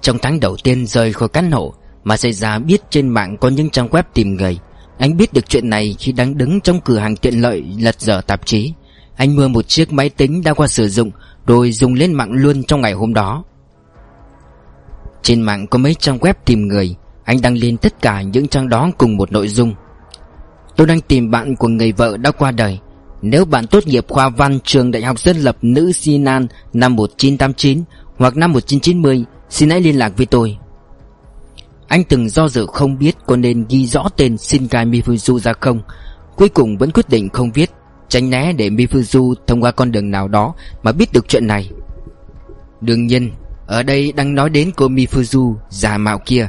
Trong tháng đầu tiên rời khỏi căn hộ Mà xảy ra biết trên mạng có những trang web tìm người, Anh biết được chuyện này khi đang đứng trong cửa hàng tiện lợi lật dở tạp chí. Anh mua một chiếc máy tính đã qua sử dụng, Rồi dùng lên mạng luôn trong ngày hôm đó. Trên mạng có mấy trang web tìm người, Anh đăng lên tất cả những trang đó cùng một nội dung. Tôi đang tìm bạn của người vợ đã qua đời. Nếu bạn tốt nghiệp khoa văn trường Đại học Dân lập Nữ Sinan năm 1989 hoặc năm 1990 Xin hãy liên lạc với tôi. Anh từng do dự không biết có nên ghi rõ tên Shinkai Mifuzu ra không. Cuối cùng vẫn quyết định không viết. Tránh né để Mifuzu thông qua con đường nào đó Mà biết được chuyện này. Đương nhiên, Ở đây đang nói đến cô Mifuzu già mạo kia.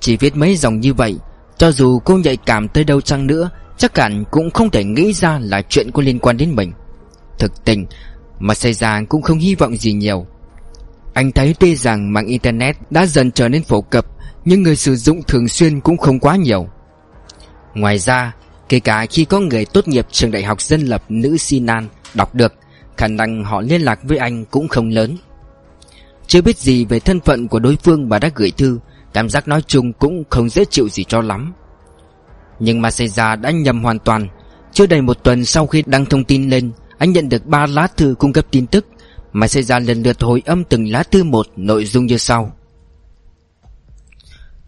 Chỉ viết mấy dòng như vậy, Cho dù cô nhạy cảm tới đâu chăng nữa, Chắc hẳn cũng không thể nghĩ ra là chuyện có liên quan đến mình. Thực tình, Mà xảy ra cũng không hy vọng gì nhiều anh thấy tuy rằng mạng Internet đã dần trở nên phổ cập, Nhưng người sử dụng thường xuyên cũng không quá nhiều. Ngoài ra, Kể cả khi có người tốt nghiệp trường đại học dân lập nữ Sinan đọc được, Khả năng họ liên lạc với anh cũng không lớn. Chưa biết gì về thân phận của đối phương mà đã gửi thư, Cảm giác nói chung cũng không dễ chịu gì cho lắm. Nhưng mà xảy ra đã nhầm hoàn toàn. Chưa đầy một tuần sau khi đăng thông tin lên, Anh nhận được ba lá thư cung cấp tin tức mà sẽ ra lần lượt hồi âm từng lá thư một, nội dung như sau.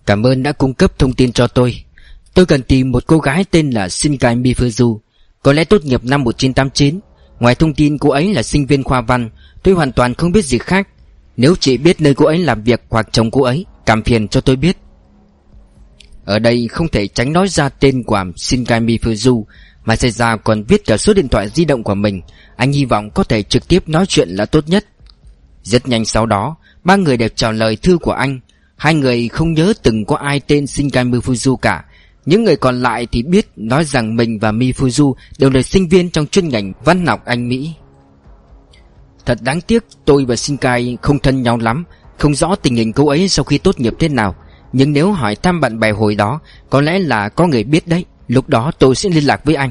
Cảm ơn đã cung cấp thông tin cho tôi. Tôi cần tìm một cô gái tên là Shinkai Mifuzu. Có lẽ tốt nghiệp năm 1989 Ngoài thông tin cô ấy là sinh viên khoa văn, Tôi hoàn toàn không biết gì khác. Nếu chị biết nơi cô ấy làm việc hoặc chồng cô ấy, Cảm phiền cho tôi biết. Ở đây không thể tránh nói ra tên của Shinkai Mifuzu mà xảy ra còn viết cả số điện thoại di động của mình. Anh hy vọng có thể trực tiếp nói chuyện là tốt nhất. Rất nhanh sau đó, Ba người đều trả lời thư của anh. Hai người không nhớ từng có ai tên Shinkai Mifuzu cả. Những người còn lại thì biết Nói rằng mình và Mifuzu Đều là sinh viên trong chuyên ngành văn học Anh Mỹ. Thật đáng tiếc, tôi và Shinkai không thân nhau lắm, Không rõ tình hình cô ấy sau khi tốt nghiệp thế nào. Nhưng nếu hỏi thăm bạn bè hồi đó, Có lẽ là có người biết đấy. Lúc đó tôi sẽ liên lạc với anh.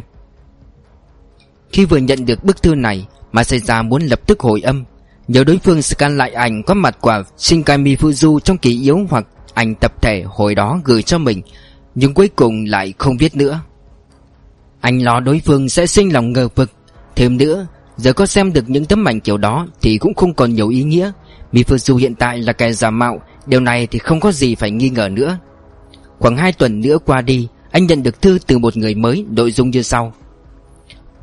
Khi vừa nhận được bức thư này Mà xảy ra muốn lập tức hồi âm Nhớ đối phương scan lại ảnh có mặt của Shinkami Mifuzu trong kỷ yếu hoặc ảnh tập thể hồi đó gửi cho mình, Nhưng cuối cùng lại không viết nữa. Anh lo đối phương sẽ sinh lòng ngờ vực. Thêm nữa, Giờ có xem được những tấm ảnh kiểu đó Thì cũng không còn nhiều ý nghĩa. Mifuzu hiện tại là kẻ giả mạo, Điều này thì không có gì phải nghi ngờ nữa. Khoảng 2 tuần nữa qua đi anh nhận được thư từ một người mới, Nội dung như sau.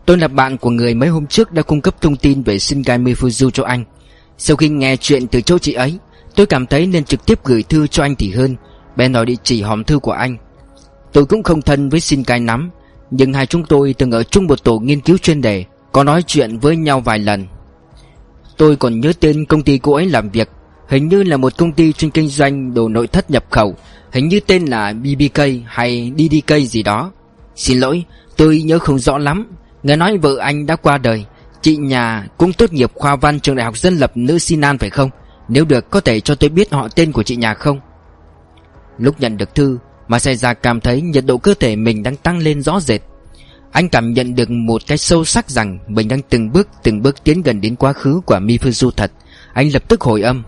Tôi là bạn của người mấy hôm trước đã cung cấp thông tin về Shingai Mifuzu cho anh. Sau khi nghe chuyện từ chỗ chị ấy, Tôi cảm thấy nên trực tiếp gửi thư cho anh thì hơn. Bèn nói địa chỉ hòm thư của anh. Tôi cũng không thân với Shingai lắm, Nhưng hai chúng tôi từng ở chung một tổ nghiên cứu chuyên đề, Có nói chuyện với nhau vài lần. Tôi còn nhớ tên công ty cô ấy làm việc, Hình như là một công ty chuyên kinh doanh đồ nội thất nhập khẩu. Hình như tên là BBK hay DDK gì đó. Xin lỗi, tôi nhớ không rõ lắm. Nghe nói vợ anh đã qua đời. Chị nhà cũng tốt nghiệp khoa văn trường đại học dân lập nữ Sinan phải không? Nếu được, có thể cho tôi biết họ tên của chị nhà không? Lúc nhận được thư Mà cảm thấy nhiệt độ cơ thể mình đang tăng lên rõ rệt. Anh cảm nhận được một cái sâu sắc rằng Mình đang từng bước từng bước tiến gần đến quá khứ của Mifuzu thật. Anh lập tức hồi âm.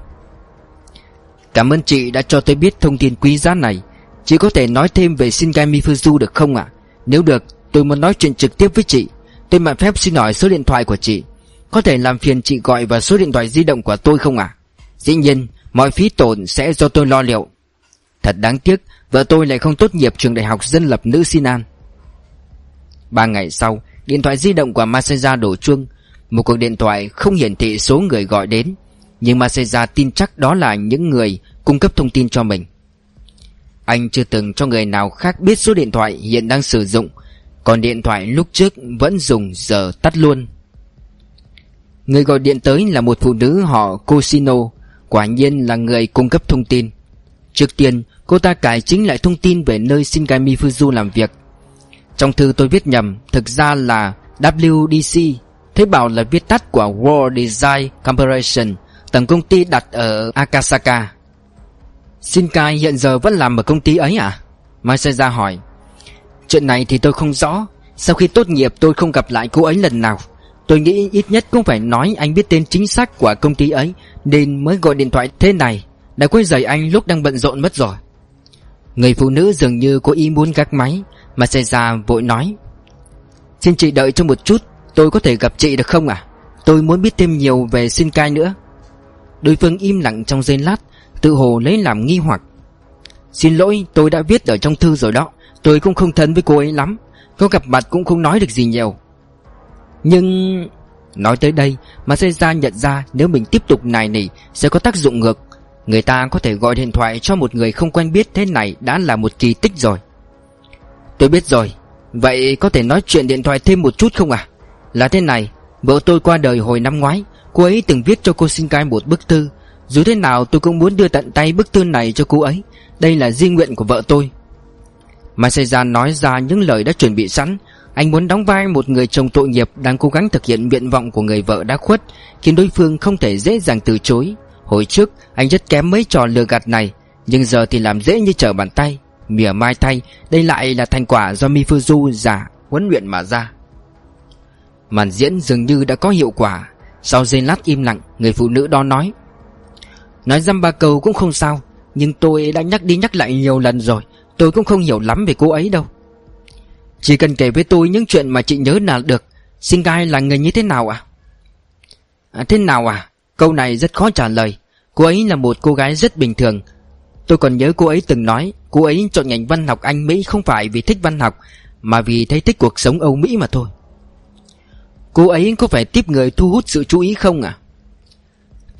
Cảm ơn chị đã cho tôi biết thông tin quý giá này. Chị có thể nói thêm về Shingai Mifuzu được không ạ? Nếu được, tôi muốn nói chuyện trực tiếp với chị. Tôi mạn phép xin hỏi số điện thoại của chị. Có thể làm phiền chị gọi vào số điện thoại di động của tôi không ạ? Dĩ nhiên, mọi phí tổn sẽ do tôi lo liệu. Thật đáng tiếc, Vợ tôi lại không tốt nghiệp trường đại học dân lập nữ Sinan Ba ngày sau, Điện thoại di động của Masaya đổ chuông. Một cuộc điện thoại không hiển thị số người gọi đến. Nhưng Maseja tin chắc đó là những người cung cấp thông tin cho mình. Anh chưa từng cho người nào khác biết số điện thoại hiện đang sử dụng, Còn điện thoại lúc trước vẫn dùng, giờ tắt luôn. Người gọi điện tới là một phụ nữ họ Cosino Quả nhiên là người cung cấp thông tin. Trước tiên, cô ta cải chính lại thông tin về nơi Shinkai Fuzu làm việc. Trong thư tôi viết nhầm, Thực ra là WDC Thế bảo là viết tắt của World Design Corporation Tổng công ty đặt ở Akasaka. Shinkai hiện giờ vẫn làm ở công ty ấy à? Maseja hỏi. Chuyện này thì tôi không rõ. Sau khi tốt nghiệp, tôi không gặp lại cô ấy lần nào. Tôi nghĩ ít nhất cũng phải nói anh biết tên chính xác của công ty ấy, Nên mới gọi điện thoại thế này. Đã quên giày anh lúc đang bận rộn mất rồi. Người phụ nữ dường như có ý muốn gác máy. Mà xảy ra vội nói. Xin chị đợi cho một chút, Tôi có thể gặp chị được không à Tôi muốn biết thêm nhiều về xin cai nữa. Đối phương im lặng trong giây lát. Tự hồ lấy làm nghi hoặc. Xin lỗi, tôi đã viết ở trong thư rồi đó. Tôi cũng không thân với cô ấy lắm. Có gặp mặt cũng không nói được gì nhiều. Nhưng Nói tới đây mà Seiza ra nhận ra Nếu mình tiếp tục nài nỉ Sẽ có tác dụng ngược. Người ta có thể gọi điện thoại cho một người không quen biết thế này Đã là một kỳ tích rồi. Tôi biết rồi. Vậy có thể nói chuyện điện thoại thêm một chút không à Là thế này, Vợ tôi qua đời hồi năm ngoái, Cô ấy từng viết cho cô sinh cai một bức thư. Dù thế nào tôi cũng muốn đưa tận tay bức thư này cho cô ấy. Đây là di nguyện của vợ tôi. Masejan nói ra những lời đã chuẩn bị sẵn. Anh muốn đóng vai một người chồng tội nghiệp Đang cố gắng thực hiện nguyện vọng của người vợ đã khuất, Khiến đối phương không thể dễ dàng từ chối. Hồi trước, anh rất kém mấy trò lừa gạt này, Nhưng giờ thì làm dễ như trở bàn tay. Mỉa mai thay, Đây lại là thành quả do Mifuzu giả huấn luyện mà ra. Màn diễn dường như đã có hiệu quả. Sau giây lát im lặng, Người phụ nữ đó nói Nói dăm ba câu cũng không sao, Nhưng tôi đã nhắc đi nhắc lại nhiều lần rồi, Tôi cũng không hiểu lắm về cô ấy đâu. Chỉ cần kể với tôi những chuyện mà chị nhớ là được Sinh gai là người như thế nào à? à Thế nào à Câu này rất khó trả lời. Cô ấy là một cô gái rất bình thường. Tôi còn nhớ cô ấy từng nói, Cô ấy chọn ngành văn học Anh Mỹ không phải vì thích văn học, Mà vì thấy thích cuộc sống Âu Mỹ mà thôi. Cô ấy có phải tiếp người thu hút sự chú ý không à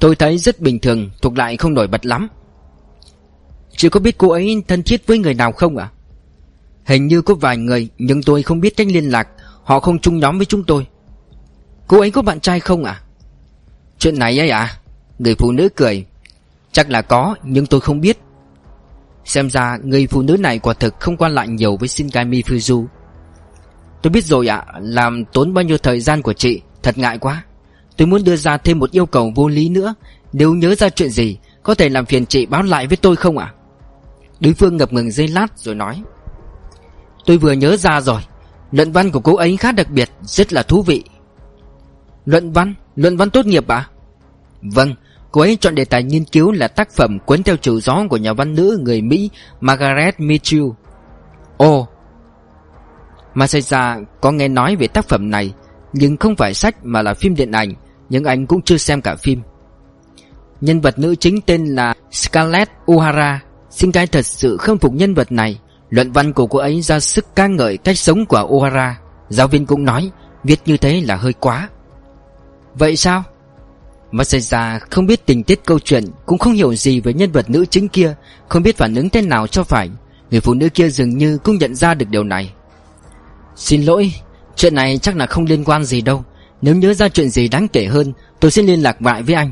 Tôi thấy rất bình thường, Thuộc lại không nổi bật lắm. Chị có biết cô ấy thân thiết với người nào không à Hình như có vài người, Nhưng tôi không biết cách liên lạc, Họ không chung nhóm với chúng tôi. Cô ấy có bạn trai không à Chuyện này ấy à Người phụ nữ cười. Chắc là có, nhưng tôi không biết. Xem ra người phụ nữ này quả thực không quan lại nhiều với Shinkai Mifuzu Tôi biết rồi ạ, Làm tốn bao nhiêu thời gian của chị, Thật ngại quá. Tôi muốn đưa ra thêm một yêu cầu vô lý nữa. Nếu nhớ ra chuyện gì, Có thể làm phiền chị báo lại với tôi không ạ? Đối phương ngập ngừng giây lát rồi nói. Tôi vừa nhớ ra rồi. Luận văn của cô ấy khá đặc biệt, Rất là thú vị. Luận văn? Luận văn tốt nghiệp à? Vâng Cô ấy chọn đề tài nghiên cứu là tác phẩm Cuốn theo chiều gió của nhà văn nữ người Mỹ Margaret Mitchell. Ồ! Masaya có nghe nói về tác phẩm này, Nhưng không phải sách mà là phim điện ảnh. Nhưng anh cũng chưa xem cả phim. Nhân vật nữ chính tên là Scarlett O'Hara Xin cái thật sự khâm phục nhân vật này. Luận văn của cô ấy ra sức ca ngợi cách sống của O'Hara. Giáo viên cũng nói, Viết như thế là hơi quá. Vậy sao? Masaya không biết tình tiết câu chuyện, Cũng không hiểu gì về nhân vật nữ chính kia, Không biết phản ứng thế nào cho phải. Người phụ nữ kia dường như cũng nhận ra được điều này. Xin lỗi, Chuyện này chắc là không liên quan gì đâu. Nếu nhớ ra chuyện gì đáng kể hơn, Tôi sẽ liên lạc lại với anh.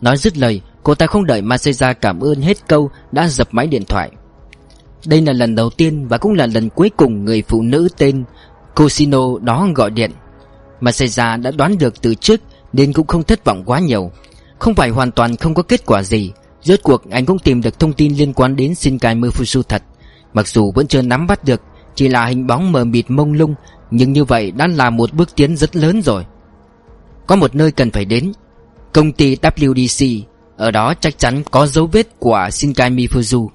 Nói dứt lời, Cô ta không đợi Masaya cảm ơn hết câu Đã dập máy điện thoại. Đây là lần đầu tiên Và cũng là lần cuối cùng Người phụ nữ tên Cosino đó gọi điện. Masaya đã đoán được từ trước Nên cũng không thất vọng quá nhiều. Không phải hoàn toàn không có kết quả gì, Rốt cuộc anh cũng tìm được thông tin liên quan đến Shinkai Mufusu thật. Mặc dù vẫn chưa nắm bắt được, Chỉ là hình bóng mờ mịt mông lung, Nhưng như vậy đã là một bước tiến rất lớn rồi. Có một nơi cần phải đến. Công ty WDC Ở đó chắc chắn có dấu vết của Shinkai Mifuzu.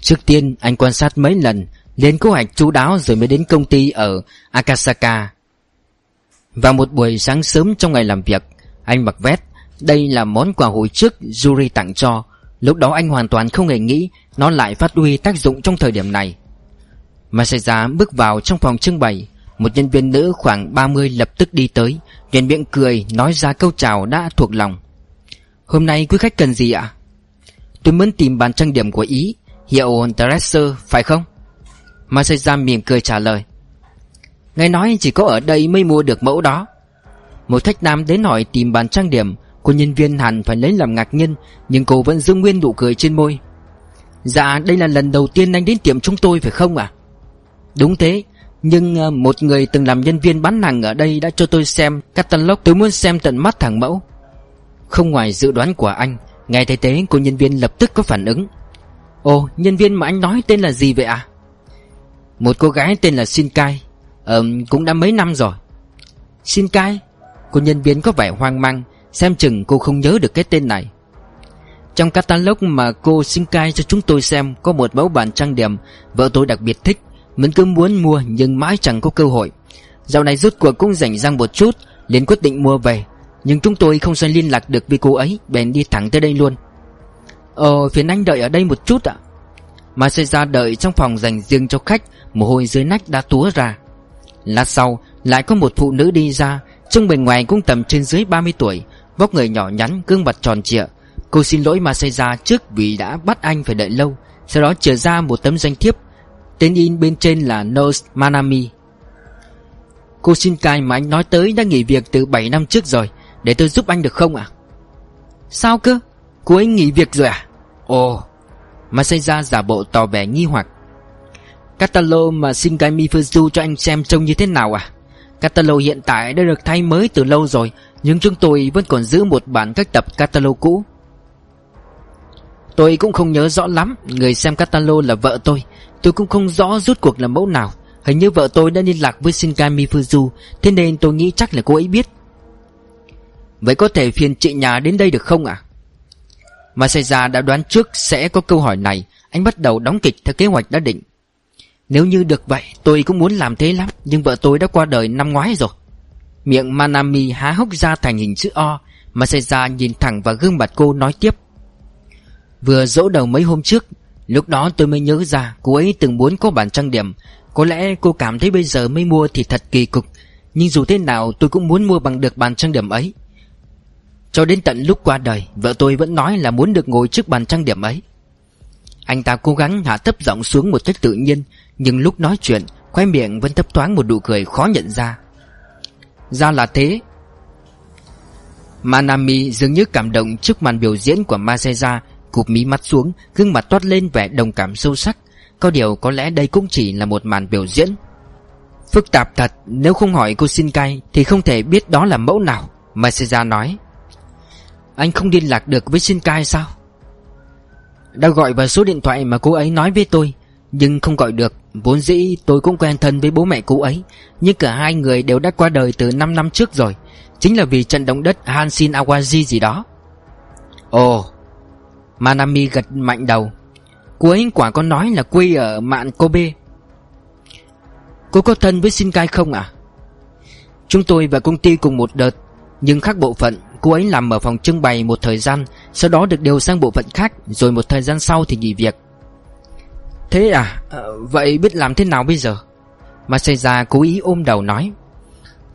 Trước tiên, anh quan sát mấy lần, Lên kế hoạch chú đáo rồi mới đến công ty ở Akasaka. Vào một buổi sáng sớm trong ngày làm việc, Anh mặc vest. Đây là món quà hồi trước Yuri tặng cho. Lúc đó anh hoàn toàn không hề nghĩ Nó lại phát huy tác dụng trong thời điểm này. Masaya bước vào trong phòng trưng bày. Một nhân viên nữ khoảng 30 lập tức đi tới, Nhuền miệng cười, nói ra câu chào đã thuộc lòng Hôm nay quý khách cần gì ạ? Tôi muốn tìm bàn trang điểm của Ý, Hiệu Dresser, phải không? Masaya mỉm cười trả lời Nghe nói chỉ có ở đây mới mua được mẫu đó Một khách nam đến hỏi tìm bàn trang điểm, Cô nhân viên hẳn phải lấy làm ngạc nhiên, Nhưng cô vẫn giữ nguyên nụ cười trên môi Dạ đây là lần đầu tiên anh đến tiệm chúng tôi phải không ạ? Đúng thế nhưng ờ, một người từng làm nhân viên bán hàng ở đây đã cho tôi xem catalog. Tôi muốn xem tận mắt thằng mẫu. Không ngoài dự đoán của anh, Nghe thấy thế, cô nhân viên lập tức có phản ứng. Ồ, nhân viên mà anh nói tên là gì vậy à Một cô gái tên là Shinkai. Ờ cũng đã mấy năm rồi. Shinkai, Cô nhân viên có vẻ hoang mang, Xem chừng cô không nhớ được cái tên này. Trong catalog mà cô Shinkai cho chúng tôi xem, Có một mẫu bản trang điểm, Vợ tôi đặc biệt thích. Mình cứ muốn mua nhưng mãi chẳng có cơ hội. Dạo này rút cuộc cũng rảnh rang một chút liền quyết định mua về. Nhưng chúng tôi không sao liên lạc được với cô ấy Bèn đi thẳng tới đây luôn. Ờ phiền anh đợi ở đây một chút ạ. Mà sẽ ra đợi trong phòng dành riêng cho khách Mồ hôi dưới nách đã túa ra. Lát sau lại có một phụ nữ đi ra Trông bề ngoài cũng tầm trên dưới 30 tuổi Vóc người nhỏ nhắn, gương mặt tròn trịa. Cô xin lỗi Masaya trước vì đã bắt anh phải đợi lâu Sau đó trở ra một tấm danh thiếp. Tên in bên trên là Nose Manami. Cô Shinkai mà anh nói tới đã nghỉ việc từ 7 năm trước rồi. Để tôi giúp anh được không ạ? Sao cơ? Cô ấy nghỉ việc rồi à Ồ. Masaya giả bộ tỏ vẻ nghi hoặc. Catalog mà Shinkai Mifuzu cho anh xem trông như thế nào à Catalog hiện tại đã được thay mới từ lâu rồi Nhưng chúng tôi vẫn còn giữ một bản các tập catalog cũ. Tôi cũng không nhớ rõ lắm Người xem catalog là vợ tôi Tôi cũng không rõ rút cuộc là mẫu nào. Hình như vợ tôi đã liên lạc với Shinkai Mifuzu, Thế nên tôi nghĩ chắc là cô ấy biết. Vậy có thể phiền chị nhà đến đây được không ạ? À? Masaya đã đoán trước sẽ có câu hỏi này. Anh bắt đầu đóng kịch theo kế hoạch đã định. Nếu như được vậy, tôi cũng muốn làm thế lắm, Nhưng vợ tôi đã qua đời năm ngoái rồi. Miệng Manami há hốc ra thành hình chữ O. Masaya nhìn thẳng vào gương mặt cô nói tiếp. Vừa dỗ đầu mấy hôm trước Lúc đó tôi mới nhớ ra cô ấy từng muốn có bản trang điểm. Có lẽ cô cảm thấy bây giờ mới mua thì thật kỳ cục. Nhưng dù thế nào, tôi cũng muốn mua bằng được bàn trang điểm ấy. Cho đến tận lúc qua đời, Vợ tôi vẫn nói là muốn được ngồi trước bàn trang điểm ấy. Anh ta cố gắng hạ thấp giọng xuống một cách tự nhiên, Nhưng lúc nói chuyện Khoe miệng vẫn thấp thoáng một nụ cười khó nhận ra. Ra là thế. Manami dường như cảm động trước màn biểu diễn của Maseja Cụp mí mắt xuống, Gương mặt toát lên vẻ đồng cảm sâu sắc. Có điều có lẽ đây cũng chỉ là một màn biểu diễn. Phức tạp thật, Nếu không hỏi cô Shinkai Thì không thể biết đó là mẫu nào Masaya nói. Anh không liên lạc được với Shinkai sao? Đã gọi vào số điện thoại mà cô ấy nói với tôi, Nhưng không gọi được. Vốn dĩ tôi cũng quen thân với bố mẹ cô ấy, Nhưng cả hai người đều đã qua đời từ 5 năm trước rồi. Chính là vì trận động đất Hanshin Awaji gì đó. Ồ Manami gật mạnh đầu. Cô ấy quả có nói là quê ở mạn Kobe. Cô có thân với Shinkai không à Chúng tôi và công ty cùng một đợt Nhưng khác bộ phận. Cô ấy làm ở phòng trưng bày một thời gian Sau đó được điều sang bộ phận khác Rồi một thời gian sau thì nghỉ việc. Thế à, à Vậy biết làm thế nào bây giờ? Masaya cố ý ôm đầu nói.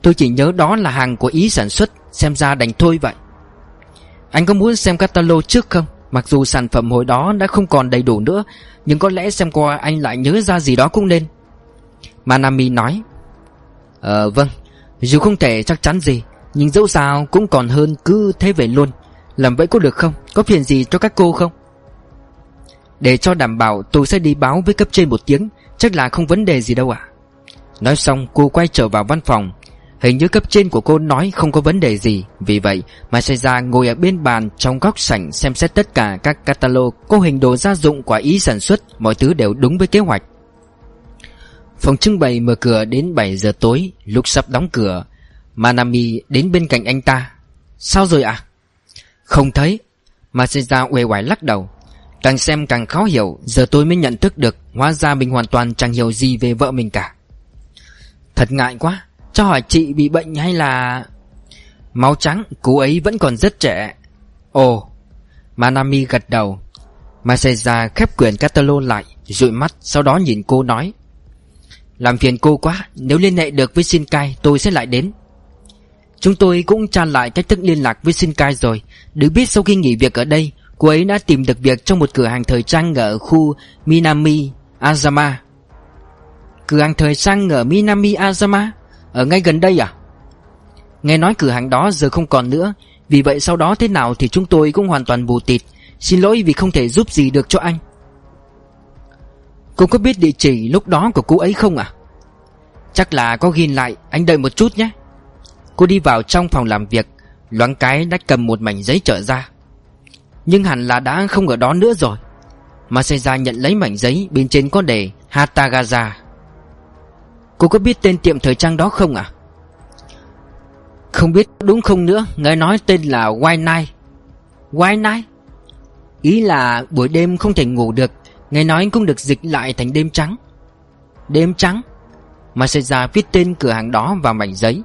Tôi chỉ nhớ đó là hàng của ý sản xuất Xem ra đành thôi vậy. Anh có muốn xem catalog trước không? Mặc dù sản phẩm hồi đó đã không còn đầy đủ nữa, Nhưng có lẽ xem qua anh lại nhớ ra gì đó cũng nên. Manami nói Ờ vâng Dù không thể chắc chắn gì, Nhưng dẫu sao cũng còn hơn cứ thế về luôn. Làm vậy có được không? Có phiền gì cho các cô không? Để cho đảm bảo, tôi sẽ đi báo với cấp trên một tiếng, Chắc là không vấn đề gì đâu ạ. Nói xong, cô quay trở vào văn phòng Hình như cấp trên của cô nói không có vấn đề gì. Vì vậy Masaya ngồi ở bên bàn trong góc sảnh xem xét tất cả các catalog. Cô hình đồ gia dụng của ý sản xuất, Mọi thứ đều đúng với kế hoạch. Phòng trưng bày mở cửa đến 7 giờ tối, Lúc sắp đóng cửa, Manami đến bên cạnh anh ta. Sao rồi ạ? À? Không thấy. Masaya uể oải lắc đầu. Càng xem càng khó hiểu, Giờ tôi mới nhận thức được, Hóa ra mình hoàn toàn chẳng hiểu gì về vợ mình cả. Thật ngại quá cho hỏi chị bị bệnh hay là... Máu trắng, cô ấy vẫn còn rất trẻ. Ồ, Manami gật đầu. Masaya khép quyển catalog lại, dụi mắt, sau đó nhìn cô nói. Làm phiền cô quá, nếu liên hệ được với Shinkai tôi sẽ lại đến. Chúng tôi cũng tra lại cách thức liên lạc với Shinkai rồi. Được biết sau khi nghỉ việc ở đây, cô ấy đã tìm được việc trong một cửa hàng thời trang ở khu Minami Azama. Cửa hàng thời trang ở Minami Azama? Ở ngay gần đây à? Nghe nói cửa hàng đó giờ không còn nữa. Vì vậy sau đó thế nào thì chúng tôi cũng hoàn toàn bù tịt. Xin lỗi vì không thể giúp gì được cho anh. Cô có biết địa chỉ lúc đó của cô ấy không à? Chắc là có ghi lại, Anh đợi một chút nhé. Cô đi vào trong phòng làm việc, Loáng cái đã cầm một mảnh giấy trở ra. Nhưng hẳn là đã không ở đó nữa rồi. Masaya nhận lấy mảnh giấy, Bên trên có đề Hatagaza. Cô có biết tên tiệm thời trang đó không à Không biết, đúng không nữa? Nghe nói tên là White Night White Night Ý là buổi đêm không thể ngủ được. Nghe nói cũng được dịch lại thành đêm trắng. Đêm trắng? Masaya viết tên cửa hàng đó vào mảnh giấy.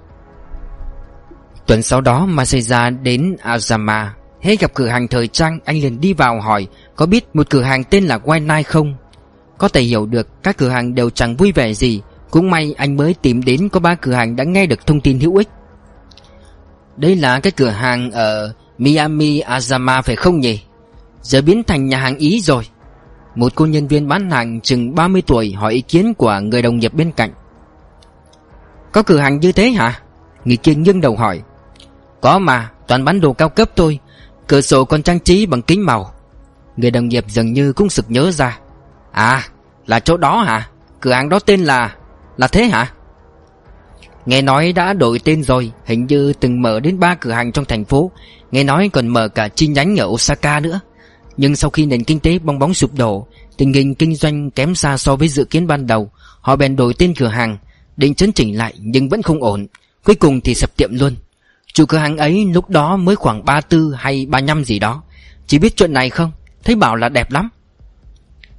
Tuần sau đó Masaya đến Azama. Hết gặp cửa hàng thời trang, Anh liền đi vào hỏi, Có biết một cửa hàng tên là White Night không? Có thể hiểu được Các cửa hàng đều chẳng vui vẻ gì. Cũng may anh mới tìm đến có ba cửa hàng đã nghe được thông tin hữu ích. Đây là cái cửa hàng ở Miami Azama phải không nhỉ? Giờ biến thành nhà hàng Ý rồi. Một cô nhân viên bán hàng chừng 30 tuổi hỏi ý kiến của người đồng nghiệp bên cạnh. Có cửa hàng như thế hả? Người kia nghiêng đầu hỏi. Có mà, toàn bán đồ cao cấp thôi. Cửa sổ còn trang trí bằng kính màu. Người đồng nghiệp dường như cũng sực nhớ ra. À, là chỗ đó hả? Cửa hàng đó tên là... Là thế hả? Nghe nói đã đổi tên rồi, Hình như từng mở đến ba cửa hàng trong thành phố. Nghe nói còn mở cả chi nhánh ở Osaka nữa. Nhưng sau khi nền kinh tế bong bóng sụp đổ, Tình hình kinh doanh kém xa so với dự kiến ban đầu, Họ bèn đổi tên cửa hàng, Định chấn chỉnh lại nhưng vẫn không ổn. Cuối cùng thì sập tiệm luôn. Chủ cửa hàng ấy lúc đó mới khoảng 34 hay 35 gì đó. Chỉ biết chuyện này không? Thấy bảo là đẹp lắm.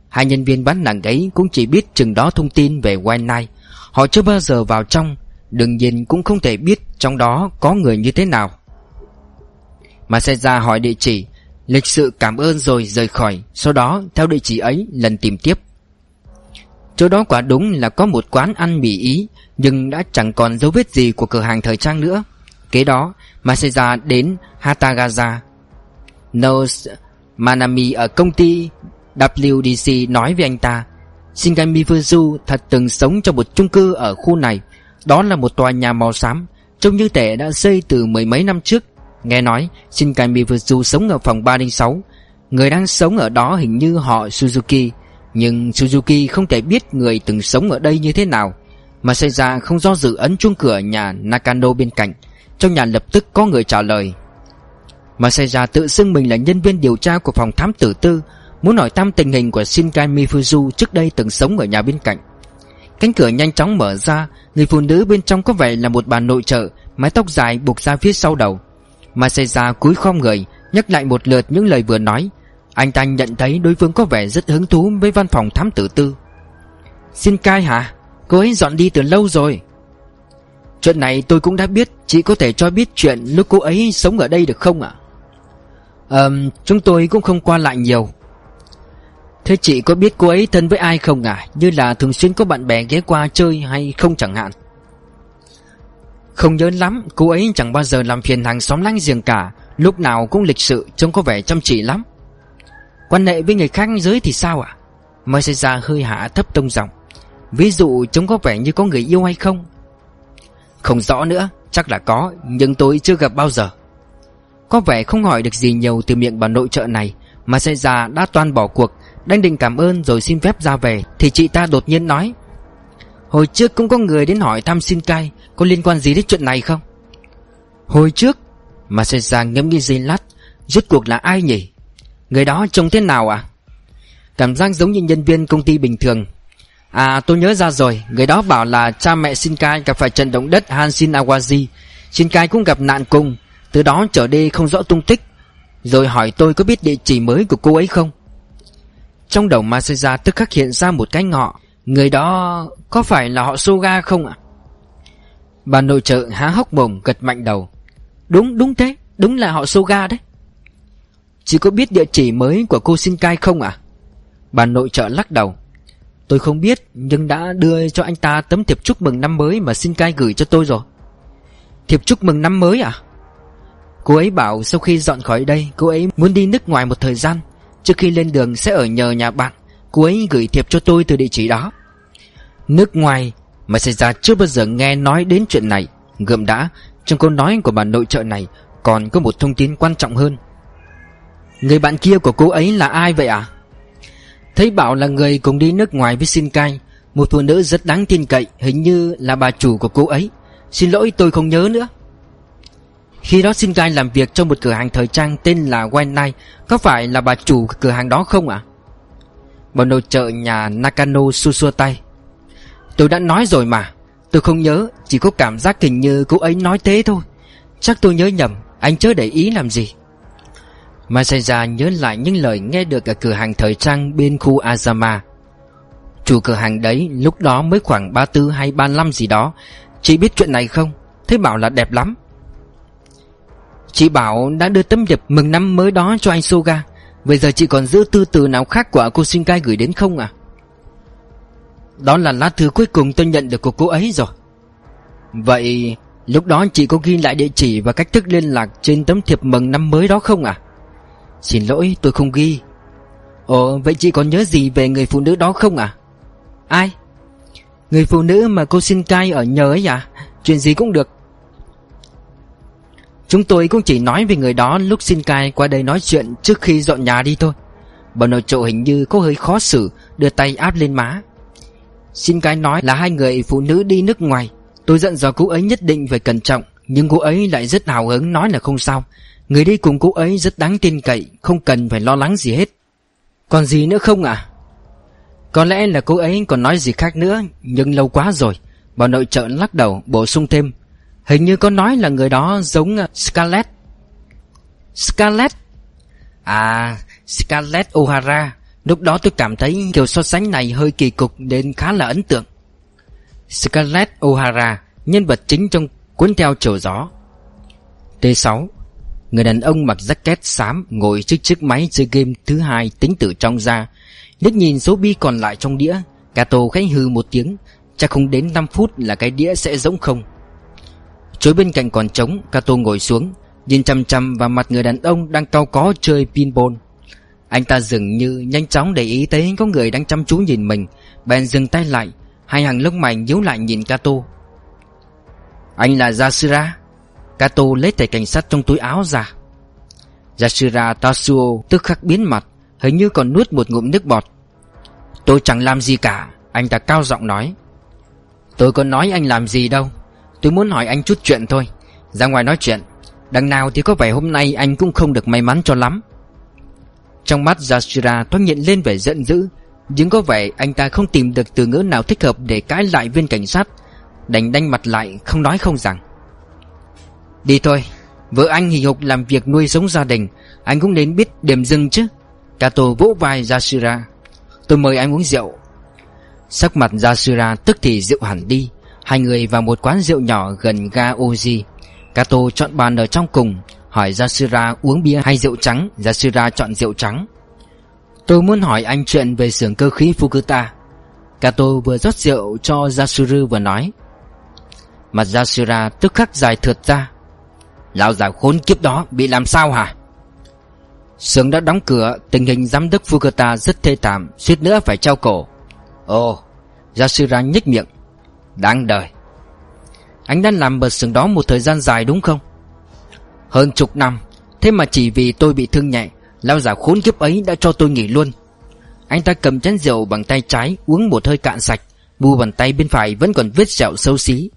Hai nhân viên bán hàng ấy cũng chỉ biết chừng đó thông tin về Wine Night Họ chưa bao giờ vào trong, Đương nhiên cũng không thể biết trong đó có người như thế nào. Mà xe ra hỏi địa chỉ, Lịch sự cảm ơn rồi rời khỏi, Sau đó theo địa chỉ ấy lần tìm tiếp. Chỗ đó quả đúng là có một quán ăn mì Ý, Nhưng đã chẳng còn dấu vết gì của cửa hàng thời trang nữa. Kế đó Masaya đến Hatagaza. Nose Manami ở công ty WDC nói với anh ta Shingami Fuzu thật từng sống trong một chung cư ở khu này. Đó là một tòa nhà màu xám, Trông như thể đã xây từ mười mấy năm trước. Nghe nói Shinkami Fuzu sống ở phòng 306 Người đang sống ở đó hình như họ Suzuki. Nhưng Suzuki không thể biết người từng sống ở đây như thế nào, Mà xảy ra không do dự ấn chuông cửa nhà Nakano bên cạnh. Trong nhà lập tức có người trả lời. Mà xảy ra tự xưng mình là nhân viên điều tra của phòng thám tử tư Muốn hỏi thăm tình hình của Shinkai Mifuzu trước đây từng sống ở nhà bên cạnh Cánh cửa nhanh chóng mở ra, Người phụ nữ bên trong có vẻ là một bà nội trợ, Mái tóc dài buộc ra phía sau đầu Masaya cúi khom người, Nhắc lại một lượt những lời vừa nói Anh ta nhận thấy đối phương có vẻ rất hứng thú với văn phòng thám tử tư Shinkai hả? Cô ấy dọn đi từ lâu rồi Chuyện này tôi cũng đã biết, Chị có thể cho biết chuyện lúc cô ấy sống ở đây được không ạ? À? chúng tôi cũng không qua lại nhiều Thế chị có biết cô ấy thân với ai không à Như là thường xuyên có bạn bè ghé qua chơi hay không chẳng hạn. Không nhớ lắm, Cô ấy chẳng bao giờ làm phiền hàng xóm láng giềng cả. Lúc nào cũng lịch sự, Trông có vẻ chăm chỉ lắm. Quan hệ với người khác giới thì sao ạ? À? Mới xảy ra hơi hạ thấp tông giọng. Ví dụ trông có vẻ như có người yêu hay không? Không rõ nữa, Chắc là có, Nhưng tôi chưa gặp bao giờ. Có vẻ không hỏi được gì nhiều từ miệng bà nội trợ này, Mà xảy ra đã toàn bỏ cuộc đang định cảm ơn rồi xin phép ra về, Thì chị ta đột nhiên nói. Hồi trước cũng có người đến hỏi thăm xin cai, Có liên quan gì đến chuyện này không? Hồi trước, Mà xảy ra ngẫm nghĩ gì lát, Rốt cuộc là ai nhỉ? Người đó trông thế nào à Cảm giác giống như nhân viên công ty bình thường. À tôi nhớ ra rồi, Người đó bảo là cha mẹ Shinkai gặp phải trận động đất Hanshin Awaji Shinkai cũng gặp nạn cùng, Từ đó trở đi không rõ tung tích. Rồi hỏi tôi có biết địa chỉ mới của cô ấy không? Trong đầu Masaya tức khắc hiện ra một cái ngọ. Người đó có phải là họ Soga không ạ? Bà nội trợ há hốc mồm, gật mạnh đầu. Đúng đúng thế. Đúng là họ Soga đấy. Chỉ có biết địa chỉ mới của cô Shinkai không ạ? Bà nội trợ lắc đầu. Tôi không biết, Nhưng đã đưa cho anh ta tấm thiệp chúc mừng năm mới Mà Shinkai gửi cho tôi rồi. Thiệp chúc mừng năm mới à? Cô ấy bảo sau khi dọn khỏi đây, Cô ấy muốn đi nước ngoài một thời gian. Trước khi lên đường sẽ ở nhờ nhà bạn. Cô ấy gửi thiệp cho tôi từ địa chỉ đó. Nước ngoài Mà xảy ra chưa bao giờ nghe nói đến chuyện này. Gượm đã, Trong câu nói của bà nội trợ này Còn có một thông tin quan trọng hơn. Người bạn kia của cô ấy là ai vậy à Thấy bảo là người cùng đi nước ngoài với Shinkai Một phụ nữ rất đáng tin cậy, Hình như là bà chủ của cô ấy. Xin lỗi, tôi không nhớ nữa khi đó xin Shinkai làm việc trong một cửa hàng thời trang tên là White Có phải là bà chủ cửa hàng đó không ạ? À? Bà nội trợ nhà Nakano xua xua tay Tôi đã nói rồi mà, Tôi không nhớ, Chỉ có cảm giác hình như cô ấy nói thế thôi Chắc tôi nhớ nhầm, Anh chớ để ý làm gì Masaya nhớ lại những lời nghe được ở cửa hàng thời trang bên khu Azama Chủ cửa hàng đấy lúc đó mới khoảng 34 hay 35 gì đó Chị biết chuyện này không? Thế bảo là đẹp lắm Chị bảo đã đưa tấm thiệp mừng năm mới đó cho anh Soga Bây giờ chị còn giữ tư từ nào khác của cô Shinkai gửi đến không à? Đó là lá thư cuối cùng tôi nhận được của cô ấy rồi Vậy lúc đó chị có ghi lại địa chỉ và cách thức liên lạc trên tấm thiệp mừng năm mới đó không à? Xin lỗi, tôi không ghi Ồ, vậy chị còn nhớ gì về người phụ nữ đó không à? Ai? Người phụ nữ mà cô Shinkai ở nhờ ấy à? Chuyện gì cũng được Chúng tôi cũng chỉ nói về người đó lúc xin cai qua đây nói chuyện trước khi dọn nhà đi thôi. Bà nội trợ hình như có hơi khó xử, Đưa tay áp lên má. Xin cái nói là hai người phụ nữ đi nước ngoài. Tôi dặn dò cô ấy nhất định phải cẩn trọng, Nhưng cô ấy lại rất hào hứng nói là không sao. Người đi cùng cô ấy rất đáng tin cậy, Không cần phải lo lắng gì hết. Còn gì nữa không à Có lẽ là cô ấy còn nói gì khác nữa, Nhưng lâu quá rồi. Bà nội trợ lắc đầu, bổ sung thêm. Hình như có nói là người đó giống ờ, Scarlett. Scarlett? À Scarlett O'Hara. Lúc đó tôi cảm thấy kiểu so sánh này hơi kỳ cục nên khá là ấn tượng. Scarlett O'Hara, Nhân vật chính trong cuốn theo chiều gió. T6 Người đàn ông mặc jacket xám Ngồi trước chiếc máy chơi game thứ hai tính từ trong ra. Liếc nhìn số bi còn lại trong đĩa Cato khách hư một tiếng. Chắc không đến 5 phút là cái đĩa sẽ rỗng không. Chối bên cạnh còn trống, Kato ngồi xuống, Nhìn chăm chăm vào mặt người đàn ông đang cao có chơi pinball. Anh ta dường như nhanh chóng để ý thấy có người đang chăm chú nhìn mình. Bèn dừng tay lại, Hai hàng lông mày nhíu lại nhìn Kato. Anh là Yasura Kato lấy thẻ cảnh sát trong túi áo ra. Yasura Tatsuo tức khắc biến mặt, Hình như còn nuốt một ngụm nước bọt. Tôi chẳng làm gì cả, Anh ta cao giọng nói. Tôi có nói anh làm gì đâu. Tôi muốn hỏi anh chút chuyện thôi. Ra ngoài nói chuyện. Đằng nào thì có vẻ hôm nay anh cũng không được may mắn cho lắm. Trong mắt Yashira thoáng hiện lên vẻ giận dữ, Nhưng có vẻ anh ta không tìm được từ ngữ nào thích hợp để cãi lại viên cảnh sát. Đành đanh mặt lại, không nói không rằng. Đi thôi, Vợ anh hì hục làm việc nuôi sống gia đình, Anh cũng nên biết điểm dừng chứ. Kato vỗ vai Yashira. Tôi mời anh uống rượu. Sắc mặt Yashira tức thì rượu hẳn đi. Hai người vào một quán rượu nhỏ gần ga Oji. Kato chọn bàn ở trong cùng, Hỏi Yasura uống bia hay rượu trắng. Yasura chọn rượu trắng. Tôi muốn hỏi anh chuyện về xưởng cơ khí Fukuta. Kato vừa rót rượu cho Yasuru vừa nói. Mặt Yasura tức khắc dài thượt ra. Lão già khốn kiếp đó, bị làm sao hả? Sướng đã đóng cửa, Tình hình giám đốc Fukuta rất thê thảm, suýt nữa phải treo cổ. Ồ Yasura nhếch miệng. Đáng đời. Anh đã làm bật sừng đó một thời gian dài đúng không? Hơn chục năm. Thế mà chỉ vì tôi bị thương nhẹ Lão già khốn kiếp ấy đã cho tôi nghỉ luôn. Anh ta cầm chén rượu bằng tay trái Uống một hơi cạn sạch. Bu bàn tay bên phải vẫn còn vết sẹo sâu xí.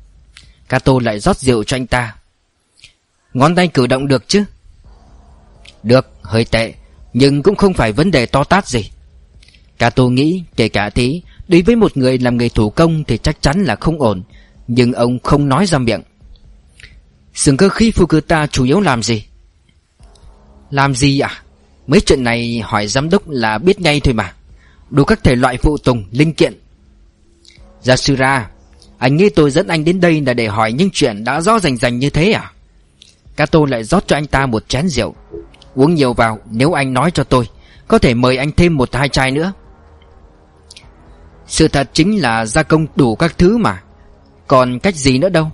Kato lại rót rượu cho anh ta. Ngón tay cử động được chứ? Được, hơi tệ Nhưng cũng không phải vấn đề to tát gì. Kato nghĩ kể cả thế Đối với một người làm nghề thủ công Thì chắc chắn là không ổn. Nhưng ông không nói ra miệng. Sừng cơ khí Fukuta chủ yếu làm gì? Làm gì à Mấy chuyện này hỏi giám đốc là biết ngay thôi mà. Đủ các thể loại phụ tùng, linh kiện. Yasura Anh nghĩ tôi dẫn anh đến đây là để hỏi những chuyện đã rõ rành rành như thế à? Kato lại rót cho anh ta một chén rượu. Uống nhiều vào nếu anh nói cho tôi Có thể mời anh thêm một hai chai nữa. Sự thật chính là gia công đủ các thứ mà. Còn cách gì nữa đâu?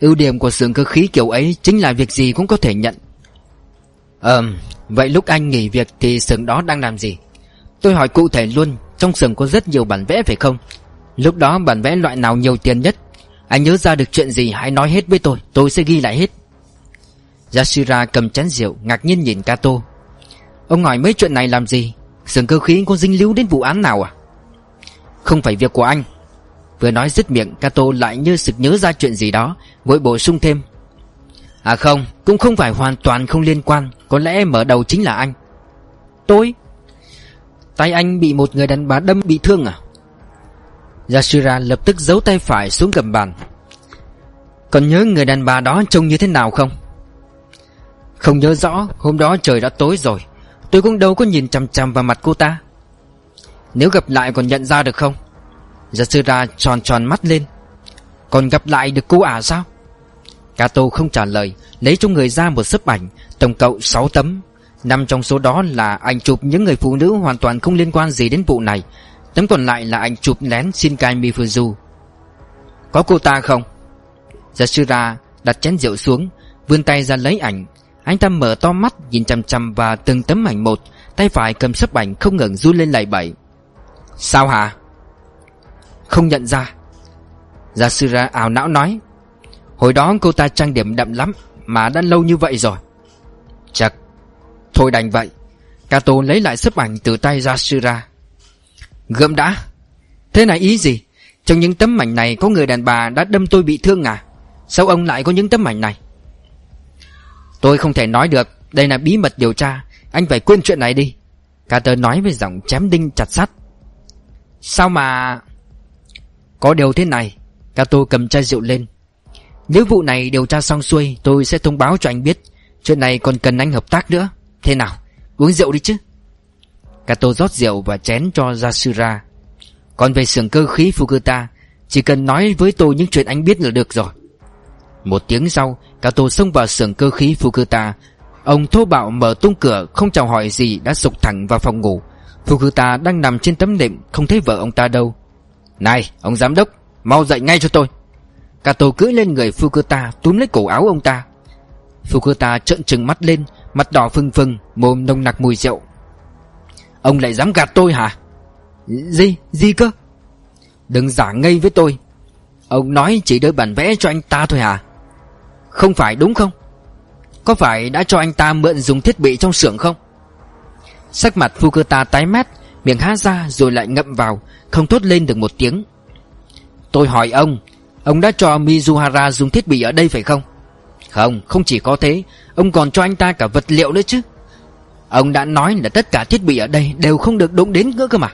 Ưu điểm của xưởng cơ khí kiểu ấy Chính là việc gì cũng có thể nhận. Ờm, Vậy lúc anh nghỉ việc thì xưởng đó đang làm gì? Tôi hỏi cụ thể luôn, Trong xưởng có rất nhiều bản vẽ phải không? Lúc đó bản vẽ loại nào nhiều tiền nhất? Anh nhớ ra được chuyện gì hãy nói hết với tôi Tôi sẽ ghi lại hết. Yashira cầm chén rượu, ngạc nhiên nhìn Kato. Ông hỏi mấy chuyện này làm gì? Sườn cơ khí có dính líu đến vụ án nào à? Không phải việc của anh. Vừa nói dứt miệng, Kato lại như sực nhớ ra chuyện gì đó, Vội bổ sung thêm. À không, Cũng không phải hoàn toàn không liên quan, Có lẽ mở đầu chính là anh. Tôi? Tay anh bị một người đàn bà đâm bị thương à? Yashira lập tức giấu tay phải xuống gầm bàn. Còn nhớ người đàn bà đó trông như thế nào không? Không nhớ rõ, Hôm đó trời đã tối rồi. Tôi cũng đâu có nhìn chằm chằm vào mặt cô ta. Nếu gặp lại còn nhận ra được không? Yasura tròn tròn mắt lên. Còn gặp lại được cô ả sao? Kato không trả lời, Lấy trong người ra một sấp ảnh, Tổng cộng 6 tấm. Năm trong số đó là ảnh chụp những người phụ nữ hoàn toàn không liên quan gì đến vụ này. Tấm còn lại là ảnh chụp lén Shinkai Mifuzu. Có cô ta không? Yashira đặt chén rượu xuống, Vươn tay ra lấy ảnh. Anh ta mở to mắt, nhìn chằm chằm vào từng tấm ảnh một. Tay phải cầm sấp ảnh không ngừng run lên lại bẩy Sao hả? Không nhận ra. Yashira ảo não nói, Hồi đó cô ta trang điểm đậm lắm Mà đã lâu như vậy rồi. Chắc Thôi đành vậy. Kato lấy lại sấp ảnh từ tay Yashira Gượm đã. Thế này ý gì? Trong những tấm ảnh này có người đàn bà đã đâm tôi bị thương à? Sao ông lại có những tấm ảnh này? Tôi không thể nói được. Đây là bí mật điều tra. Anh phải quên chuyện này đi. Carter nói với giọng chém đinh chặt sắt. Sao mà Có điều thế này? Cato cầm chai rượu lên. Nếu vụ này điều tra xong xuôi, Tôi sẽ thông báo cho anh biết. Chuyện này còn cần anh hợp tác nữa. Thế nào? Uống rượu đi chứ. Kato rót rượu và chén cho Yasura. Còn về xưởng cơ khí Fukuta, Chỉ cần nói với tôi những chuyện anh biết là được rồi. Một tiếng sau Kato xông vào xưởng cơ khí Fukuta. Ông thô bạo mở tung cửa, Không chào hỏi gì, đã sục thẳng vào phòng ngủ. Fukuta đang nằm trên tấm nệm, Không thấy vợ ông ta đâu. Này, ông giám đốc, Mau dậy ngay cho tôi. Kato cưỡi lên người Fukuta túm lấy cổ áo ông ta. Fukuta trợn trừng mắt lên, Mặt đỏ phừng phừng, Mồm nồng nặc mùi rượu. Ông lại dám gạt tôi hả? Gì gì cơ? Đừng giả ngây với tôi. Ông nói chỉ đưa bản vẽ cho anh ta thôi hả? Không phải đúng không? Có phải đã cho anh ta mượn dùng thiết bị trong xưởng không? Sắc mặt Fukuta tái mét Miệng há ra rồi lại ngậm vào Không thốt lên được một tiếng. Tôi hỏi ông Ông đã cho Mizuhara dùng thiết bị ở đây phải không? Không, không chỉ có thế Ông còn cho anh ta cả vật liệu nữa chứ. Ông đã nói là tất cả thiết bị ở đây Đều không được đụng đến nữa cơ mà.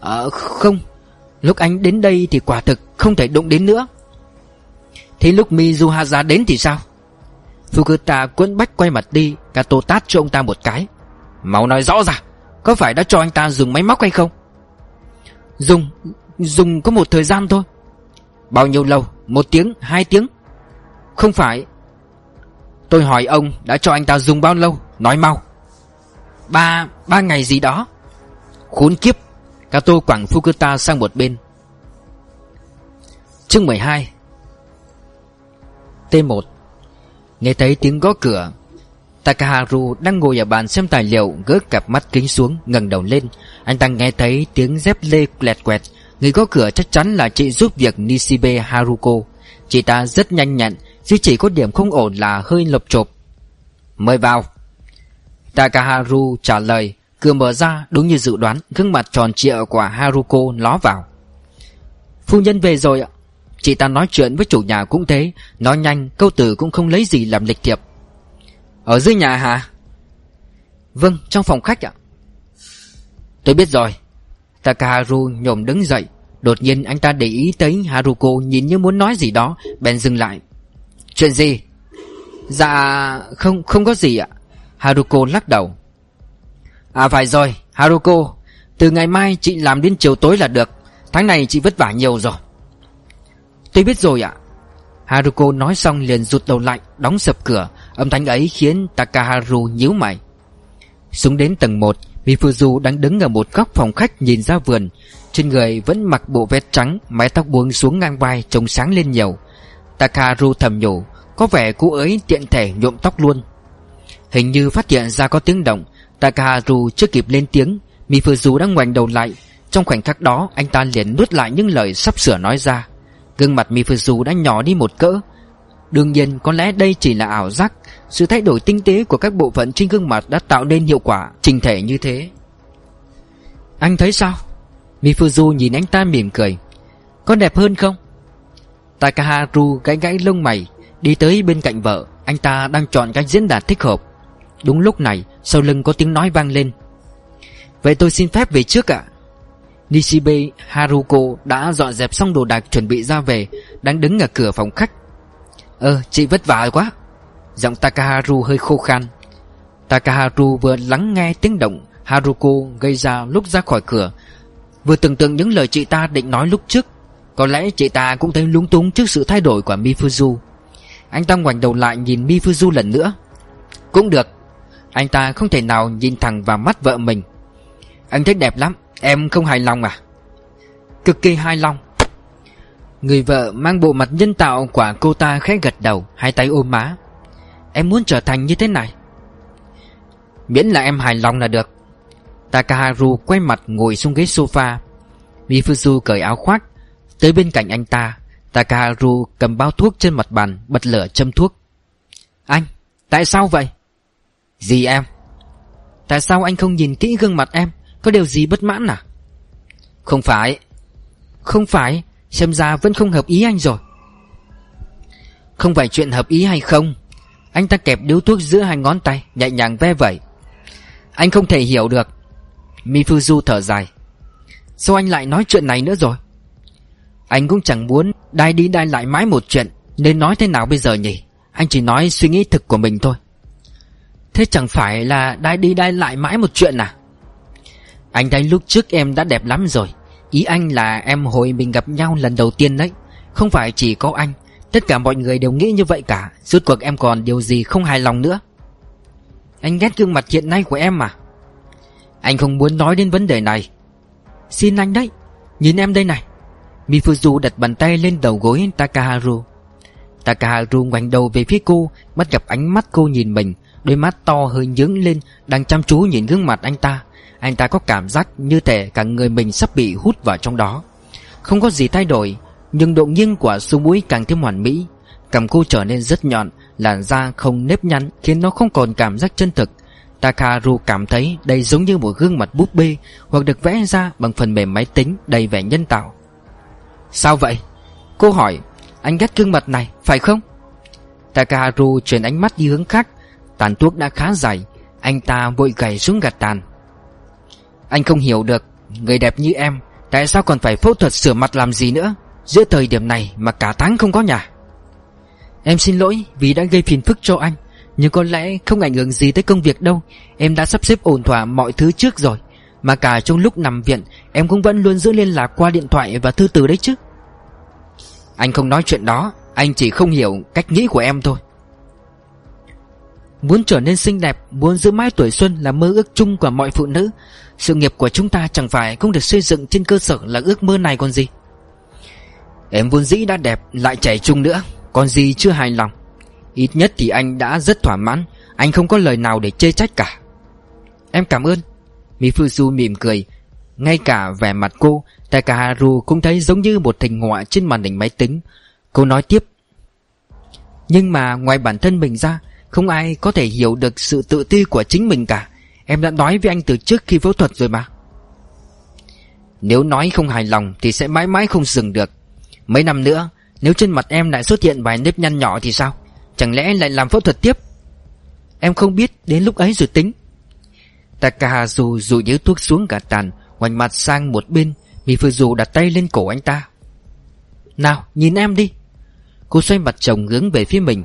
Ờ không Lúc anh đến đây thì quả thực Không thể đụng đến nữa. Thế lúc Mizuhara đến thì sao? Fukuta quấn bách quay mặt đi Kato tát cho ông ta một cái. Máu nói rõ ra Có phải đã cho anh ta dùng máy móc hay không? Dùng Dùng có một thời gian thôi. Bao nhiêu lâu? Một tiếng, hai tiếng? Không phải. Tôi hỏi ông đã cho anh ta dùng bao lâu? Nói mau. Ba, ba ngày gì đó. Khốn kiếp. Kato quẳng Fukuta sang một bên. Chương 12 T1 Nghe thấy tiếng gõ cửa Takaharu đang ngồi ở bàn xem tài liệu, Gỡ cặp mắt kính xuống, ngẩng đầu lên. Anh ta nghe thấy tiếng dép lê quẹt quẹt. Người có cửa chắc chắn là chị giúp việc Nishibe Haruko. Chị ta rất nhanh nhẹn, Duy chỉ có điểm không ổn là hơi lộp chộp. Mời vào. Takaharu trả lời, Cửa mở ra đúng như dự đoán, Gương mặt tròn trịa của Haruko ló vào. Phu nhân về rồi ạ. Chị ta nói chuyện với chủ nhà cũng thế, Nói nhanh, câu từ cũng không lấy gì làm lịch thiệp. Ở dưới nhà hả? Vâng trong phòng khách ạ. Tôi biết rồi. Takaharu nhổm đứng dậy. Đột nhiên anh ta để ý tới Haruko nhìn như muốn nói gì đó, Bèn dừng lại. Chuyện gì? Dạ không không có gì ạ. Haruko lắc đầu. À phải rồi, Haruko. Từ ngày mai chị làm đến chiều tối là được. Tháng này chị vất vả nhiều rồi. Tôi biết rồi ạ. Haruko nói xong liền rụt đầu lại, Đóng sập cửa. Âm thanh ấy khiến Takaharu nhíu mày. Xuống đến tầng 1 Mifuzu đang đứng ở một góc phòng khách nhìn ra vườn. Trên người vẫn mặc bộ vest trắng, Mái tóc buông xuống ngang vai, trông sáng lên nhiều. Takaharu thầm nhủ, Có vẻ cô ấy tiện thể nhuộm tóc luôn. Hình như phát hiện ra có tiếng động, Takaharu chưa kịp lên tiếng. Mifuzu đã ngoảnh đầu lại. Trong khoảnh khắc đó, anh ta liền nuốt lại những lời sắp sửa nói ra. Gương mặt Mifuzu đã nhỏ đi một cỡ. Đương nhiên, có lẽ đây chỉ là ảo giác. Sự thay đổi tinh tế của các bộ phận trên gương mặt đã tạo nên hiệu quả trình thể như thế. Anh thấy sao? Mifuzu nhìn anh ta mỉm cười. Có đẹp hơn không? Takaharu gãy gãy lông mày. Đi tới bên cạnh vợ, Anh ta đang chọn cách diễn đạt thích hợp. Đúng lúc này, sau lưng có tiếng nói vang lên. Vậy tôi xin phép về trước ạ. Nishibe Haruko đã dọn dẹp xong đồ đạc chuẩn bị ra về, Đang đứng ở cửa phòng khách. Ờ chị vất vả quá. Giọng Takaharu hơi khô khan. Takaharu vừa lắng nghe tiếng động Haruko gây ra lúc ra khỏi cửa. Vừa tưởng tượng những lời chị ta định nói lúc trước, Có lẽ chị ta cũng thấy lúng túng trước sự thay đổi của Mifuzu. Anh ta ngoảnh đầu lại nhìn Mifuzu lần nữa. Cũng được, Anh ta không thể nào nhìn thẳng vào mắt vợ mình. Anh thấy đẹp lắm, Em không hài lòng à? Cực kỳ hài lòng. Người vợ mang bộ mặt nhân tạo của cô ta khẽ gật đầu Hai tay ôm má. Em muốn trở thành như thế này. Miễn là em hài lòng là được. Takaharu quay mặt ngồi xuống ghế sofa. Mifuzu cởi áo khoác. Tới bên cạnh anh ta Takaharu cầm bao thuốc trên mặt bàn Bật lửa châm thuốc. Anh, tại sao vậy? Gì em? Tại sao anh không nhìn kỹ gương mặt em? Có điều gì bất mãn à? Không phải. Không phải. Xem ra vẫn không hợp ý anh rồi. Không phải chuyện hợp ý hay không, Anh ta kẹp điếu thuốc giữa hai ngón tay, Nhẹ nhàng ve vẩy. Anh không thể hiểu được. Mifuzu thở dài. Sao anh lại nói chuyện này nữa rồi? Anh cũng chẳng muốn Đai đi đai lại mãi một chuyện, Nên nói thế nào bây giờ nhỉ? Anh chỉ nói suy nghĩ thực của mình thôi. Thế chẳng phải là đai đi đai lại mãi một chuyện à? Anh thấy lúc trước em đã đẹp lắm rồi. Ý anh là em hồi mình gặp nhau lần đầu tiên đấy. Không phải chỉ có anh, Tất cả mọi người đều nghĩ như vậy cả. Rốt cuộc em còn điều gì không hài lòng nữa? Anh ghét gương mặt hiện nay của em mà Anh không muốn nói đến vấn đề này. Xin anh đấy, Nhìn em đây này. Mifuzu đặt bàn tay lên đầu gối Takaharu. Takaharu ngoảnh đầu về phía cô, Bắt gặp ánh mắt cô nhìn mình, Đôi mắt to hơi nhướng lên, Đang chăm chú nhìn gương mặt anh ta anh ta có cảm giác như thể cả người mình sắp bị hút vào trong đó. Không có gì thay đổi Nhưng độ nghiêng của sống mũi càng thêm hoàn mỹ. Cầm cô trở nên rất nhọn Làn da không nếp nhăn Khiến nó không còn cảm giác chân thực. Takaru cảm thấy đây giống như một gương mặt búp bê Hoặc được vẽ ra bằng phần mềm máy tính đầy vẻ nhân tạo. Sao vậy? Cô hỏi. Anh ghét gương mặt này, phải không? Takaru chuyển ánh mắt đi hướng khác. Tàn thuốc đã khá dài. Anh ta vội gầy xuống gạt tàn anh không hiểu được, Người đẹp như em, Tại sao còn phải phẫu thuật sửa mặt làm gì nữa? Giữa thời điểm này mà cả tháng không có nhà. Em xin lỗi vì đã gây phiền phức cho anh, Nhưng có lẽ không ảnh hưởng gì tới công việc đâu. Em đã sắp xếp ổn thỏa mọi thứ trước rồi, Mà cả trong lúc nằm viện, Em cũng vẫn luôn giữ liên lạc qua điện thoại và thư từ đấy chứ. Anh không nói chuyện đó, Anh chỉ không hiểu cách nghĩ của em thôi. Muốn trở nên xinh đẹp, Muốn giữ mãi tuổi xuân là mơ ước chung của mọi phụ nữ sự nghiệp của chúng ta chẳng phải cũng được xây dựng trên cơ sở là ước mơ này còn gì? Em vốn dĩ đã đẹp, lại trẻ trung nữa Còn gì chưa hài lòng? Ít nhất thì anh đã rất thỏa mãn, Anh không có lời nào để chê trách cả. Em cảm ơn. Mifuzu mỉm cười, Ngay cả vẻ mặt cô, Takaharu cũng thấy giống như một hình họa trên màn hình máy tính. Cô nói tiếp, Nhưng mà ngoài bản thân mình ra, không ai có thể hiểu được sự tự ti của chính mình cả. Em đã nói với anh từ trước khi phẫu thuật rồi mà. Nếu nói không hài lòng Thì sẽ mãi mãi không dừng được. Mấy năm nữa, Nếu trên mặt em lại xuất hiện vài nếp nhăn nhỏ thì sao? Chẳng lẽ lại làm phẫu thuật tiếp? Em không biết đến lúc ấy rồi tính. Takahazu dụi nhớ thuốc xuống cả tàn Ngoảnh mặt sang một bên, Mifuzu đặt tay lên cổ anh ta. Nào, nhìn em đi. Cô xoay mặt chồng hướng về phía mình.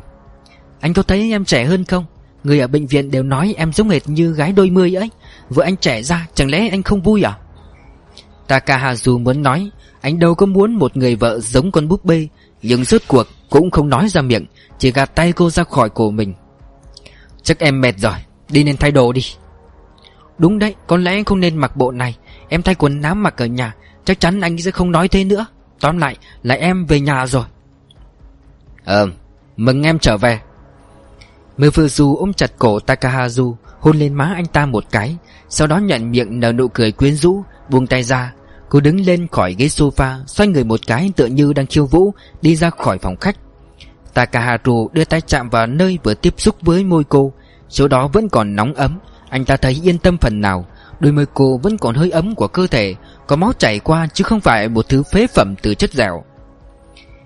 Anh có thấy em trẻ hơn không? Người ở bệnh viện đều nói em giống hệt như gái đôi mươi ấy. Vợ anh trẻ ra, chẳng lẽ anh không vui à? Takahazu muốn nói, Anh đâu có muốn một người vợ giống con búp bê, Nhưng rốt cuộc cũng không nói ra miệng, Chỉ gạt tay cô ra khỏi cổ mình. Chắc em mệt rồi, Đi nên thay đồ đi. Đúng đấy, Có lẽ không nên mặc bộ này, Em thay quần nám mặc ở nhà, Chắc chắn anh sẽ không nói thế nữa. Tóm lại, là em về nhà rồi. Ờ Mừng em trở về. Mifuzu ôm chặt cổ Takahazu Hôn lên má anh ta một cái, Sau đó nhận miệng nở nụ cười quyến rũ, Buông tay ra. Cô đứng lên khỏi ghế sofa, Xoay người một cái tựa như đang khiêu vũ, Đi ra khỏi phòng khách. Takaharu đưa tay chạm vào nơi vừa tiếp xúc với môi cô. Chỗ đó vẫn còn nóng ấm, Anh ta thấy yên tâm phần nào. Đôi môi cô vẫn còn hơi ấm của cơ thể, Có máu chảy qua chứ không phải một thứ phế phẩm từ chất dẻo.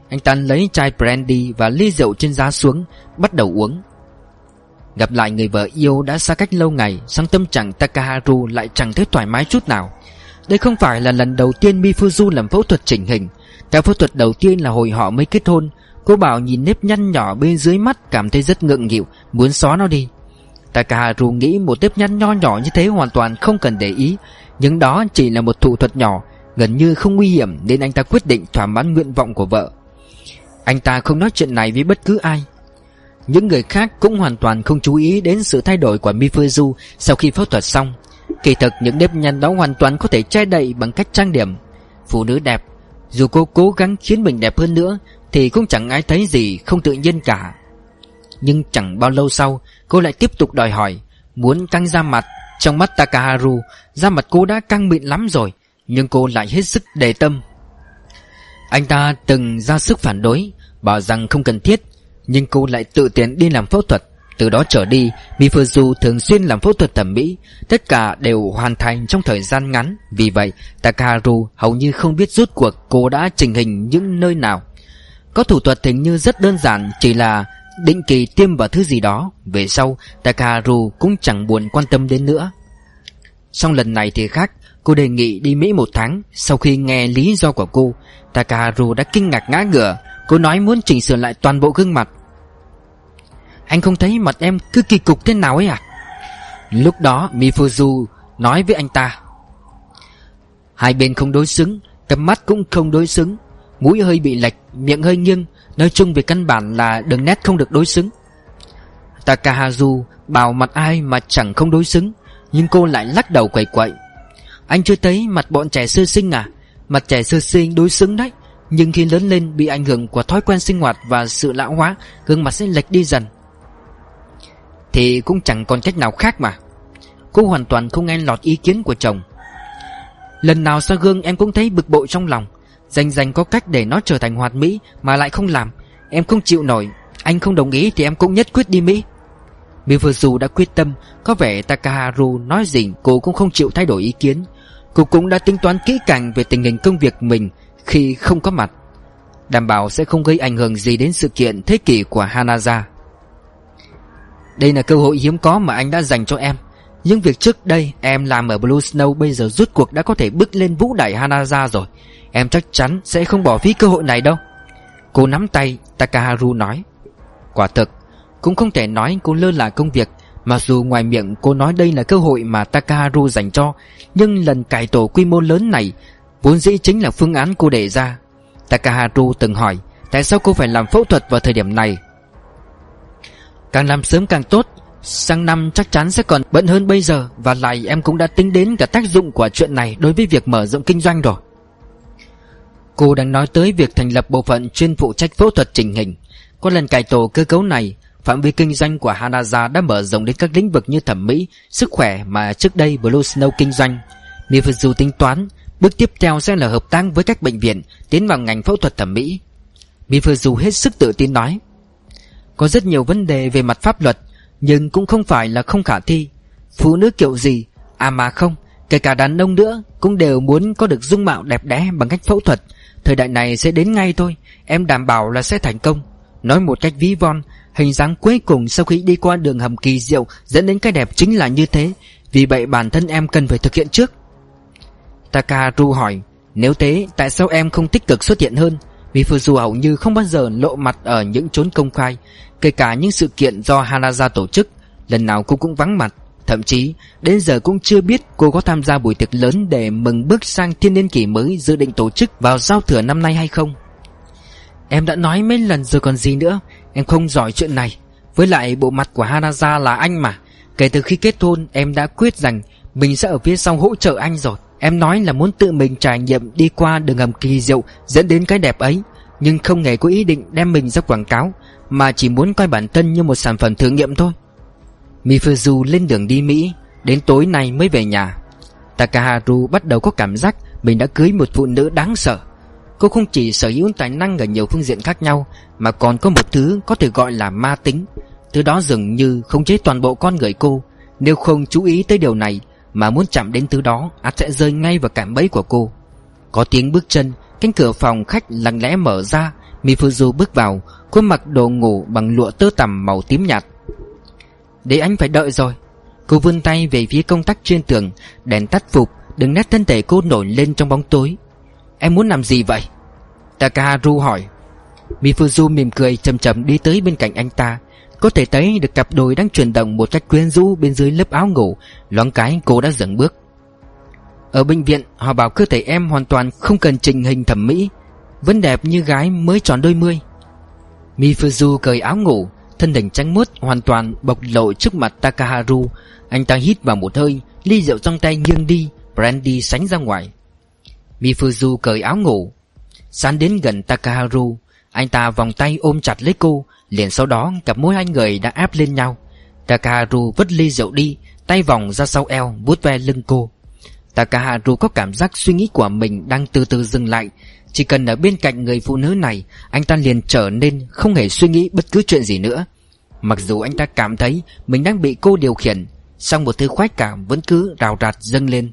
Anh ta lấy chai brandy và ly rượu trên giá xuống, Bắt đầu uống. Gặp lại người vợ yêu đã xa cách lâu ngày Sang tâm trạng Takaharu lại chẳng thấy thoải mái chút nào. Đây không phải là lần đầu tiên Mifuzu làm phẫu thuật chỉnh hình. Cả phẫu thuật đầu tiên là hồi họ mới kết hôn, Cô bảo nhìn nếp nhăn nhỏ bên dưới mắt Cảm thấy rất ngượng nghịu, Muốn xóa nó đi. Takaharu nghĩ một nếp nhăn nho nhỏ như thế hoàn toàn không cần để ý, Nhưng đó chỉ là một thủ thuật nhỏ, Gần như không nguy hiểm Nên anh ta quyết định thỏa mãn nguyện vọng của vợ. Anh ta không nói chuyện này với bất cứ ai. Những người khác cũng hoàn toàn không chú ý đến sự thay đổi của Mifuzu sau khi phẫu thuật xong. Kỳ thực, những nếp nhăn đó hoàn toàn có thể che đậy bằng cách trang điểm. Phụ nữ đẹp, Dù cô cố gắng khiến mình đẹp hơn nữa, Thì cũng chẳng ai thấy gì không tự nhiên cả. Nhưng chẳng bao lâu sau, Cô lại tiếp tục đòi hỏi, Muốn căng da mặt. Trong mắt Takaharu, Da mặt cô đã căng mịn lắm rồi, Nhưng cô lại hết sức đề tâm. Anh ta từng ra sức phản đối, Bảo rằng không cần thiết nhưng cô lại tự tiện đi làm phẫu thuật. Từ đó trở đi Mifuzu thường xuyên làm phẫu thuật thẩm mỹ. Tất cả đều hoàn thành trong thời gian ngắn. Vì vậy, Takaharu hầu như không biết rút cuộc cô đã trình hình những nơi nào. Có thủ thuật hình như rất đơn giản, Chỉ là định kỳ tiêm vào thứ gì đó. Về sau, Takaharu cũng chẳng buồn quan tâm đến nữa. Xong lần này thì khác. Cô đề nghị đi Mỹ một tháng. Sau khi nghe lý do của cô, Takaharu đã kinh ngạc ngã ngửa. Cô nói muốn chỉnh sửa lại toàn bộ gương mặt anh không thấy mặt em cứ kỳ cục thế nào ấy à? Lúc đó, Mifuzu nói với anh ta. Hai bên không đối xứng Cặp mắt cũng không đối xứng. Mũi hơi bị lệch, Miệng hơi nghiêng. Nói chung về căn bản là đường nét không được đối xứng. Takahazu bảo mặt ai mà chẳng không đối xứng, Nhưng cô lại lắc đầu quậy quậy. Anh chưa thấy mặt bọn trẻ sơ sinh à? Mặt trẻ sơ sinh đối xứng đấy, Nhưng khi lớn lên bị ảnh hưởng của thói quen sinh hoạt và sự lão hóa, Gương mặt sẽ lệch đi dần thì cũng chẳng còn cách nào khác mà. Cô hoàn toàn không nghe lọt ý kiến của chồng. Lần nào soi gương em cũng thấy bực bội trong lòng Dành dành có cách để nó trở thành hoạt mỹ Mà lại không làm. Em không chịu nổi, Anh không đồng ý thì em cũng nhất quyết đi Mỹ. Mifuzu đã quyết tâm, Có vẻ Takaharu nói gì cô cũng không chịu thay đổi ý kiến. Cô cũng đã tính toán kỹ càng về tình hình công việc mình Khi không có mặt. Đảm bảo sẽ không gây ảnh hưởng gì đến sự kiện thế kỷ của Hanaza đây là cơ hội hiếm có mà anh đã dành cho em. Những việc trước đây em làm ở Blue Snow Bây giờ rút cuộc đã có thể bước lên vũ đài Hanaza rồi. Em chắc chắn sẽ không bỏ phí cơ hội này đâu. Cô nắm tay, Takaharu nói. Quả thực, Cũng không thể nói cô lơ là công việc. Mặc dù ngoài miệng cô nói đây là cơ hội mà Takaharu dành cho, Nhưng lần cải tổ quy mô lớn này Vốn dĩ chính là phương án cô đề ra. Takaharu từng hỏi, Tại sao cô phải làm phẫu thuật vào thời điểm này? Càng làm sớm càng tốt. Sang năm chắc chắn sẽ còn bận hơn bây giờ Và lại em cũng đã tính đến cả tác dụng của chuyện này Đối với việc mở rộng kinh doanh rồi. Cô đang nói tới việc thành lập bộ phận chuyên phụ trách phẫu thuật chỉnh hình. Có lần cải tổ cơ cấu này Phạm vi kinh doanh của Hanaza đã mở rộng đến các lĩnh vực như thẩm mỹ, sức khỏe mà trước đây Blue Snow kinh doanh. Mifuzu tính toán Bước tiếp theo sẽ là hợp tác với các bệnh viện Tiến vào ngành phẫu thuật thẩm mỹ. Mifuzu hết sức tự tin nói có rất nhiều vấn đề về mặt pháp luật, Nhưng cũng không phải là không khả thi. Phụ nữ kiểu gì? À mà không, Kể cả đàn ông nữa Cũng đều muốn có được dung mạo đẹp đẽ bằng cách phẫu thuật. Thời đại này sẽ đến ngay thôi, Em đảm bảo là sẽ thành công. Nói một cách ví von, Hình dáng cuối cùng sau khi đi qua đường hầm kỳ diệu Dẫn đến cái đẹp chính là như thế. Vì vậy bản thân em cần phải thực hiện trước. Takaru hỏi, Nếu thế, tại sao em không tích cực xuất hiện hơn? Vì Fuzu hầu như không bao giờ lộ mặt ở những chốn công khai. Kể cả những sự kiện do Hanaza tổ chức, Lần nào cô cũng vắng mặt. Thậm chí, đến giờ cũng chưa biết cô có tham gia buổi tiệc lớn Để mừng bước sang thiên niên kỷ mới dự định tổ chức vào giao thừa năm nay hay không. Em đã nói mấy lần rồi còn gì nữa, Em không giỏi chuyện này. Với lại bộ mặt của Hanaza là anh mà. Kể từ khi kết hôn, em đã quyết rằng Mình sẽ ở phía sau hỗ trợ anh rồi. Em nói là muốn tự mình trải nghiệm đi qua đường hầm kỳ diệu Dẫn đến cái đẹp ấy. Nhưng không hề có ý định đem mình ra quảng cáo, mà chỉ muốn coi bản thân như một sản phẩm thử nghiệm thôi. Mifuzu lên đường đi Mỹ, Đến tối nay mới về nhà. Takaharu bắt đầu có cảm giác Mình đã cưới một phụ nữ đáng sợ. Cô không chỉ sở hữu tài năng ở nhiều phương diện khác nhau, Mà còn có một thứ có thể gọi là ma tính. Thứ đó dường như không chế toàn bộ con người cô. Nếu không chú ý tới điều này, Mà muốn chạm đến thứ đó, ắt sẽ rơi ngay vào cảm bẫy của cô. Có tiếng bước chân Cánh cửa phòng khách lặng lẽ mở ra, Mifuzu bước vào Cô mặc đồ ngủ bằng lụa tơ tằm màu tím nhạt. Để anh phải đợi rồi. Cô vươn tay về phía công tắc trên tường, Đèn tắt phục, Đừng nét thân thể cô nổi lên trong bóng tối. Em muốn làm gì vậy? Takaharu hỏi. Mifuzu mỉm cười chầm chậm đi tới bên cạnh anh ta. Có thể thấy được cặp đôi đang chuyển động một cách quyến rũ bên dưới lớp áo ngủ. Loáng cái cô đã dừng bước. Ở bệnh viện, họ bảo cơ thể em hoàn toàn không cần trình hình thẩm mỹ. Vẫn đẹp như gái mới tròn đôi mươi. Mifuzu cởi áo ngủ, Thân hình trắng muốt hoàn toàn bộc lộ trước mặt Takaharu. Anh ta hít vào một hơi, Ly rượu trong tay nghiêng đi, Brandy sánh ra ngoài. Mifuzu cởi áo ngủ. Sán đến gần Takaharu, Anh ta vòng tay ôm chặt lấy cô, Liền sau đó cặp môi hai người đã áp lên nhau. Takaharu vứt ly rượu đi, Tay vòng ra sau eo, vuốt ve lưng cô. Takaharu có cảm giác suy nghĩ của mình đang từ từ dừng lại. Chỉ cần ở bên cạnh người phụ nữ này Anh ta liền trở nên không hề suy nghĩ bất cứ chuyện gì nữa. Mặc dù anh ta cảm thấy mình đang bị cô điều khiển song một thứ khoái cảm vẫn cứ rào rạt dâng lên.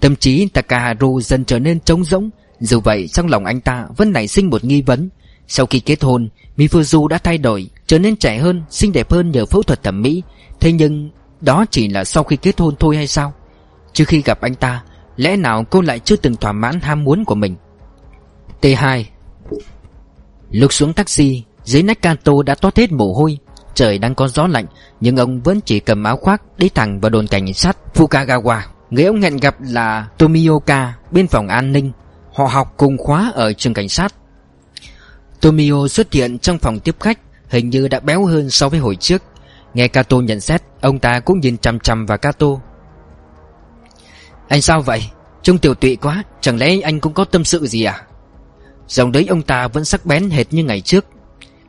Tâm trí Takaharu dần trở nên trống rỗng Dù vậy trong lòng anh ta vẫn nảy sinh một nghi vấn. Sau khi kết hôn Mifuzu đã thay đổi Trở nên trẻ hơn, xinh đẹp hơn nhờ phẫu thuật thẩm mỹ. Thế nhưng đó chỉ là sau khi kết hôn thôi hay sao? Trước khi gặp anh ta, Lẽ nào cô lại chưa từng thỏa mãn ham muốn của mình? T2 Lúc xuống taxi, Dưới nách Kanto đã toát hết mồ hôi, Trời đang có gió lạnh, Nhưng ông vẫn chỉ cầm áo khoác Đi thẳng vào đồn cảnh sát Fukagawa. Người ông hẹn gặp là Tomioka, Bên phòng an ninh. Họ học cùng khóa ở trường cảnh sát. Tomio xuất hiện trong phòng tiếp khách, Hình như đã béo hơn so với hồi trước. Nghe Kato nhận xét, Ông ta cũng nhìn chằm chằm vào Kato. Anh sao vậy? Trông tiểu tụy quá, Chẳng lẽ anh cũng có tâm sự gì à? Dòng đấy ông ta vẫn sắc bén hệt như ngày trước.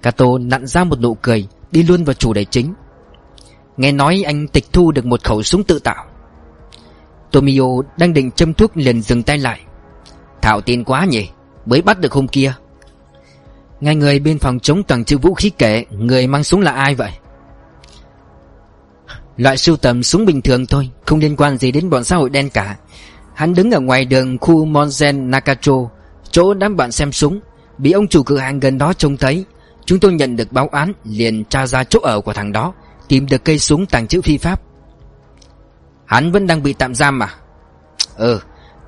Cato nặn ra một nụ cười, Đi luôn vào chủ đề chính. Nghe nói anh tịch thu được một khẩu súng tự tạo. Tomio đang định châm thuốc liền dừng tay lại. Thảo tin quá nhỉ, Mới bắt được hôm kia. Ngay người bên phòng chống toàn chữ vũ khí kể Người mang súng là ai vậy? Loại sưu tầm súng bình thường thôi, Không liên quan gì đến bọn xã hội đen cả. Hắn đứng ở ngoài đường khu Monzen, Nakacho, Chỗ đám bạn xem súng, Bị ông chủ cửa hàng gần đó trông thấy. Chúng tôi nhận được báo án, Liền tra ra chỗ ở của thằng đó, Tìm được cây súng tàng trữ phi pháp. Hắn vẫn đang bị tạm giam mà Ừ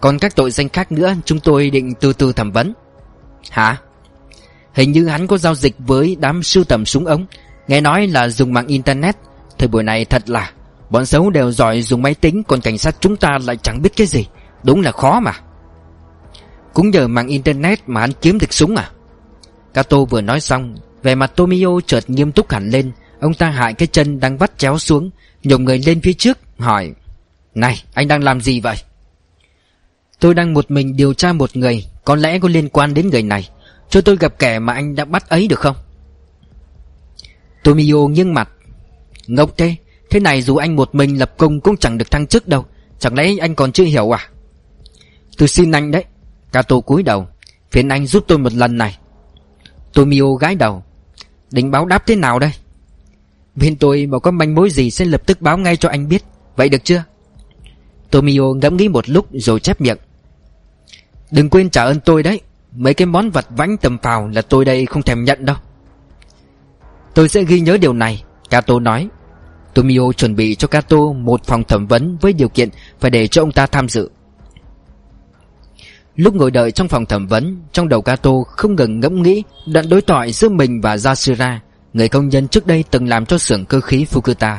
Còn các tội danh khác nữa, Chúng tôi định từ từ thẩm vấn. Hả? Hình như hắn có giao dịch với đám sưu tầm súng ống, Nghe nói là dùng mạng internet. Thời buổi này thật là, Bọn xấu đều giỏi dùng máy tính, Còn cảnh sát chúng ta lại chẳng biết cái gì. Đúng là khó mà. Cũng nhờ mạng internet mà hắn kiếm được súng à? Kato vừa nói xong Về mặt Tomio chợt nghiêm túc hẳn lên. Ông ta hại cái chân đang vắt chéo xuống, Nhổm người lên phía trước, hỏi, Này, anh đang làm gì vậy? Tôi đang một mình điều tra một người, Có lẽ có liên quan đến người này. Cho tôi gặp kẻ mà anh đã bắt ấy được không? Tomio nghiêng mặt Ngốc thế Thế này dù anh một mình lập công cũng chẳng được thăng chức đâu. Chẳng lẽ anh còn chưa hiểu à? Tôi xin anh đấy. Kato cúi đầu. Phiền anh giúp tôi một lần này. Tomio gái đầu. Định báo đáp thế nào đây? Bên tôi mà có manh mối gì sẽ lập tức báo ngay cho anh biết. Vậy được chưa? Tomio ngẫm nghĩ một lúc rồi chép miệng. Đừng quên trả ơn tôi đấy. Mấy cái món vật vãnh tầm phào là tôi đây không thèm nhận đâu. Tôi sẽ ghi nhớ điều này, Kato nói. Tomio chuẩn bị cho Kato một phòng thẩm vấn với điều kiện phải để cho ông ta tham dự. Lúc ngồi đợi trong phòng thẩm vấn, Trong đầu Kato không ngừng ngẫm nghĩ Đoạn đối thoại giữa mình và Yasura Người công nhân trước đây từng làm cho xưởng cơ khí Fukuta.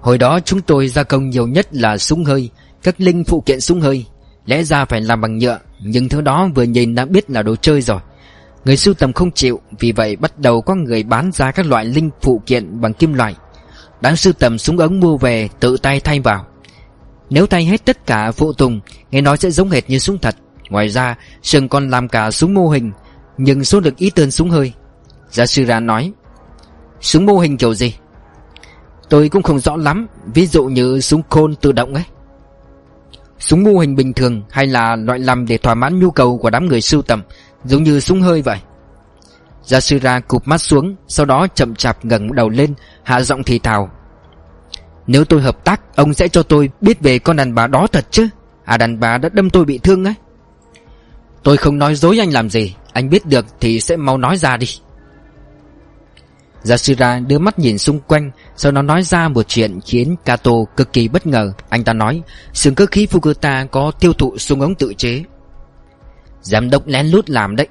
Hồi đó chúng tôi gia công nhiều nhất là súng hơi, Các linh phụ kiện súng hơi, Lẽ ra phải làm bằng nhựa, Nhưng thứ đó vừa nhìn đã biết là đồ chơi rồi. Người sưu tầm không chịu, Vì vậy bắt đầu có người bán ra các loại linh phụ kiện bằng kim loại. Đáng sưu tầm súng ống mua về tự tay thay vào. Nếu thay hết tất cả phụ tùng, Nghe nói sẽ giống hệt như súng thật. Ngoài ra, Sừng còn làm cả súng mô hình, Nhưng số lượng ít hơn súng hơi. Yashira nói, Súng mô hình kiểu gì? Tôi cũng không rõ lắm, Ví dụ như súng côn tự động ấy. Súng mô hình bình thường Hay là loại làm để thỏa mãn nhu cầu của đám người sưu tầm, Giống như súng hơi vậy? Yashira cụp mắt xuống, Sau đó chậm chạp ngẩng đầu lên, Hạ giọng thì thào. Nếu tôi hợp tác, Ông sẽ cho tôi biết về con đàn bà đó thật chứ? À đàn bà đã đâm tôi bị thương ấy. Tôi không nói dối anh làm gì, Anh biết được thì sẽ mau nói ra đi. Yashira đưa mắt nhìn xung quanh, Sau đó nói ra một chuyện khiến Kato cực kỳ bất ngờ. Anh ta nói Sừng cơ khí Fukuta có tiêu thụ súng ống tự chế. Giám đốc lén lút làm đấy,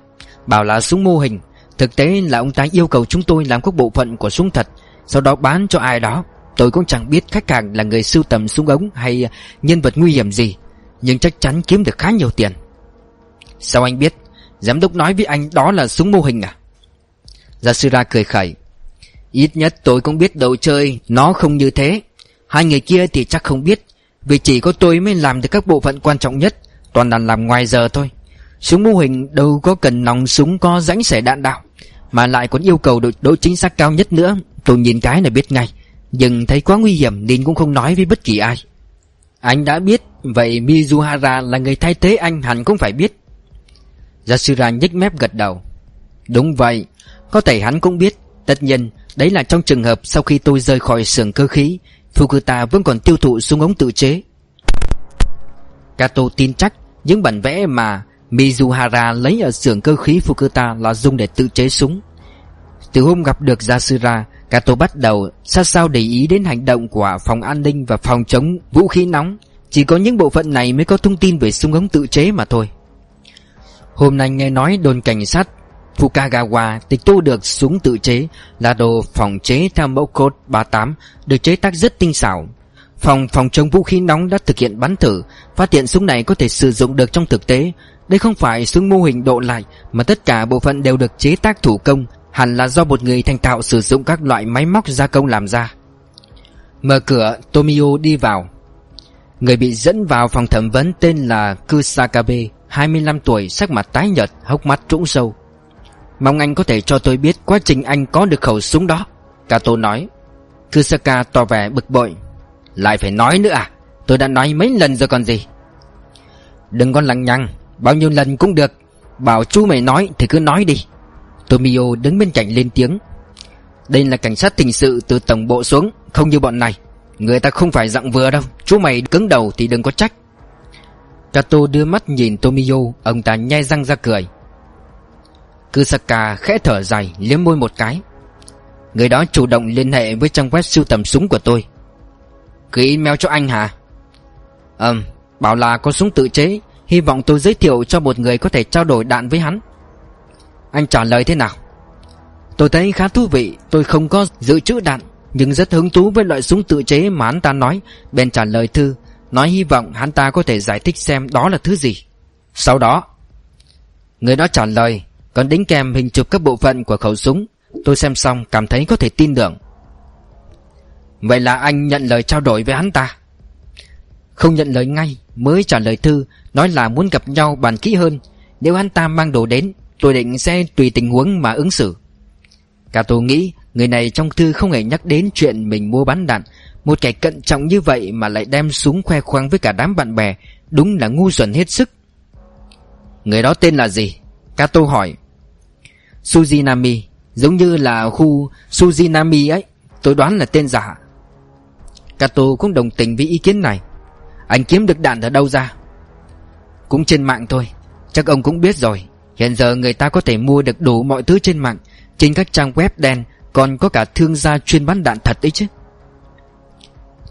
Bảo là súng mô hình Thực tế là ông ta yêu cầu chúng tôi làm các bộ phận của súng thật, Sau đó bán cho ai đó. Tôi cũng chẳng biết khách hàng là người sưu tầm súng ống Hay nhân vật nguy hiểm gì, Nhưng chắc chắn kiếm được khá nhiều tiền. Sao anh biết? Giám đốc nói với anh đó là súng mô hình à? Yasura cười khẩy. Ít nhất tôi cũng biết đồ chơi Nó không như thế. Hai người kia thì chắc không biết, Vì chỉ có tôi mới làm được các bộ phận quan trọng nhất, Toàn là làm ngoài giờ thôi. Súng mô hình đâu có cần nòng súng có rãnh xẻ đạn đạo mà lại còn yêu cầu độ, độ chính xác cao nhất nữa. Tôi nhìn cái là biết ngay Nhưng thấy quá nguy hiểm nên cũng không nói với bất kỳ ai. Anh đã biết Vậy Mizuhara là người thay thế anh hẳn cũng phải biết. Yasura nhếch mép gật đầu. Đúng vậy Có thể hắn cũng biết. Tất nhiên Đấy là trong trường hợp sau khi tôi rời khỏi xưởng cơ khí Fukuta vẫn còn tiêu thụ súng ống tự chế. Kato tin chắc Những bản vẽ mà Mizuhara lấy ở xưởng cơ khí Fukuta là dùng để tự chế súng Từ hôm gặp được Yasura Kato bắt đầu sát sao để ý đến hành động của phòng an ninh và phòng chống vũ khí nóng Chỉ có những bộ phận này mới có thông tin về súng ống tự chế mà thôi Hôm nay nghe nói đồn cảnh sát Fukagawa tịch thu được súng tự chế là đồ phòng chế theo mẫu code 38 được chế tác rất tinh xảo. Phòng phòng chống vũ khí nóng đã thực hiện bắn thử, phát hiện súng này có thể sử dụng được trong thực tế. Đây không phải xương mô hình độ lại mà tất cả bộ phận đều được chế tác thủ công, hẳn là do một người thành tạo sử dụng các loại máy móc gia công làm ra. Mở cửa, Tomio đi vào. Người bị dẫn vào phòng thẩm vấn tên là Kusakabe, 25 tuổi, sắc mặt tái nhợt, hốc mắt trũng sâu. Mong anh có thể cho tôi biết quá trình anh có được khẩu súng đó Kato nói Kusaka tỏ vẻ bực bội Lại phải nói nữa à Tôi đã nói mấy lần rồi còn gì Đừng có lằng nhằng Bao nhiêu lần cũng được. Bảo chú mày nói thì cứ nói đi. Tomio đứng bên cạnh lên tiếng. Đây là cảnh sát tình sự từ tổng bộ xuống, Không như bọn này. Người ta không phải dặn vừa đâu. Chú mày cứng đầu thì đừng có trách. Kato đưa mắt nhìn Tomio, Ông ta nhai răng ra cười. Kusaka khẽ thở dài, liếm môi một cái. Người đó chủ động liên hệ với trang web sưu tầm súng của tôi. Gửi email cho anh hả? Ừm, Bảo là có súng tự chế. Hy vọng tôi giới thiệu cho một người có thể trao đổi đạn với hắn. Anh trả lời thế nào? Tôi thấy khá thú vị, Tôi không có dự trữ đạn, Nhưng rất hứng thú với loại súng tự chế mà hắn ta nói. Bên trả lời thư, Nói hy vọng hắn ta có thể giải thích xem đó là thứ gì. Sau đó, Người đó trả lời, còn đính kèm hình chụp các bộ phận của khẩu súng. Tôi xem xong cảm thấy có thể tin tưởng. Vậy là anh nhận lời trao đổi với hắn ta. Không nhận lời ngay, Mới trả lời thư, Nói là muốn gặp nhau bàn kỹ hơn. Nếu hắn ta mang đồ đến, Tôi định sẽ tùy tình huống mà ứng xử. Cả nghĩ, Người này trong thư không hề nhắc đến chuyện mình mua bán đạn. Một kẻ cận trọng như vậy Mà lại đem súng khoe khoang với cả đám bạn bè, Đúng là ngu xuẩn hết sức. Người đó tên là gì? Kato hỏi. Suzinami, Giống như là khu Suzinami ấy, Tôi đoán là tên giả. Kato cũng đồng tình với ý kiến này. Anh kiếm được đạn ở đâu ra? Cũng trên mạng thôi. Chắc ông cũng biết rồi. Hiện giờ người ta có thể mua được đủ mọi thứ trên mạng. Trên các trang web đen, Còn có cả thương gia chuyên bán đạn thật đấy chứ.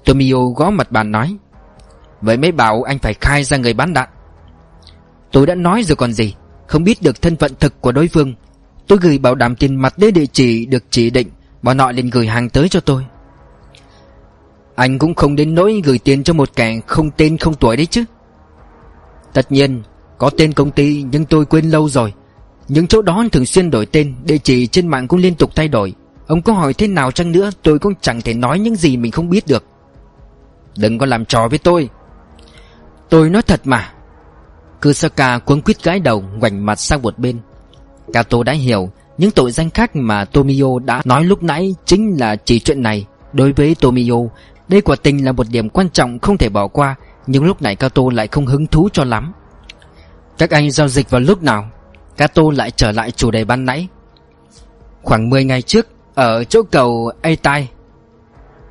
Tomio gõ mặt bàn nói. Vậy mới bảo anh phải khai ra người bán đạn. Tôi đã nói rồi còn gì. Không biết được thân phận thực của đối phương. Tôi gửi bảo đảm tiền mặt đến địa chỉ được chỉ định. Bọn họ liền gửi hàng tới cho tôi. Anh cũng không đến nỗi gửi tiền cho một kẻ không tên không tuổi đấy chứ. Tất nhiên, Có tên công ty nhưng tôi quên lâu rồi. Những chỗ đó thường xuyên đổi tên, Địa chỉ trên mạng cũng liên tục thay đổi. Ông có hỏi thế nào chăng nữa, Tôi cũng chẳng thể nói những gì mình không biết được. Đừng có làm trò với tôi. Tôi nói thật mà. Kusaka cuống quýt gãi đầu, Ngoảnh mặt sang một bên. Kato đã hiểu, Những tội danh khác mà Tomio đã nói lúc nãy Chính là chỉ chuyện này. Đối với Tomio đây quả tình là một điểm quan trọng không thể bỏ qua, Nhưng lúc này Kato lại không hứng thú cho lắm. Các anh giao dịch vào lúc nào? Kato lại trở lại chủ đề ban nãy. Khoảng 10 ngày trước, Ở chỗ cầu Aitai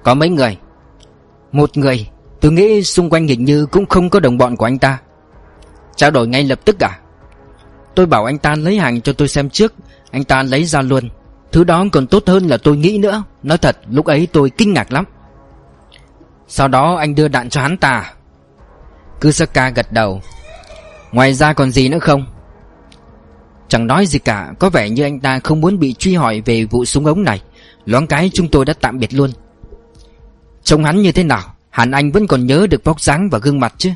Có mấy người? Một người, Tôi nghĩ xung quanh hình như cũng không có đồng bọn của anh ta. Trao đổi ngay lập tức à? Tôi bảo anh ta lấy hàng cho tôi xem trước, Anh ta lấy ra luôn. Thứ đó còn tốt hơn là tôi nghĩ nữa. Nói thật, lúc ấy tôi kinh ngạc lắm. Sau đó anh đưa đạn cho hắn ta. Kusaka gật đầu. Ngoài ra còn gì nữa không? Chẳng nói gì cả, Có vẻ như anh ta không muốn bị truy hỏi về vụ súng ống này. Loáng cái chúng tôi đã tạm biệt luôn. Trông hắn như thế nào? Hẳn anh vẫn còn nhớ được vóc dáng và gương mặt chứ?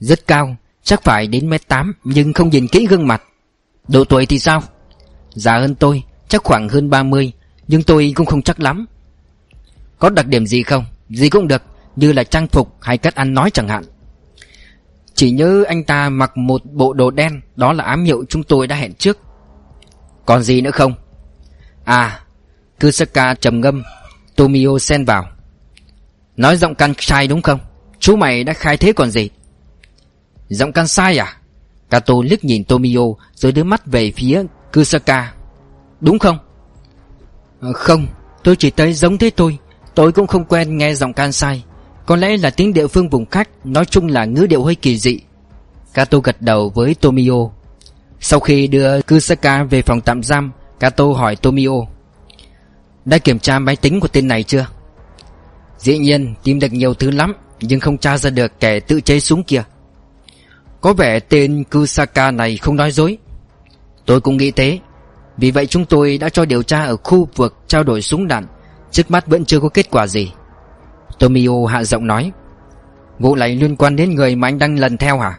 Rất cao, Chắc phải đến mét 8 Nhưng không nhìn kỹ gương mặt. Độ tuổi thì sao? Già hơn tôi, Chắc khoảng hơn 30 Nhưng tôi cũng không chắc lắm. Có đặc điểm gì không? Gì cũng được, Như là trang phục hay cách ăn nói chẳng hạn. Chỉ nhớ anh ta mặc một bộ đồ đen, Đó là ám hiệu chúng tôi đã hẹn trước. Còn gì nữa không? À Kusaka trầm ngâm, Tomio xen vào. Nói giọng can sai đúng không? Chú mày đã khai thế còn gì? Giọng can sai à? Kato liếc nhìn Tomio Rồi đưa mắt về phía Kusaka Đúng không? Ờ, không, Tôi chỉ thấy giống thế thôi. Tôi cũng không quen nghe giọng can sai. Có lẽ là tiếng địa phương vùng khác, Nói chung là ngữ điệu hơi kỳ dị. Kato gật đầu với Tomio. Sau khi đưa Kusaka về phòng tạm giam, Kato hỏi Tomio, Đã kiểm tra máy tính của tên này chưa? Dĩ nhiên, tìm được nhiều thứ lắm, Nhưng không tra ra được kẻ tự chế súng kia. Có vẻ tên Kusaka này không nói dối. Tôi cũng nghĩ thế. Vì vậy chúng tôi đã cho điều tra ở khu vực trao đổi súng đạn. Trước mắt vẫn chưa có kết quả gì. Tomio hạ giọng nói. Vụ này liên quan đến người mà anh đang lần theo hả?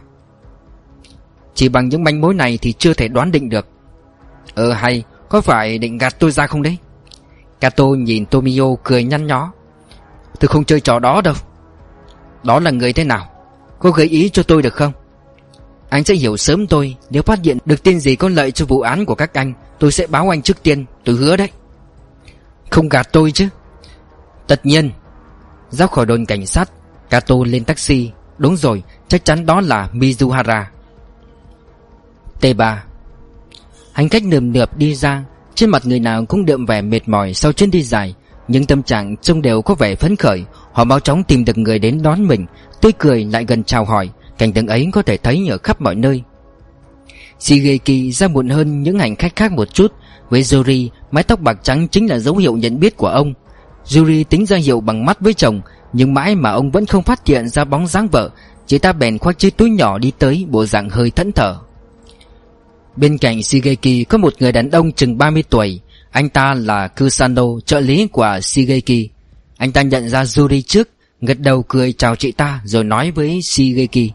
Chỉ bằng những manh mối này thì chưa thể đoán định được. Ờ hay, Có phải định gạt tôi ra không đấy? Kato nhìn Tomio cười nhăn nhó. Tôi không chơi trò đó đâu. Đó là người thế nào? Có gợi ý cho tôi được không? Anh sẽ hiểu sớm tôi. Nếu phát hiện được tin gì có lợi cho vụ án của các anh, Tôi sẽ báo anh trước tiên, Tôi hứa đấy. Không gạt tôi chứ. Tất nhiên Ra khỏi đồn cảnh sát, Kato lên taxi. Đúng rồi, Chắc chắn đó là Mizuhara. T3 Hành khách nườm nượp đi ra, Trên mặt người nào cũng đượm vẻ mệt mỏi Sau chuyến đi dài. Nhưng tâm trạng trông đều có vẻ phấn khởi. Họ mau chóng tìm được người đến đón mình. Tươi cười lại gần chào hỏi, Cảnh tượng ấy có thể thấy ở khắp mọi nơi. Shigeki ra muộn hơn những hành khách khác một chút. Với Yuri Mái tóc bạc trắng chính là dấu hiệu nhận biết của ông. Yuri tính ra hiệu bằng mắt với chồng Nhưng mãi mà ông vẫn không phát hiện ra bóng dáng vợ Chị ta bèn khoác chiếc túi nhỏ đi tới Bộ dạng hơi thẫn thờ. Bên cạnh Shigeki có một người đàn ông chừng 30 tuổi. Anh ta là Kusano, trợ lý của Shigeki. Anh ta nhận ra Yuri trước Gật đầu cười chào chị ta Rồi nói với Shigeki.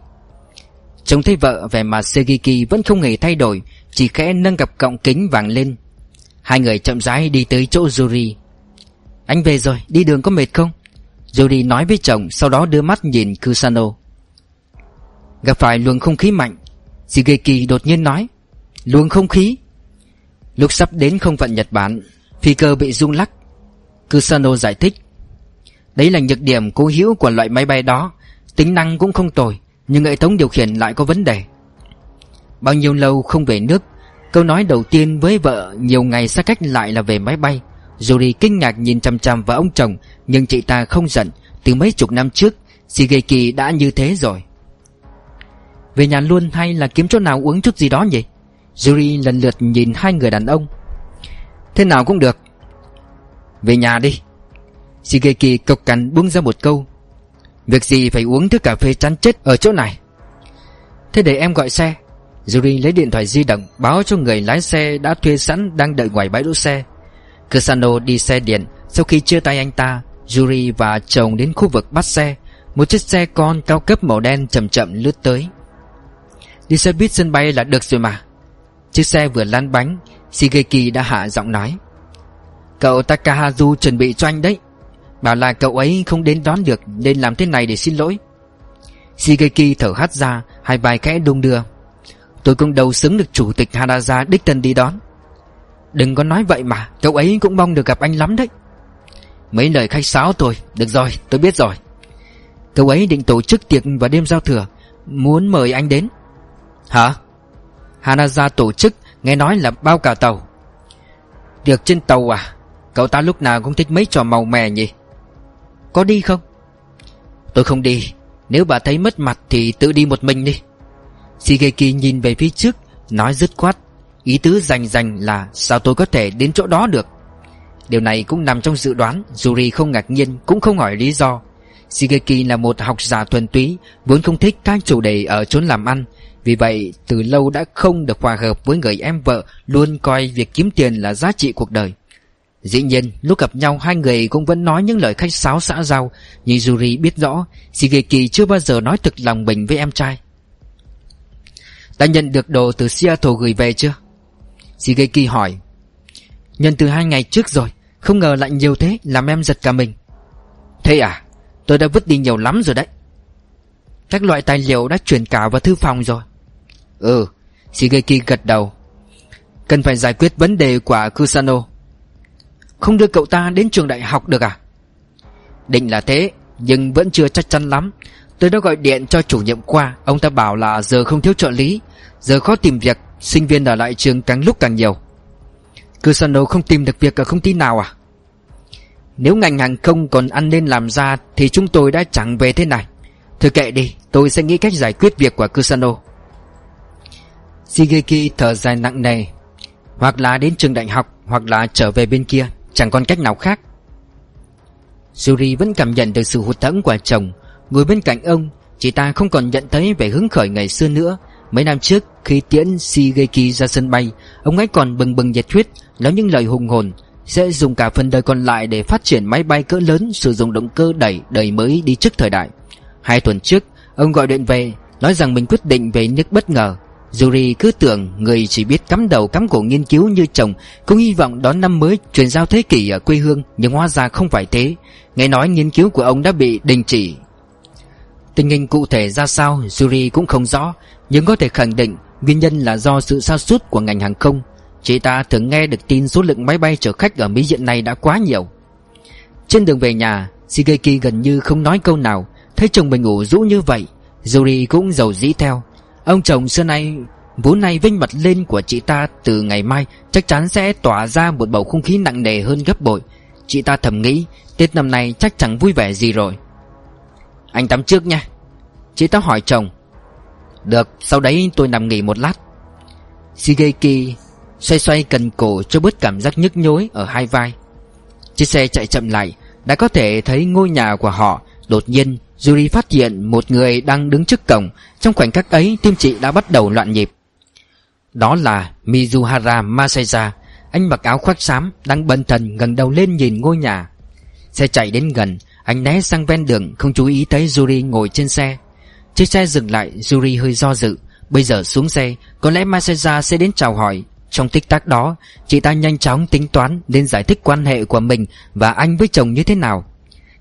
Trông thấy vợ vẻ mặt Segiki vẫn không hề thay đổi Chỉ khẽ nâng cặp cọng kính vàng lên. Hai người chậm rãi đi tới chỗ Yuri. Anh về rồi, đi đường có mệt không? Yuri nói với chồng Sau đó đưa mắt nhìn Kusano. Gặp phải luồng không khí mạnh Shigeki đột nhiên nói. Luồng không khí? Lúc sắp đến không phận Nhật Bản Phi cơ bị rung lắc Kusano giải thích. Đấy là nhược điểm cố hữu của loại máy bay đó Tính năng cũng không tồi nhưng hệ thống điều khiển lại có vấn đề. Bao nhiêu lâu không về nước, Câu nói đầu tiên với vợ Nhiều ngày xa cách lại là về máy bay. Yuri kinh ngạc nhìn chằm chằm vào ông chồng, Nhưng chị ta không giận. Từ mấy chục năm trước, Shigeki đã như thế rồi. Về nhà luôn hay là kiếm chỗ nào uống chút gì đó nhỉ? Yuri lần lượt nhìn hai người đàn ông. Thế nào cũng được. Về nhà đi. Shigeki cộc cằn buông ra một câu. Việc gì phải uống thứ cà phê chán chết ở chỗ này? Thế để em gọi xe. Yuri lấy điện thoại di động, Báo cho người lái xe đã thuê sẵn Đang đợi ngoài bãi đỗ xe. Kusano đi xe điện. Sau khi chia tay anh ta Yuri và chồng đến khu vực bắt xe. Một chiếc xe con cao cấp màu đen chậm chậm lướt tới. Đi xe buýt sân bay là được rồi mà. Chiếc xe vừa lăn bánh, Shigeki đã hạ giọng nói. Cậu Takahazu chuẩn bị cho anh đấy. Bảo là cậu ấy không đến đón được, Nên làm thế này để xin lỗi. Shigeki thở hắt ra, Hai vai khẽ đung đưa. Tôi cũng đầu xứng được chủ tịch Hanaza đích thân đi đón. Đừng có nói vậy mà, Cậu ấy cũng mong được gặp anh lắm đấy. Mấy lời khách sáo tôi Được rồi, tôi biết rồi. Cậu ấy định tổ chức tiệc vào đêm giao thừa, Muốn mời anh đến. Hả? Hanaza tổ chức, Nghe nói là bao cả tàu. Được trên tàu à? Cậu ta lúc nào cũng thích mấy trò màu mè nhỉ? Có đi không? Tôi không đi. Nếu bà thấy mất mặt thì tự đi một mình đi. Shigeki nhìn về phía trước, Nói dứt khoát. Ý tứ rành rành là Sao tôi có thể đến chỗ đó được? Điều này cũng nằm trong dự đoán, Yuri không ngạc nhiên, cũng không hỏi lý do. Shigeki là một học giả thuần túy, Vốn không thích các chủ đề ở chốn làm ăn. Vì vậy, từ lâu đã không được hòa hợp với người em vợ, Luôn coi việc kiếm tiền là giá trị cuộc đời. Dĩ nhiên, lúc gặp nhau, hai người cũng vẫn nói những lời khách sáo xã giao. Nhưng Yuri biết rõ, Shigeki chưa bao giờ nói thực lòng mình với em trai. Đã nhận được đồ từ Seattle gửi về chưa? Shigeki hỏi. Nhận từ hai ngày trước rồi, Không ngờ lại nhiều thế, làm em giật cả mình. Thế à Tôi đã vứt đi nhiều lắm rồi đấy. Các loại tài liệu đã chuyển cả vào thư phòng rồi. Ừ Shigeki gật đầu. Cần phải giải quyết vấn đề của Kusano. Không đưa cậu ta đến trường đại học được à? Định là thế, Nhưng vẫn chưa chắc chắn lắm. Tôi đã gọi điện cho chủ nhiệm qua Ông ta bảo là giờ không thiếu trợ lý. Giờ khó tìm việc, Sinh viên ở lại trường càng lúc càng nhiều. Cusano không tìm được việc ở công ty nào à? Nếu ngành hàng không còn ăn nên làm ra Thì chúng tôi đã chẳng về thế này. Thôi kệ đi, Tôi sẽ nghĩ cách giải quyết việc của Cusano Shigeki thở dài nặng nề. Hoặc là đến trường đại học, Hoặc là trở về bên kia. Chẳng còn cách nào khác. Yuri vẫn cảm nhận được sự hụt thẫn của chồng. Ngồi bên cạnh ông, Chị ta không còn nhận thấy vẻ hứng khởi ngày xưa nữa. Mấy năm trước, khi tiễn Shigeki ra sân bay, Ông ấy còn bừng bừng nhiệt huyết, Nói những lời hùng hồn. Sẽ dùng cả phần đời còn lại để phát triển máy bay cỡ lớn, Sử dụng động cơ đẩy đời mới đi trước thời đại. Hai tuần trước, Ông gọi điện về, Nói rằng mình quyết định về nước bất ngờ. Yuri cứ tưởng người chỉ biết cắm đầu cắm cổ nghiên cứu như chồng, Cũng hy vọng đón năm mới truyền giao thế kỷ ở quê hương, Nhưng hóa ra không phải thế. Nghe nói nghiên cứu của ông đã bị đình chỉ. Tình hình cụ thể ra sao Yuri cũng không rõ, Nhưng có thể khẳng định Nguyên nhân là do sự sa sút của ngành hàng không. Chị ta thường nghe được tin số lượng máy bay chở khách ở Mỹ hiện nay đã quá nhiều. Trên đường về nhà, Shigeki gần như không nói câu nào, Thấy chồng mình ngủ rũ như vậy Yuri cũng giàu dĩ theo. Ông chồng xưa nay Vốn nay vinh mặt lên của chị ta từ ngày mai, Chắc chắn sẽ tỏa ra một bầu không khí nặng nề hơn gấp bội. Chị ta thầm nghĩ, Tết năm nay chắc chẳng vui vẻ gì rồi. Anh tắm trước nha. Chị ta hỏi chồng. Được, sau đấy tôi nằm nghỉ một lát. Shigeki Xoay xoay cần cổ cho bớt cảm giác nhức nhối ở hai vai. Chiếc xe chạy chậm lại, Đã có thể thấy ngôi nhà của họ Đột nhiên Yuri phát hiện một người đang đứng trước cổng, Trong khoảnh khắc ấy tim chị đã bắt đầu loạn nhịp. Đó là Mizuhara Masaya, Anh mặc áo khoác xám Đang bần thần gần đầu lên nhìn ngôi nhà. Xe chạy đến gần, Anh né sang ven đường, Không chú ý thấy Yuri ngồi trên xe. Chiếc xe dừng lại, Yuri hơi do dự. Bây giờ xuống xe, Có lẽ Masaya sẽ đến chào hỏi. Trong tích tắc đó, Chị ta nhanh chóng tính toán, Nên giải thích quan hệ của mình Và anh với chồng như thế nào.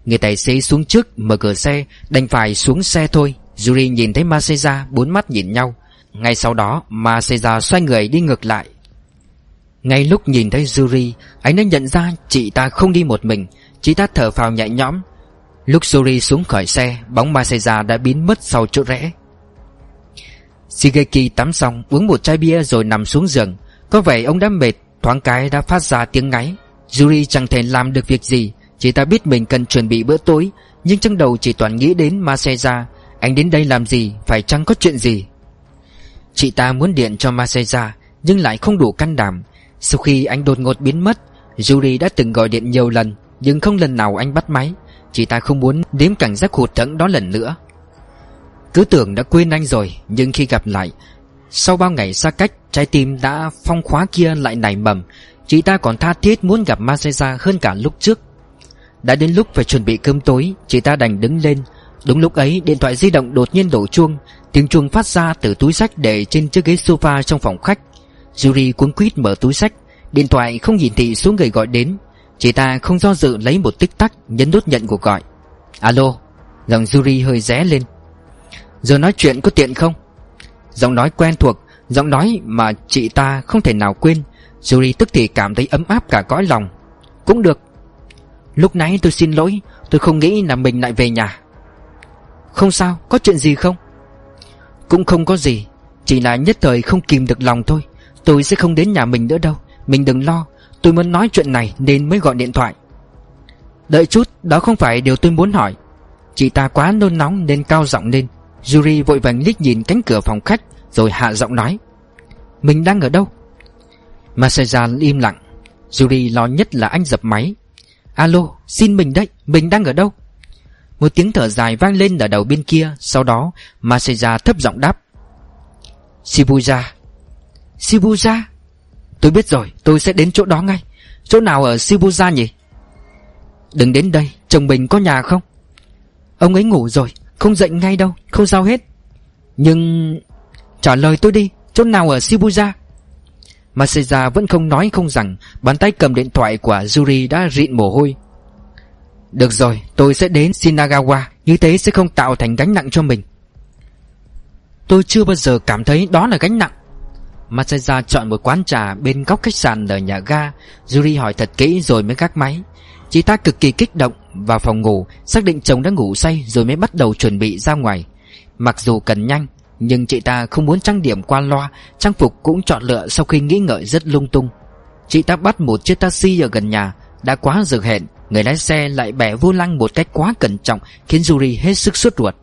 Người tài xế xuống trước, mở cửa xe, Đành phải xuống xe thôi. Yuri nhìn thấy Masaya bốn mắt nhìn nhau. Ngay sau đó Masaya xoay người đi ngược lại. Ngay lúc nhìn thấy Yuri, Anh đã nhận ra chị ta không đi một mình. Chị ta thở phào nhẹ nhõm. Lúc Yuri xuống khỏi xe, Bóng Masaya đã biến mất sau chỗ rẽ. Shigeki tắm xong, Uống một chai bia rồi nằm xuống giường. Có vẻ ông đã mệt, Thoáng cái đã phát ra tiếng ngáy. Yuri chẳng thể làm được việc gì. Chị ta biết mình cần chuẩn bị bữa tối, Nhưng trong đầu chỉ toàn nghĩ đến Masaya Anh đến đây làm gì, Phải chăng có chuyện gì? Chị ta muốn điện cho Masaya Nhưng lại không đủ can đảm. Sau khi anh đột ngột biến mất, Yuri đã từng gọi điện nhiều lần, Nhưng không lần nào anh bắt máy. Chị ta không muốn đếm cảnh giác hụt thẫn đó lần nữa. Cứ tưởng đã quên anh rồi, Nhưng khi gặp lại, Sau bao ngày xa cách, Trái tim đã phong khóa kia lại nảy mầm. Chị ta còn tha thiết muốn gặp Masaya hơn cả lúc trước đã đến lúc phải chuẩn bị cơm tối, Chị ta đành đứng lên. Đúng lúc ấy, điện thoại di động đột nhiên đổ chuông. Tiếng chuông phát ra từ túi sách để trên chiếc ghế sofa trong phòng khách. Yuri cuốn quýt mở túi sách. Điện thoại không nhìn thị số người gọi đến. Chị ta không do dự lấy một tích tắc Nhấn nút nhận cuộc gọi. Alo, Giọng Yuri hơi ré lên. Giờ nói chuyện có tiện không? Giọng nói quen thuộc, Giọng nói mà chị ta không thể nào quên. Yuri tức thì cảm thấy ấm áp cả cõi lòng. Cũng được Lúc nãy tôi xin lỗi, Tôi không nghĩ là mình lại về nhà. Không sao, có chuyện gì không? Cũng không có gì, Chỉ là nhất thời không kìm được lòng thôi. Tôi sẽ không đến nhà mình nữa đâu, Mình đừng lo. Tôi muốn nói chuyện này nên mới gọi điện thoại. Đợi chút, đó không phải điều tôi muốn hỏi. Chị ta quá nôn nóng nên cao giọng lên. Yuri vội vàng liếc nhìn cánh cửa phòng khách, Rồi hạ giọng nói. Mình đang ở đâu? Masaya im lặng. Yuri lo nhất là anh dập máy. Alo, xin mình đấy, mình đang ở đâu? Một tiếng thở dài vang lên ở đầu bên kia Sau đó Masaya thấp giọng đáp. Shibuya. Shibuya? Tôi biết rồi tôi sẽ đến chỗ đó ngay. Chỗ nào ở Shibuya nhỉ? Đừng đến đây Chồng mình có nhà không? Ông ấy ngủ rồi Không dậy ngay đâu Không sao hết. Nhưng Trả lời tôi đi Chỗ nào ở Shibuya? Masaya vẫn không nói không rằng, Bàn tay cầm điện thoại của Yuri đã rịn mồ hôi. Được rồi, tôi sẽ đến Shinagawa, Như thế sẽ không tạo thành gánh nặng cho mình. Tôi chưa bao giờ cảm thấy đó là gánh nặng. Masaya chọn một quán trà bên góc khách sạn ở nhà ga. Yuri hỏi thật kỹ rồi mới gác máy. Chị ta cực kỳ kích động, Vào phòng ngủ, Xác định chồng đã ngủ say Rồi mới bắt đầu chuẩn bị ra ngoài. Mặc dù cần nhanh nhưng chị ta không muốn trang điểm qua loa, Trang phục cũng chọn lựa sau khi nghĩ ngợi rất lung tung. Chị ta bắt một chiếc taxi ở gần nhà, Đã quá giờ hẹn, Người lái xe lại bẻ vô lăng một cách quá cẩn trọng, Khiến Yuri hết sức suốt ruột.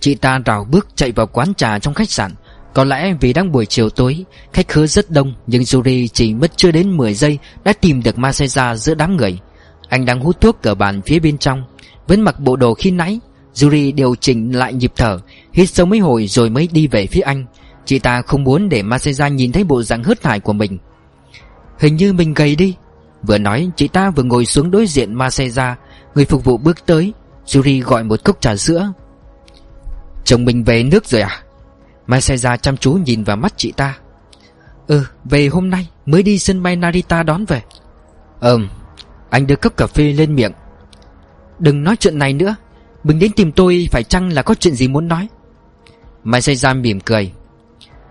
Chị ta rào bước chạy vào quán trà trong khách sạn. Có lẽ vì đang buổi chiều tối, Khách khứa rất đông, Nhưng Yuri chỉ mất chưa đến 10 giây Đã tìm được Masaya giữa đám người. Anh đang hút thuốc ở bàn phía bên trong, Vẫn mặc bộ đồ khi nãy Yuri điều chỉnh lại nhịp thở, Hít sâu mấy hồi rồi mới đi về phía anh. Chị ta không muốn để Masaya nhìn thấy bộ dạng hớt hải của mình. Hình như mình gầy đi. Vừa nói, chị ta vừa ngồi xuống đối diện Masaya Người phục vụ bước tới. Yuri gọi một cốc trà sữa. Chồng mình về nước rồi à? Masaya chăm chú nhìn vào mắt chị ta. Ừ về hôm nay Mới đi sân bay Narita đón về. Ừm, Anh đưa cốc cà phê lên miệng. Đừng nói chuyện này nữa. Mình đến tìm tôi, phải chăng là có chuyện gì muốn nói? Masaya mỉm cười.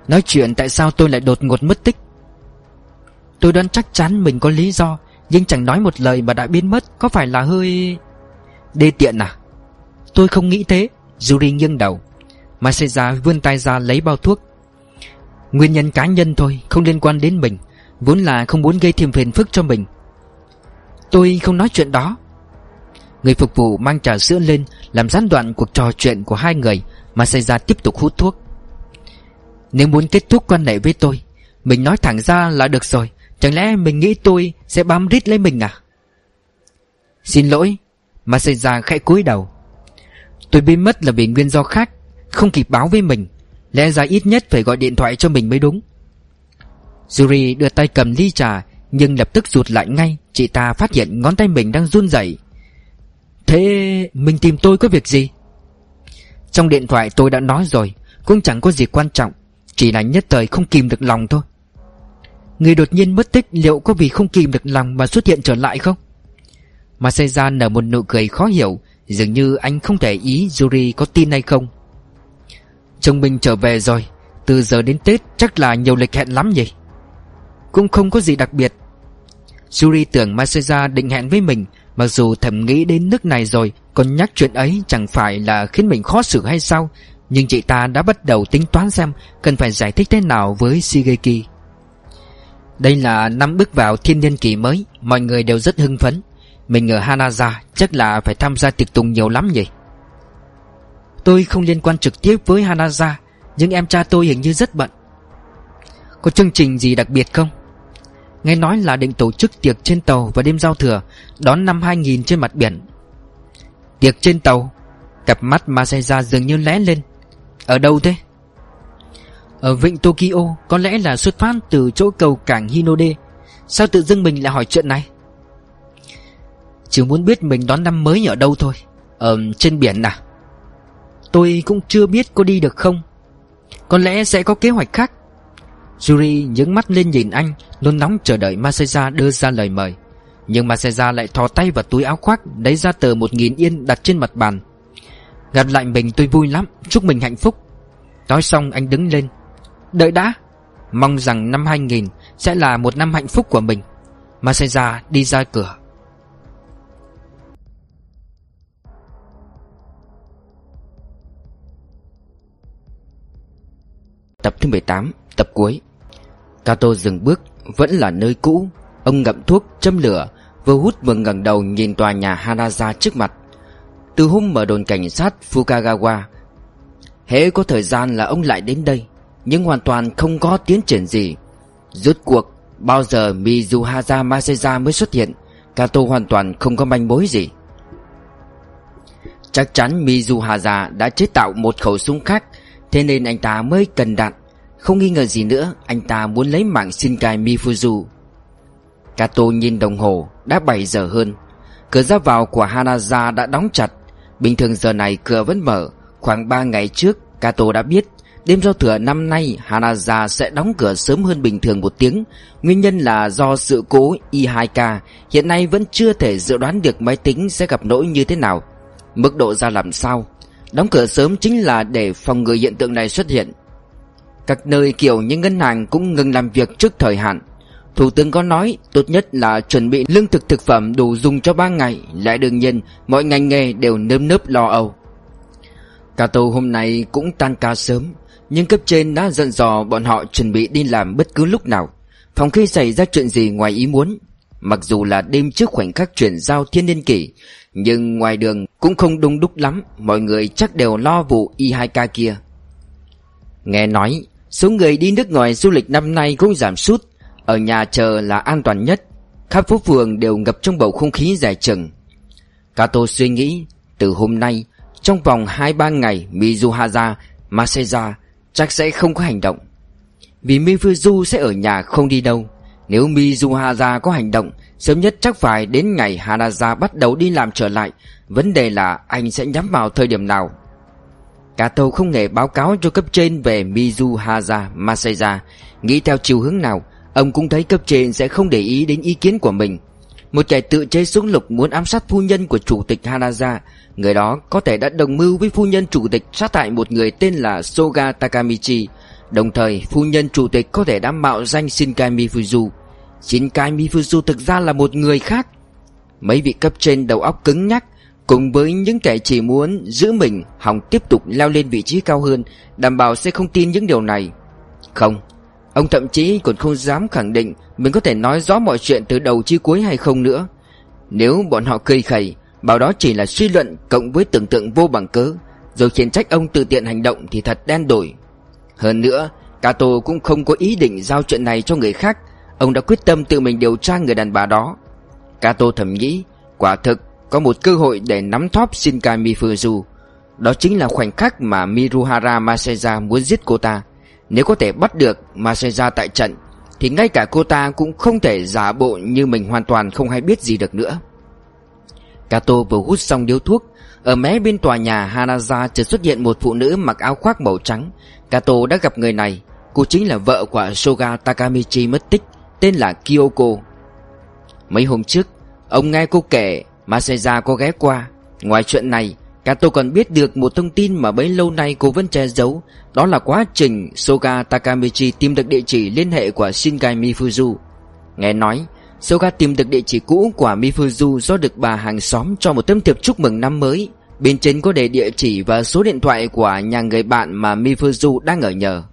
Nói chuyện tại sao tôi lại đột ngột mất tích? Tôi đoán chắc chắn mình có lý do, Nhưng chẳng nói một lời mà đã biến mất, Có phải là hơi... Đê tiện à? Tôi không nghĩ thế Yuri nghiêng đầu. Masaya vươn tay ra lấy bao thuốc. Nguyên nhân cá nhân thôi, Không liên quan đến mình, Vốn là không muốn gây thêm phiền phức cho mình. Tôi không nói chuyện đó. Người phục vụ mang trà sữa lên, Làm gián đoạn cuộc trò chuyện của hai người Masaya tiếp tục hút thuốc. Nếu muốn kết thúc quan hệ với tôi, Mình nói thẳng ra là được rồi, Chẳng lẽ mình nghĩ tôi sẽ bám rít lấy mình à? Xin lỗi Masaya khẽ cúi đầu. Tôi biến mất là vì nguyên do khác, Không kịp báo với mình, Lẽ ra ít nhất phải gọi điện thoại cho mình mới đúng. Yuri đưa tay cầm ly trà, Nhưng lập tức rụt lại ngay, Chị ta phát hiện ngón tay mình đang run rẩy. Thế mình tìm tôi có việc gì? Trong điện thoại tôi đã nói rồi, Cũng chẳng có gì quan trọng, Chỉ là nhất thời không kìm được lòng thôi. Người đột nhiên mất tích liệu có vì không kìm được lòng mà xuất hiện trở lại không? Masaya nở một nụ cười khó hiểu, Dường như anh không thể ý Yuri có tin hay không. Chồng mình trở về rồi, Từ giờ đến Tết chắc là nhiều lịch hẹn lắm nhỉ? Cũng không có gì đặc biệt. Yuri tưởng Masaya định hẹn với mình Mặc dù thầm nghĩ đến nước này rồi, Còn nhắc chuyện ấy chẳng phải là khiến mình khó xử hay sao? Nhưng chị ta đã bắt đầu tính toán xem Cần phải giải thích thế nào với Shigeki. Đây là năm bước vào thiên niên kỷ mới, Mọi người đều rất hưng phấn. Mình ở Hanaza chắc là phải tham gia tiệc tùng nhiều lắm nhỉ? Tôi không liên quan trực tiếp với Hanaza, Nhưng em cha tôi hình như rất bận. Có chương trình gì đặc biệt không? Nghe nói là định tổ chức tiệc trên tàu vào đêm giao thừa, Đón năm 2000 trên mặt biển. Tiệc trên tàu, Cặp mắt Masaya dường như lé lên. Ở đâu thế? Ở vịnh Tokyo, Có lẽ là xuất phát từ chỗ cầu cảng Hinode. Sao tự dưng mình lại hỏi chuyện này? Chỉ muốn biết mình đón năm mới ở đâu thôi, Ở trên biển à? Tôi cũng chưa biết có đi được không. Có lẽ sẽ có kế hoạch khác. Yuri nhướng mắt lên nhìn anh Luôn nóng chờ đợi Maseja đưa ra lời mời. Nhưng Maseja lại thò tay vào túi áo khoác, Lấy ra tờ một nghìn yên đặt trên mặt bàn. Gặp lại mình tôi vui lắm, Chúc mình hạnh phúc. Nói xong anh đứng lên. Đợi đã. Mong rằng năm 2000 sẽ là một năm hạnh phúc của mình. Maseja đi ra cửa. Tập thứ 18 Tập cuối. Kato dừng bước, Vẫn là nơi cũ. Ông ngậm thuốc, châm lửa, Vừa hút vừa ngẩng đầu nhìn tòa nhà Hanaza trước mặt. Từ hôm mở đồn cảnh sát Fukagawa Hễ có thời gian là ông lại đến đây, Nhưng hoàn toàn không có tiến triển gì. Rốt cuộc, Bao giờ Mizuhaza Masaya mới xuất hiện Kato hoàn toàn không có manh mối gì. Chắc chắn Mizuhaza đã chế tạo một khẩu súng khác, Thế nên anh ta mới cần đạn. Không nghi ngờ gì nữa, Anh ta muốn lấy mạng Shinkai Mifuzu. Kato nhìn đồng hồ, Đã 7 giờ hơn. Cửa ra vào của Hanaza đã đóng chặt. Bình thường giờ này cửa vẫn mở. Khoảng 3 ngày trước, Kato đã biết, Đêm giao thừa năm nay Hanaza sẽ đóng cửa sớm hơn bình thường một tiếng. Nguyên nhân là do sự cố e I2K Hiện nay vẫn chưa thể dự đoán được máy tính sẽ gặp lỗi như thế nào. Mức độ ra làm sao? Đóng cửa sớm chính là để phòng ngừa hiện tượng này xuất hiện. Các nơi kiểu như ngân hàng cũng ngừng làm việc trước thời hạn. Thủ tướng có nói tốt nhất là chuẩn bị lương thực thực phẩm đủ dùng cho 3 ngày. Lại đương nhiên, mọi ngành nghề đều nơm nớp lo âu. Cato hôm nay cũng tan ca sớm, Nhưng cấp trên đã dặn dò bọn họ chuẩn bị đi làm bất cứ lúc nào. Phòng khi xảy ra chuyện gì ngoài ý muốn, Mặc dù là đêm trước khoảnh khắc chuyển giao thiên niên kỷ, Nhưng ngoài đường cũng không đông đúc lắm, Mọi người chắc đều lo vụ Y2K kia. Nghe nói Số người đi nước ngoài du lịch năm nay cũng giảm sút. Ở nhà chờ là an toàn nhất. Khắp phố phường đều ngập trong bầu không khí dài chừng. Kato suy nghĩ Từ hôm nay Trong vòng 2-3 ngày Mizuhaza, Maseja chắc sẽ không có hành động. Vì Mifuzu sẽ ở nhà không đi đâu Nếu Mizuhaza có hành động Sớm nhất chắc phải đến ngày Hanaza bắt đầu đi làm trở lại. Vấn đề là anh sẽ nhắm vào thời điểm nào? Kato không hề báo cáo cho cấp trên về Mizuhaza Maseja. Nghĩ theo chiều hướng nào, Ông cũng thấy cấp trên sẽ không để ý đến ý kiến của mình. Một kẻ tự chế súng lục muốn ám sát phu nhân của chủ tịch Hanaza. Người đó có thể đã đồng mưu với phu nhân chủ tịch sát hại một người tên là Soga Takamichi. Đồng thời, phu nhân chủ tịch có thể đã mạo danh Shinkai Mifuzu. Shinkai Mifuzu thực ra là một người khác. Mấy vị cấp trên đầu óc cứng nhắc Cùng với những kẻ chỉ muốn giữ mình Hòng tiếp tục leo lên vị trí cao hơn, Đảm bảo sẽ không tin những điều này. Không, Ông thậm chí còn không dám khẳng định Mình có thể nói rõ mọi chuyện từ đầu chi cuối hay không nữa. Nếu bọn họ cười khẩy, Bảo đó chỉ là suy luận cộng với tưởng tượng vô bằng cớ, Rồi khiển trách ông tự tiện hành động thì thật đen đổi Hơn nữa, Cato cũng không có ý định giao chuyện này cho người khác, Ông đã quyết tâm tự mình điều tra người đàn bà đó. Cato thầm nghĩ, Quả thực có một cơ hội để nắm thóp Shinkai Mifuzu Đó chính là khoảnh khắc mà Miruhara Maseja muốn giết cô ta. Nếu có thể bắt được Maseja tại trận, Thì ngay cả cô ta cũng không thể giả bộ như mình hoàn toàn không hay biết gì được nữa. Kato vừa hút xong điếu thuốc, Ở mé bên tòa nhà Hanaza chợt xuất hiện một phụ nữ mặc áo khoác màu trắng. Kato đã gặp người này, Cô chính là vợ của Soga Takamichi mất tích, Tên là Kyoko. Mấy hôm trước, Ông nghe cô kể Maseja có ghé qua. Ngoài chuyện này Kato còn biết được một thông tin mà bấy lâu nay cô vẫn che giấu. Đó là quá trình Soga Takamichi tìm được địa chỉ liên hệ của Shinkai Mifuzu. Nghe nói, Soga tìm được địa chỉ cũ của Mifuzu do được bà hàng xóm cho một tấm thiệp chúc mừng năm mới. Bên trên có để địa chỉ và số điện thoại của nhà người bạn mà Mifuzu đang ở nhờ.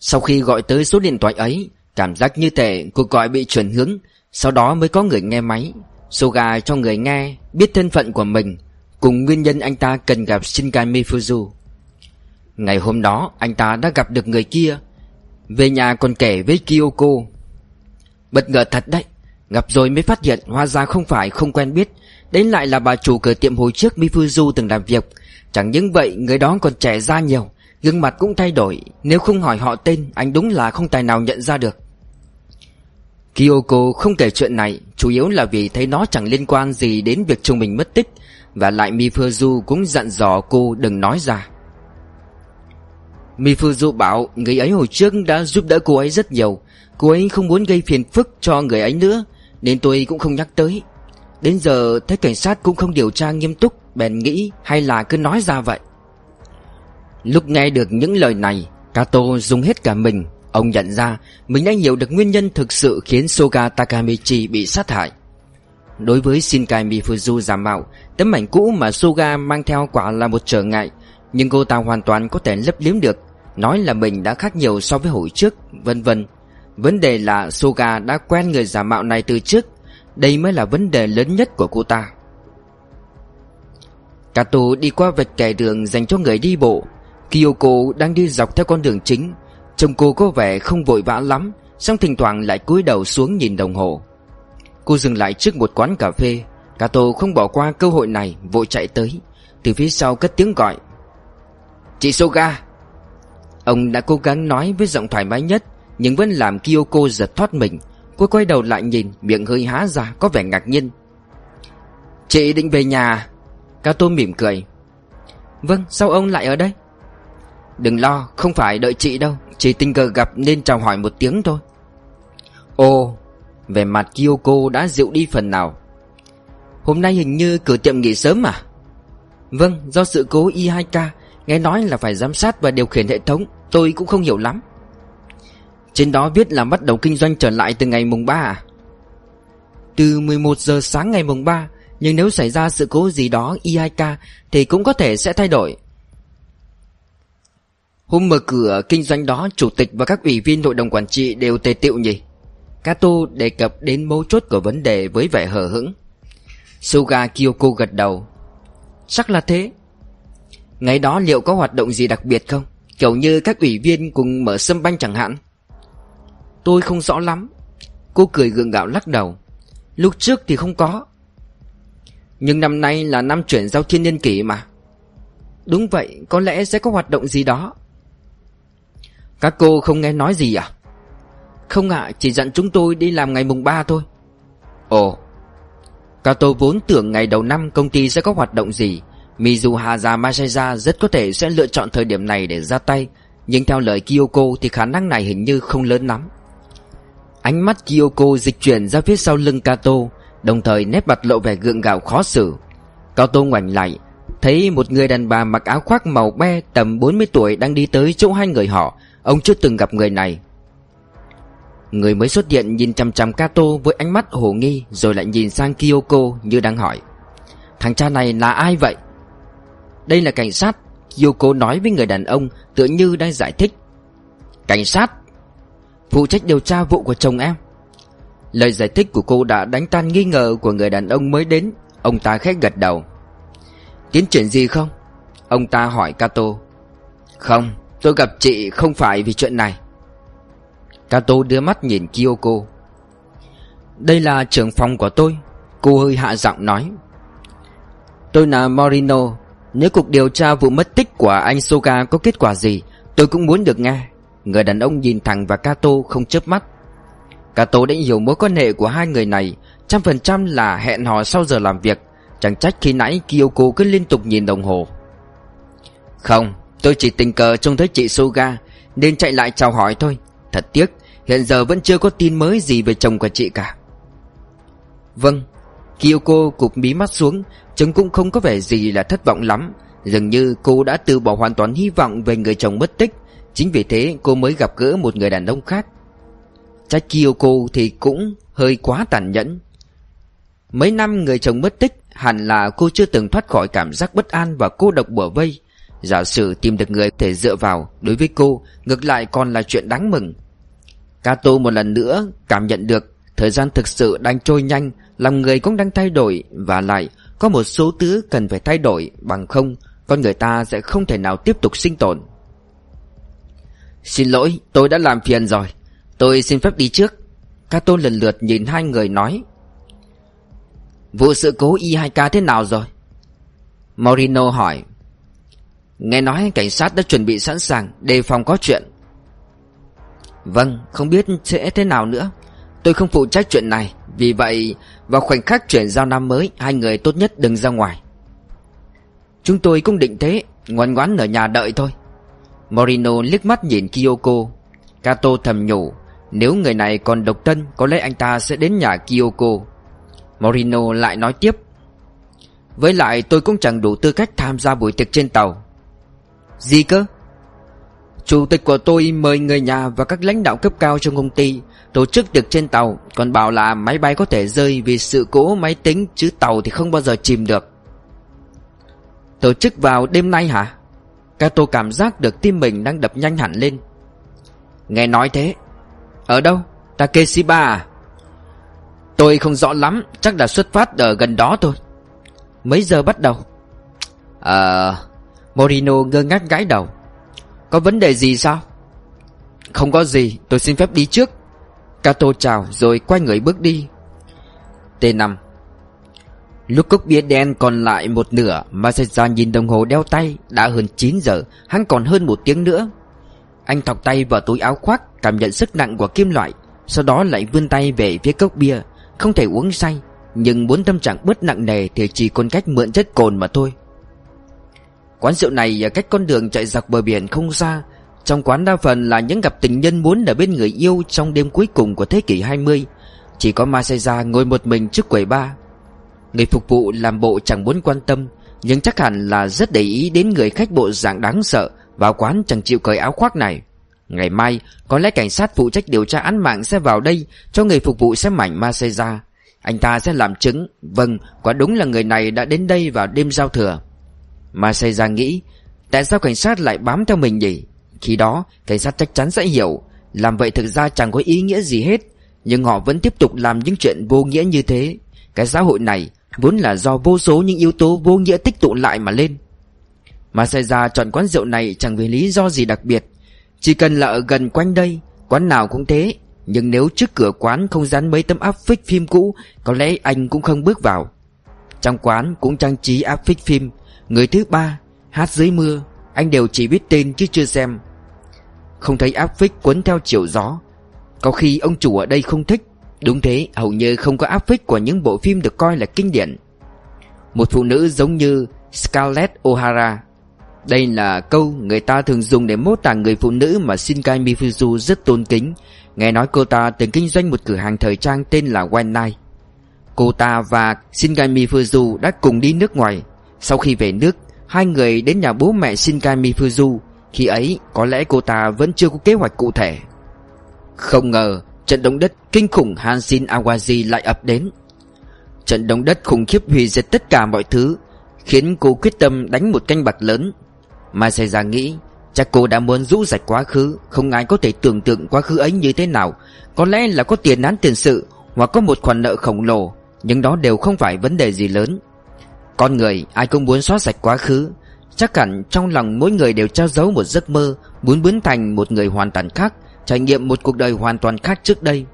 Sau khi gọi tới số điện thoại ấy, Cảm giác như thể cuộc gọi bị chuyển hướng, Sau đó mới có người nghe máy. Soga cho người nghe, biết thân phận của mình, Cùng nguyên nhân anh ta cần gặp Shinkai Mifuzu Ngày hôm đó, anh ta đã gặp được người kia, Về nhà còn kể với Kyoko. Bất ngờ thật đấy, Gặp rồi mới phát hiện hóa ra không phải không quen biết, Đến lại là bà chủ cửa tiệm hồi trước Mifuzu từng làm việc. Chẳng những vậy, người đó còn trẻ ra nhiều, Gương mặt cũng thay đổi, Nếu không hỏi họ tên, Anh đúng là không tài nào nhận ra được. Kyoko không kể chuyện này, Chủ yếu là vì thấy nó chẳng liên quan gì đến việc chồng mình mất tích, Và lại Mifuzu cũng dặn dò cô đừng nói ra. Mifuzu bảo, người ấy hồi trước đã giúp đỡ cô ấy rất nhiều, Cô ấy không muốn gây phiền phức cho người ấy nữa, Nên tôi cũng không nhắc tới. Đến giờ, thấy cảnh sát cũng không điều tra nghiêm túc, Bèn nghĩ hay là cứ nói ra vậy. Lúc nghe được những lời này, Kato dùng hết cả mình Ông nhận ra mình đã hiểu được nguyên nhân thực sự khiến Soga Takamichi bị sát hại. Đối với Shinkai Mifuzu giả mạo, Tấm ảnh cũ mà Soga mang theo quả là một trở ngại, Nhưng cô ta hoàn toàn có thể lấp liếm được, Nói là mình đã khác nhiều so với hồi trước, Vân vân. Vấn đề là Soga đã quen người giả mạo này từ trước, Đây mới là vấn đề lớn nhất của cô ta. Kato đi qua vạch kẻ đường dành cho người đi bộ. Kyoko đang đi dọc theo con đường chính chồng cô có vẻ không vội vã lắm, song thỉnh thoảng lại cúi đầu xuống nhìn đồng hồ. Cô dừng lại trước một quán cà phê. Kato không bỏ qua cơ hội này, Vội chạy tới. Từ phía sau cất tiếng gọi. Chị Soga. Ông đã cố gắng nói với giọng thoải mái nhất, Nhưng vẫn làm Kyoko giật thoát mình. Cô quay đầu lại nhìn, Miệng hơi há ra, có vẻ ngạc nhiên. Chị định về nhà à? Kato mỉm cười. Vâng sao ông lại ở đây? Đừng lo, không phải đợi chị đâu. Chỉ tình cờ gặp nên chào hỏi một tiếng thôi. Ồ Về mặt Kyoko đã dịu đi phần nào. Hôm nay hình như cửa tiệm nghỉ sớm à? Vâng do sự cố e I2K Nghe nói là phải giám sát và điều khiển hệ thống, Tôi cũng không hiểu lắm. Trên đó viết là bắt đầu kinh doanh trở lại từ ngày mùng 3 à? Từ 11 giờ sáng ngày mùng 3 Nhưng nếu xảy ra sự cố gì đó e I2K Thì cũng có thể sẽ thay đổi. Hôm mở cửa, kinh doanh đó, Chủ tịch và các ủy viên hội đồng quản trị đều tề tiệu nhỉ? Kato đề cập đến mấu chốt của vấn đề với vẻ hờ hững. Suga Kyoko gật đầu. Chắc là thế. Ngày đó liệu có hoạt động gì đặc biệt không? Kiểu như các ủy viên cùng mở sâm banh chẳng hạn. Tôi không rõ lắm. Cô cười gượng gạo lắc đầu. Lúc trước thì không có. Nhưng năm nay là năm chuyển giao thiên niên kỷ mà. Đúng vậy, Có lẽ sẽ có hoạt động gì đó. Các cô không nghe nói gì à? Không ạ, Chỉ dặn chúng tôi đi làm ngày mùng 3 thôi. Ồ. Kato vốn tưởng ngày đầu năm công ty sẽ có hoạt động gì. Mizuhaza Masaya rất có thể sẽ lựa chọn thời điểm này để ra tay, Nhưng theo lời Kyoko thì khả năng này hình như không lớn lắm. Ánh mắt Kyoko dịch chuyển ra phía sau lưng Kato, Đồng thời nét mặt lộ vẻ gượng gạo khó xử. Kato ngoảnh lại, Thấy một người đàn bà mặc áo khoác màu be tầm 40 tuổi đang đi tới chỗ hai người họ. Ông chưa từng gặp người này. Người mới xuất hiện nhìn chằm chằm Kato với ánh mắt hồ nghi Rồi lại nhìn sang Kyoko như đang hỏi. Thằng cha này là ai vậy? Đây là cảnh sát Kyoko nói với người đàn ông Tựa như đang giải thích. Cảnh sát? Phụ trách điều tra vụ của chồng em. Lời giải thích của cô đã đánh tan nghi ngờ của người đàn ông mới đến. Ông ta khẽ gật đầu. Tiến triển gì không? Ông ta hỏi Kato. Không, tôi gặp chị không phải vì chuyện này. Kato đưa mắt nhìn Kyoko. Đây là trưởng phòng của tôi, Cô hơi hạ giọng nói. Tôi là Morino, nếu cuộc điều tra vụ mất tích của anh Soga có kết quả gì, Tôi cũng muốn được nghe. Người đàn ông nhìn thẳng vào Kato không chớp mắt. Kato đã hiểu mối quan hệ của hai người này, Trăm phần trăm là hẹn hò sau giờ làm việc. Chẳng trách khi nãy Kyoko cứ liên tục nhìn đồng hồ. Không Tôi chỉ tình cờ trông thấy chị Suga Nên chạy lại chào hỏi thôi. Thật tiếc, Hiện giờ vẫn chưa có tin mới gì về chồng của chị cả. Vâng Kyoko cụp mí mắt xuống, Trông cũng không có vẻ gì là thất vọng lắm. Dường như cô đã từ bỏ hoàn toàn hy vọng về người chồng mất tích. Chính vì thế, cô mới gặp gỡ một người đàn ông khác. Trách Kyoko thì cũng hơi quá tàn nhẫn. Mấy năm người chồng mất tích, Hẳn là cô chưa từng thoát khỏi cảm giác bất an và cô độc bủa vây. Giả sử tìm được người thể dựa vào, Đối với cô, Ngược lại còn là chuyện đáng mừng. Kato một lần nữa cảm nhận được Thời gian thực sự đang trôi nhanh, Lòng người cũng đang thay đổi, Và lại có một số thứ cần phải thay đổi, Bằng không, con người ta sẽ không thể nào tiếp tục sinh tồn. Xin lỗi, tôi đã làm phiền rồi. Tôi xin phép đi trước. Kato lần lượt nhìn hai người nói. Vụ sự cố Y2K thế nào rồi? Morino hỏi. Nghe nói cảnh sát đã chuẩn bị sẵn sàng Đề phòng có chuyện. Vâng không biết sẽ thế nào nữa. Tôi không phụ trách chuyện này, Vì vậy, vào khoảnh khắc chuyển giao năm mới, Hai người tốt nhất đừng ra ngoài. Chúng tôi cũng định thế, Ngoan ngoãn ở nhà đợi thôi. Morino liếc mắt nhìn Kyoko Kato thầm nhủ, Nếu người này còn độc thân, Có lẽ anh ta sẽ đến nhà Kyoko Morino lại nói tiếp, Với lại tôi cũng chẳng đủ tư cách tham gia buổi tiệc trên tàu. Gì cơ? Chủ tịch của tôi mời người nhà và các lãnh đạo cấp cao trong công ty Tổ chức tiệc trên tàu, Còn bảo là máy bay có thể rơi vì sự cố máy tính, Chứ tàu thì không bao giờ chìm được Tổ chức vào đêm nay hả? Kato cảm giác được tim mình đang đập nhanh hẳn lên Nghe nói thế Ở đâu? Takeshiba à? Tôi không rõ lắm, Chắc là xuất phát ở gần đó thôi Mấy giờ bắt đầu? Ờ... Morino ngơ ngác gãi đầu. Có vấn đề gì sao? Không có gì, Tôi xin phép đi trước. Kato chào rồi quay người bước đi. T5 Lúc cốc bia đen còn lại một nửa Masaya nhìn đồng hồ đeo tay, Đã hơn 9 giờ, Hắn còn hơn một tiếng nữa. Anh thọc tay vào túi áo khoác, Cảm nhận sức nặng của kim loại, Sau đó lại vươn tay về phía cốc bia. Không thể uống say, Nhưng muốn tâm trạng bớt nặng nề Thì chỉ còn cách mượn chất cồn mà thôi. Quán rượu này ở cách con đường chạy dọc bờ biển không xa. Trong quán đa phần là những gặp tình nhân muốn ở bên người yêu Trong đêm cuối cùng của thế kỷ 20 Chỉ có Masaya ngồi một mình trước quầy bar. Người phục vụ làm bộ chẳng muốn quan tâm, Nhưng chắc hẳn là rất để ý đến người khách bộ dạng đáng sợ Vào quán chẳng chịu cởi áo khoác này. Ngày mai, có lẽ cảnh sát phụ trách điều tra án mạng sẽ vào đây Cho người phục vụ xem mảnh Masaya Anh ta sẽ làm chứng. Vâng quả đúng là người này đã đến đây vào đêm giao thừa. Masaya nghĩ, Tại sao cảnh sát lại bám theo mình nhỉ? Khi đó, cảnh sát chắc chắn sẽ hiểu, Làm vậy thực ra chẳng có ý nghĩa gì hết, Nhưng họ vẫn tiếp tục làm những chuyện vô nghĩa như thế. Cái xã hội này Vốn là do vô số những yếu tố vô nghĩa tích tụ lại mà lên. Masaya chọn quán rượu này chẳng vì lý do gì đặc biệt. Chỉ cần là ở gần quanh đây, Quán nào cũng thế, Nhưng nếu trước cửa quán không dán mấy tấm áp phích phim cũ, Có lẽ anh cũng không bước vào. Trong quán cũng trang trí áp phích phim Người thứ ba, Hát dưới mưa, Anh đều chỉ biết tên chứ chưa xem. Không thấy áp phích cuốn theo chiều gió. Có khi ông chủ ở đây không thích. Đúng thế, hầu như không có áp phích của những bộ phim được coi là kinh điển. Một phụ nữ giống như Scarlett O'Hara. Đây là câu người ta thường dùng để mô tả người phụ nữ mà Shinkai Mifuzu rất tôn kính. Nghe nói cô ta từng kinh doanh một cửa hàng thời trang tên là Wenai Cô ta và Shinkai Mifuzu đã cùng đi nước ngoài. Sau khi về nước, Hai người đến nhà bố mẹ Shinkai Mifuzu. Khi ấy, có lẽ cô ta vẫn chưa có kế hoạch cụ thể. Không ngờ, Trận động đất kinh khủng Hanshin Awaji lại ập đến. Trận động đất khủng khiếp hủy diệt tất cả mọi thứ, Khiến cô quyết tâm đánh một canh bạc lớn. Mai xảy ra nghĩ, Chắc cô đã muốn rũ rạch quá khứ, Không ai có thể tưởng tượng quá khứ ấy như thế nào. Có lẽ là có tiền án tiền sự, Hoặc có một khoản nợ khổng lồ, Nhưng đó đều không phải vấn đề gì lớn. Con người, ai cũng muốn xóa sạch quá khứ. Chắc hẳn trong lòng mỗi người đều trao giấu một giấc mơ, Muốn biến thành một người hoàn toàn khác, Trải nghiệm một cuộc đời hoàn toàn khác trước đây.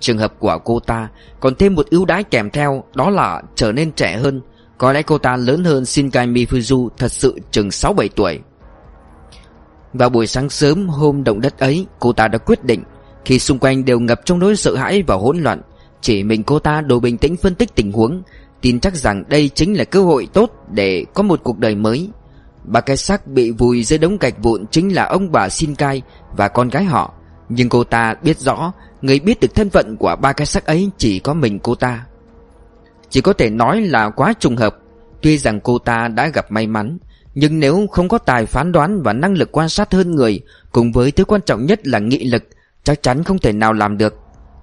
Trường hợp của cô ta Còn thêm một ưu đãi kèm theo, Đó là trở nên trẻ hơn. Có lẽ cô ta lớn hơn Shinkai Mifuzu, Thật sự chừng 6-7 tuổi. Vào buổi sáng sớm hôm động đất ấy, Cô ta đã quyết định, Khi xung quanh đều ngập trong nỗi sợ hãi và hỗn loạn, Chỉ mình cô ta đủ bình tĩnh phân tích tình huống Tin chắc rằng đây chính là cơ hội tốt Để có một cuộc đời mới. Ba cái xác bị vùi dưới đống gạch vụn Chính là ông bà Shinkai Và con gái họ. Nhưng cô ta biết rõ, Người biết được thân phận của ba cái xác ấy Chỉ có mình cô ta. Chỉ có thể nói là quá trùng hợp. Tuy rằng cô ta đã gặp may mắn, Nhưng nếu không có tài phán đoán Và năng lực quan sát hơn người, Cùng với thứ quan trọng nhất là nghị lực, Chắc chắn không thể nào làm được.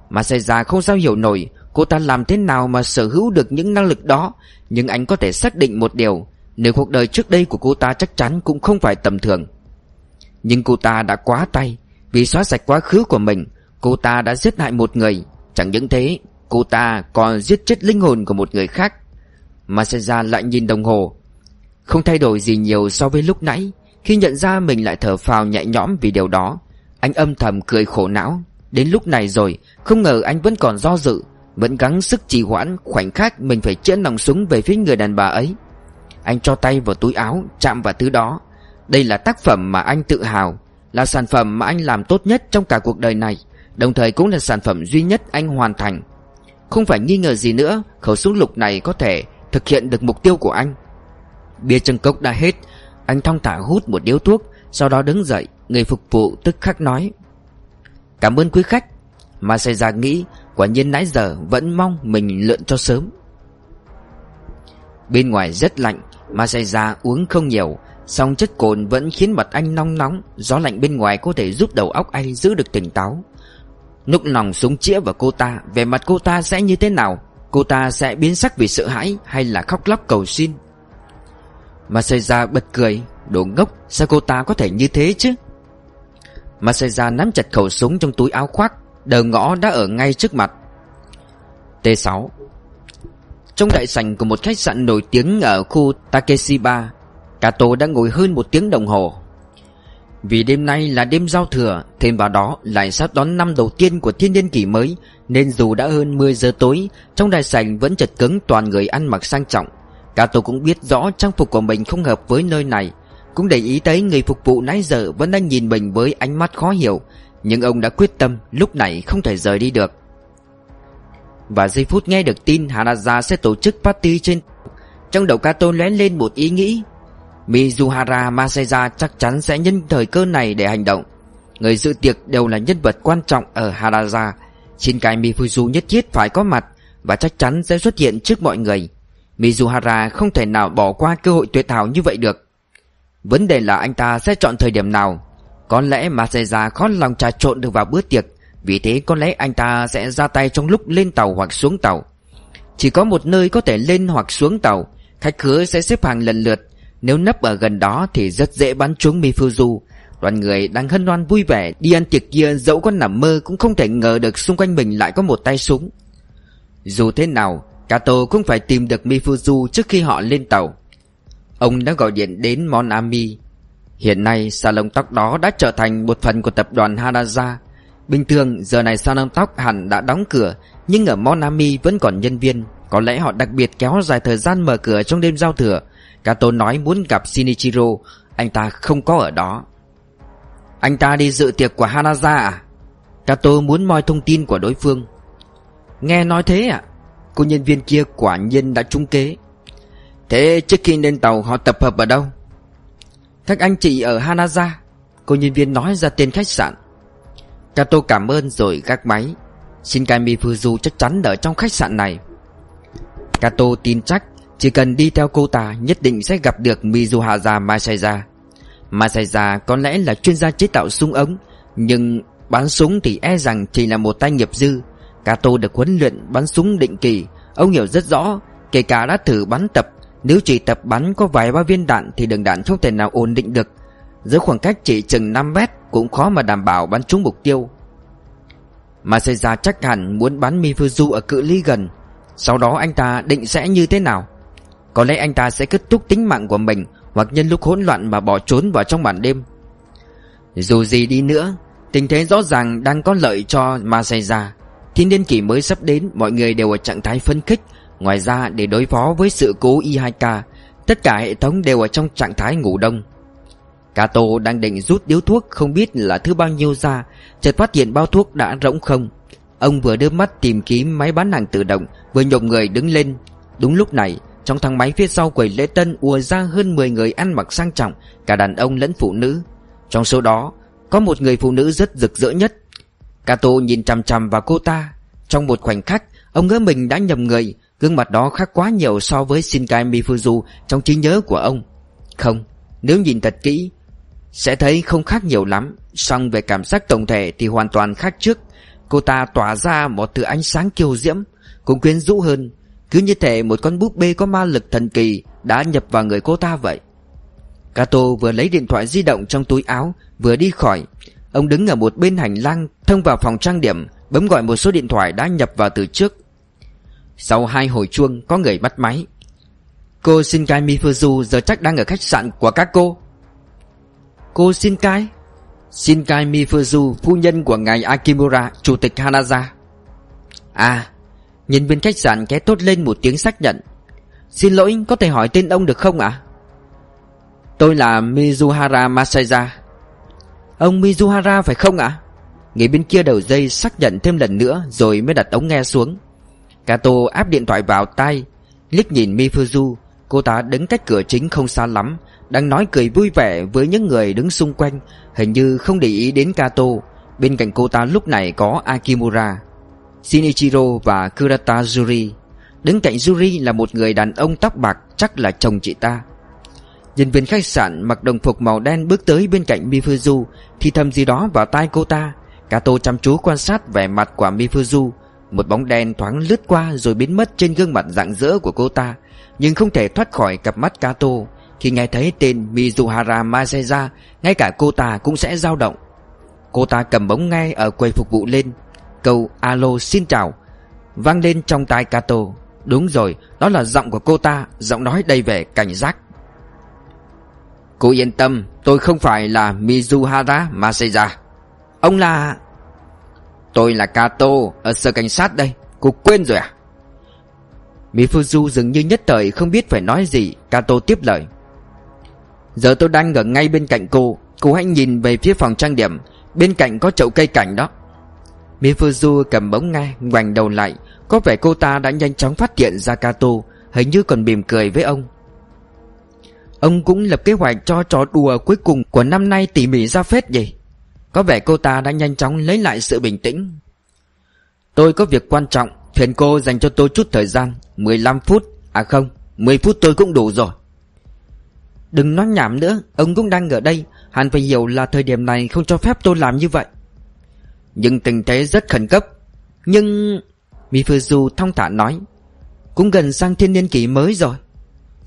Mà xảy ra không sao hiểu nổi Cô ta làm thế nào mà sở hữu được những năng lực đó? Nhưng anh có thể xác định một điều, Nếu cuộc đời trước đây của cô ta chắc chắn cũng không phải tầm thường. Nhưng cô ta đã quá tay, vì xóa sạch quá khứ của mình, Cô ta đã giết hại một người. Chẳng những thế, Cô ta còn giết chết linh hồn của một người khác. Masaya lại nhìn đồng hồ. Không thay đổi gì nhiều so với lúc nãy, Khi nhận ra mình lại thở phào nhẹ nhõm vì điều đó, Anh âm thầm cười khổ não. Đến lúc này rồi, Không ngờ anh vẫn còn do dự. Vẫn gắng sức trì hoãn, khoảnh khắc Mình phải chĩa nòng súng về phía người đàn bà ấy. Anh cho tay vào túi áo, Chạm vào thứ đó. Đây là tác phẩm mà anh tự hào, là sản phẩm mà anh làm tốt nhất trong cả cuộc đời này, Đồng thời cũng là sản phẩm duy nhất anh hoàn thành. Không phải nghi ngờ gì nữa, Khẩu súng lục này có thể thực hiện được mục tiêu của anh. Bia chân cốc đã hết, Anh thong thả hút một điếu thuốc, Sau đó đứng dậy, Người phục vụ tức khắc nói, Cảm ơn quý khách. Mà xảy ra nghĩ Quả nhiên nãy giờ vẫn mong mình lượn cho sớm. Bên ngoài rất lạnh, Mà xảy ra uống không nhiều, Song chất cồn vẫn khiến mặt anh nóng nóng, Gió lạnh bên ngoài có thể giúp đầu óc anh giữ được tỉnh táo. Núc nòng súng chĩa vào cô ta Về mặt cô ta sẽ như thế nào? Cô ta sẽ biến sắc vì sợ hãi Hay là khóc lóc cầu xin? Mà xảy ra bật cười, Đồ ngốc, sao cô ta có thể như thế chứ? Mà xảy ra nắm chặt khẩu súng trong túi áo khoác Đầu ngõ đã ở ngay trước mặt. T6 Trong đại sảnh của một khách sạn nổi tiếng ở khu Takeshiba, Kato đã ngồi hơn một tiếng đồng hồ. Vì đêm nay là đêm giao thừa, Thêm vào đó lại sắp đón năm đầu tiên của thiên niên kỷ mới, Nên dù đã hơn 10 giờ tối, Trong đại sảnh vẫn chật cứng, toàn người ăn mặc sang trọng. Kato cũng biết rõ trang phục của mình không hợp với nơi này, cũng để ý thấy người phục vụ nãy giờ vẫn đang nhìn mình với ánh mắt khó hiểu nhưng ông đã quyết tâm lúc này không thể rời đi được. Và giây phút nghe được tin Hanaza sẽ tổ chức party trên, Trong đầu Kato lóe lên một ý nghĩ. Mizuhara Maseja chắc chắn sẽ nhân thời cơ này để hành động. Người dự tiệc đều là nhân vật quan trọng ở Haraza Shinkai Mifuzu nhất thiết phải có mặt Và chắc chắn sẽ xuất hiện trước mọi người. Mizuhara không thể nào bỏ qua cơ hội tuyệt hảo như vậy được. Vấn đề là anh ta sẽ chọn thời điểm nào. Có lẽ Maseja khó lòng trà trộn được vào bữa tiệc, Vì thế có lẽ anh ta sẽ ra tay trong lúc lên tàu hoặc xuống tàu. Chỉ có một nơi có thể lên hoặc xuống tàu, Khách khứa sẽ xếp hàng lần lượt. Nếu nấp ở gần đó thì rất dễ bắn trúng Mifuzu. Đoàn người đang hân hoan vui vẻ, Đi ăn tiệc kia dẫu có nằm mơ Cũng không thể ngờ được xung quanh mình lại có một tay súng. Dù thế nào, Kato cũng phải tìm được Mifuzu trước khi họ lên tàu. Ông đã gọi điện đến Monami Hiện nay salon tóc đó đã trở thành một phần của tập đoàn Hanaza. Bình thường, giờ này salon tóc hẳn đã đóng cửa, Nhưng ở Monami vẫn còn nhân viên. Có lẽ họ đặc biệt kéo dài thời gian mở cửa trong đêm giao thừa. Kato nói muốn gặp Shinichiro, Anh ta không có ở đó. Anh ta đi dự tiệc của Hanaza à? Kato muốn moi thông tin của đối phương. Nghe nói thế à? Cô nhân viên kia quả nhiên đã trúng kế. Thế trước khi lên tàu, họ tập hợp ở đâu? Các anh chị ở Hanaza. Cô nhân viên nói ra tên khách sạn. Kato cảm ơn rồi gác máy. Shinkami Fuzu chắc chắn ở trong khách sạn này. Kato tin chắc Chỉ cần đi theo cô ta Nhất định sẽ gặp được Mizuhara Masaya. Masaya có lẽ là chuyên gia chế tạo súng ống, Nhưng bắn súng thì e rằng chỉ là một tay nghiệp dư. Kato được huấn luyện bắn súng định kỳ. Ông hiểu rất rõ, Kể cả đã thử bắn tập nếu chỉ tập bắn có vài ba viên đạn Thì đường đạn không thể nào ổn định được. Giữa khoảng cách chỉ chừng 5 mét Cũng khó mà đảm bảo bắn trúng mục tiêu. Masaya chắc hẳn muốn bắn Mifuzu ở cự ly gần. Sau đó anh ta định sẽ như thế nào? Có lẽ anh ta sẽ kết thúc tính mạng của mình Hoặc nhân lúc hỗn loạn mà bỏ trốn vào trong màn đêm. Dù gì đi nữa, Tình thế rõ ràng đang có lợi cho Masaya Thiên niên kỷ mới sắp đến, Mọi người đều ở trạng thái phấn khích Ngoài ra, để đối phó với sự cố y2k Tất cả hệ thống đều ở trong trạng thái ngủ đông. Kato đang định rút điếu thuốc Không biết là thứ bao nhiêu ra, Chợt phát hiện bao thuốc đã rỗng không. Ông vừa đưa mắt tìm kiếm máy bán hàng tự động, Vừa nhộp người đứng lên. Đúng lúc này, Trong thang máy phía sau quầy lễ tân ùa ra hơn 10 người ăn mặc sang trọng, Cả đàn ông lẫn phụ nữ. Trong số đó, Có một người phụ nữ rất rực rỡ nhất. Kato nhìn chằm chằm vào cô ta. Trong một khoảnh khắc, Ông ngỡ mình đã nhầm người Gương mặt đó khác quá nhiều so với Shinkai Mifuzu Trong trí nhớ của ông. Không, nếu nhìn thật kỹ Sẽ thấy không khác nhiều lắm. Song về cảm giác tổng thể thì hoàn toàn khác trước. Cô ta tỏa ra một thứ ánh sáng kiêu diễm Cũng quyến rũ hơn. Cứ như thể một con búp bê có ma lực thần kỳ Đã nhập vào người cô ta vậy. Kato vừa lấy điện thoại di động trong túi áo Vừa đi khỏi. Ông đứng ở một bên hành lang Thông vào phòng trang điểm Bấm gọi một số điện thoại đã nhập vào từ trước. Sau hai hồi chuông, có người bắt máy. Cô Shinkai Mifuzu giờ chắc đang ở khách sạn của các cô. Cô Shinkai? Shinkai Mifuzu, Phu nhân của ngài Akimura, Chủ tịch Hanaza. À Nhân viên khách sạn ké tốt lên một tiếng xác nhận. Xin lỗi, có thể hỏi tên ông được không ạ? Tôi là Mizuhara Masaya. Ông Mizuhara phải không ạ? Người bên kia đầu dây xác nhận thêm lần nữa Rồi mới đặt ống nghe xuống. Kato áp điện thoại vào tai, liếc nhìn Mifuzu. Cô ta đứng cách cửa chính không xa lắm, Đang nói cười vui vẻ với những người đứng xung quanh, Hình như không để ý đến Kato. Bên cạnh cô ta lúc này có Akimura, Shinichiro và Kurata Yuri Đứng cạnh Yuri là một người đàn ông tóc bạc, Chắc là chồng chị ta. Nhân viên khách sạn mặc đồng phục màu đen bước tới bên cạnh Mifuzu, Thì thầm gì đó vào tai cô ta. Kato chăm chú quan sát vẻ mặt của Mifuzu một bóng đen thoáng lướt qua rồi biến mất trên gương mặt rạng rỡ của cô ta Nhưng không thể thoát khỏi cặp mắt Kato. Khi nghe thấy tên Mizuhara Masaya Ngay cả cô ta cũng sẽ dao động. Cô ta cầm bóng ngay ở quầy phục vụ lên. Câu alo xin chào Vang lên trong tai Kato. Đúng rồi, đó là giọng của cô ta Giọng nói đầy vẻ cảnh giác. Cô yên tâm Tôi không phải là Mizuhara Masaya. Ông là Tôi là Kato Ở sở cảnh sát đây. Cô quên rồi à? Mifuzu dường như nhất thời không biết phải nói gì. Kato tiếp lời. Giờ tôi đang ở ngay bên cạnh cô. Cô hãy nhìn về phía phòng trang điểm. Bên cạnh có chậu cây cảnh đó. Mifuzu cầm bóng ngay, Ngoảnh đầu lại. Có vẻ cô ta đã nhanh chóng phát hiện ra Kato Hình như còn mỉm cười với ông. Ông cũng lập kế hoạch cho trò đùa cuối cùng của năm nay tỉ mỉ ra phết vậy. Có vẻ cô ta đã nhanh chóng lấy lại sự bình tĩnh. Tôi có việc quan trọng, Phiền cô dành cho tôi chút thời gian 15 phút À không 10 phút tôi cũng đủ rồi. Đừng nói nhảm nữa, Ông cũng đang ở đây, Hẳn phải hiểu là thời điểm này không cho phép tôi làm như vậy. Nhưng tình thế rất khẩn cấp. Nhưng Mifuzu thong thả nói, Cũng gần sang thiên niên kỷ mới rồi.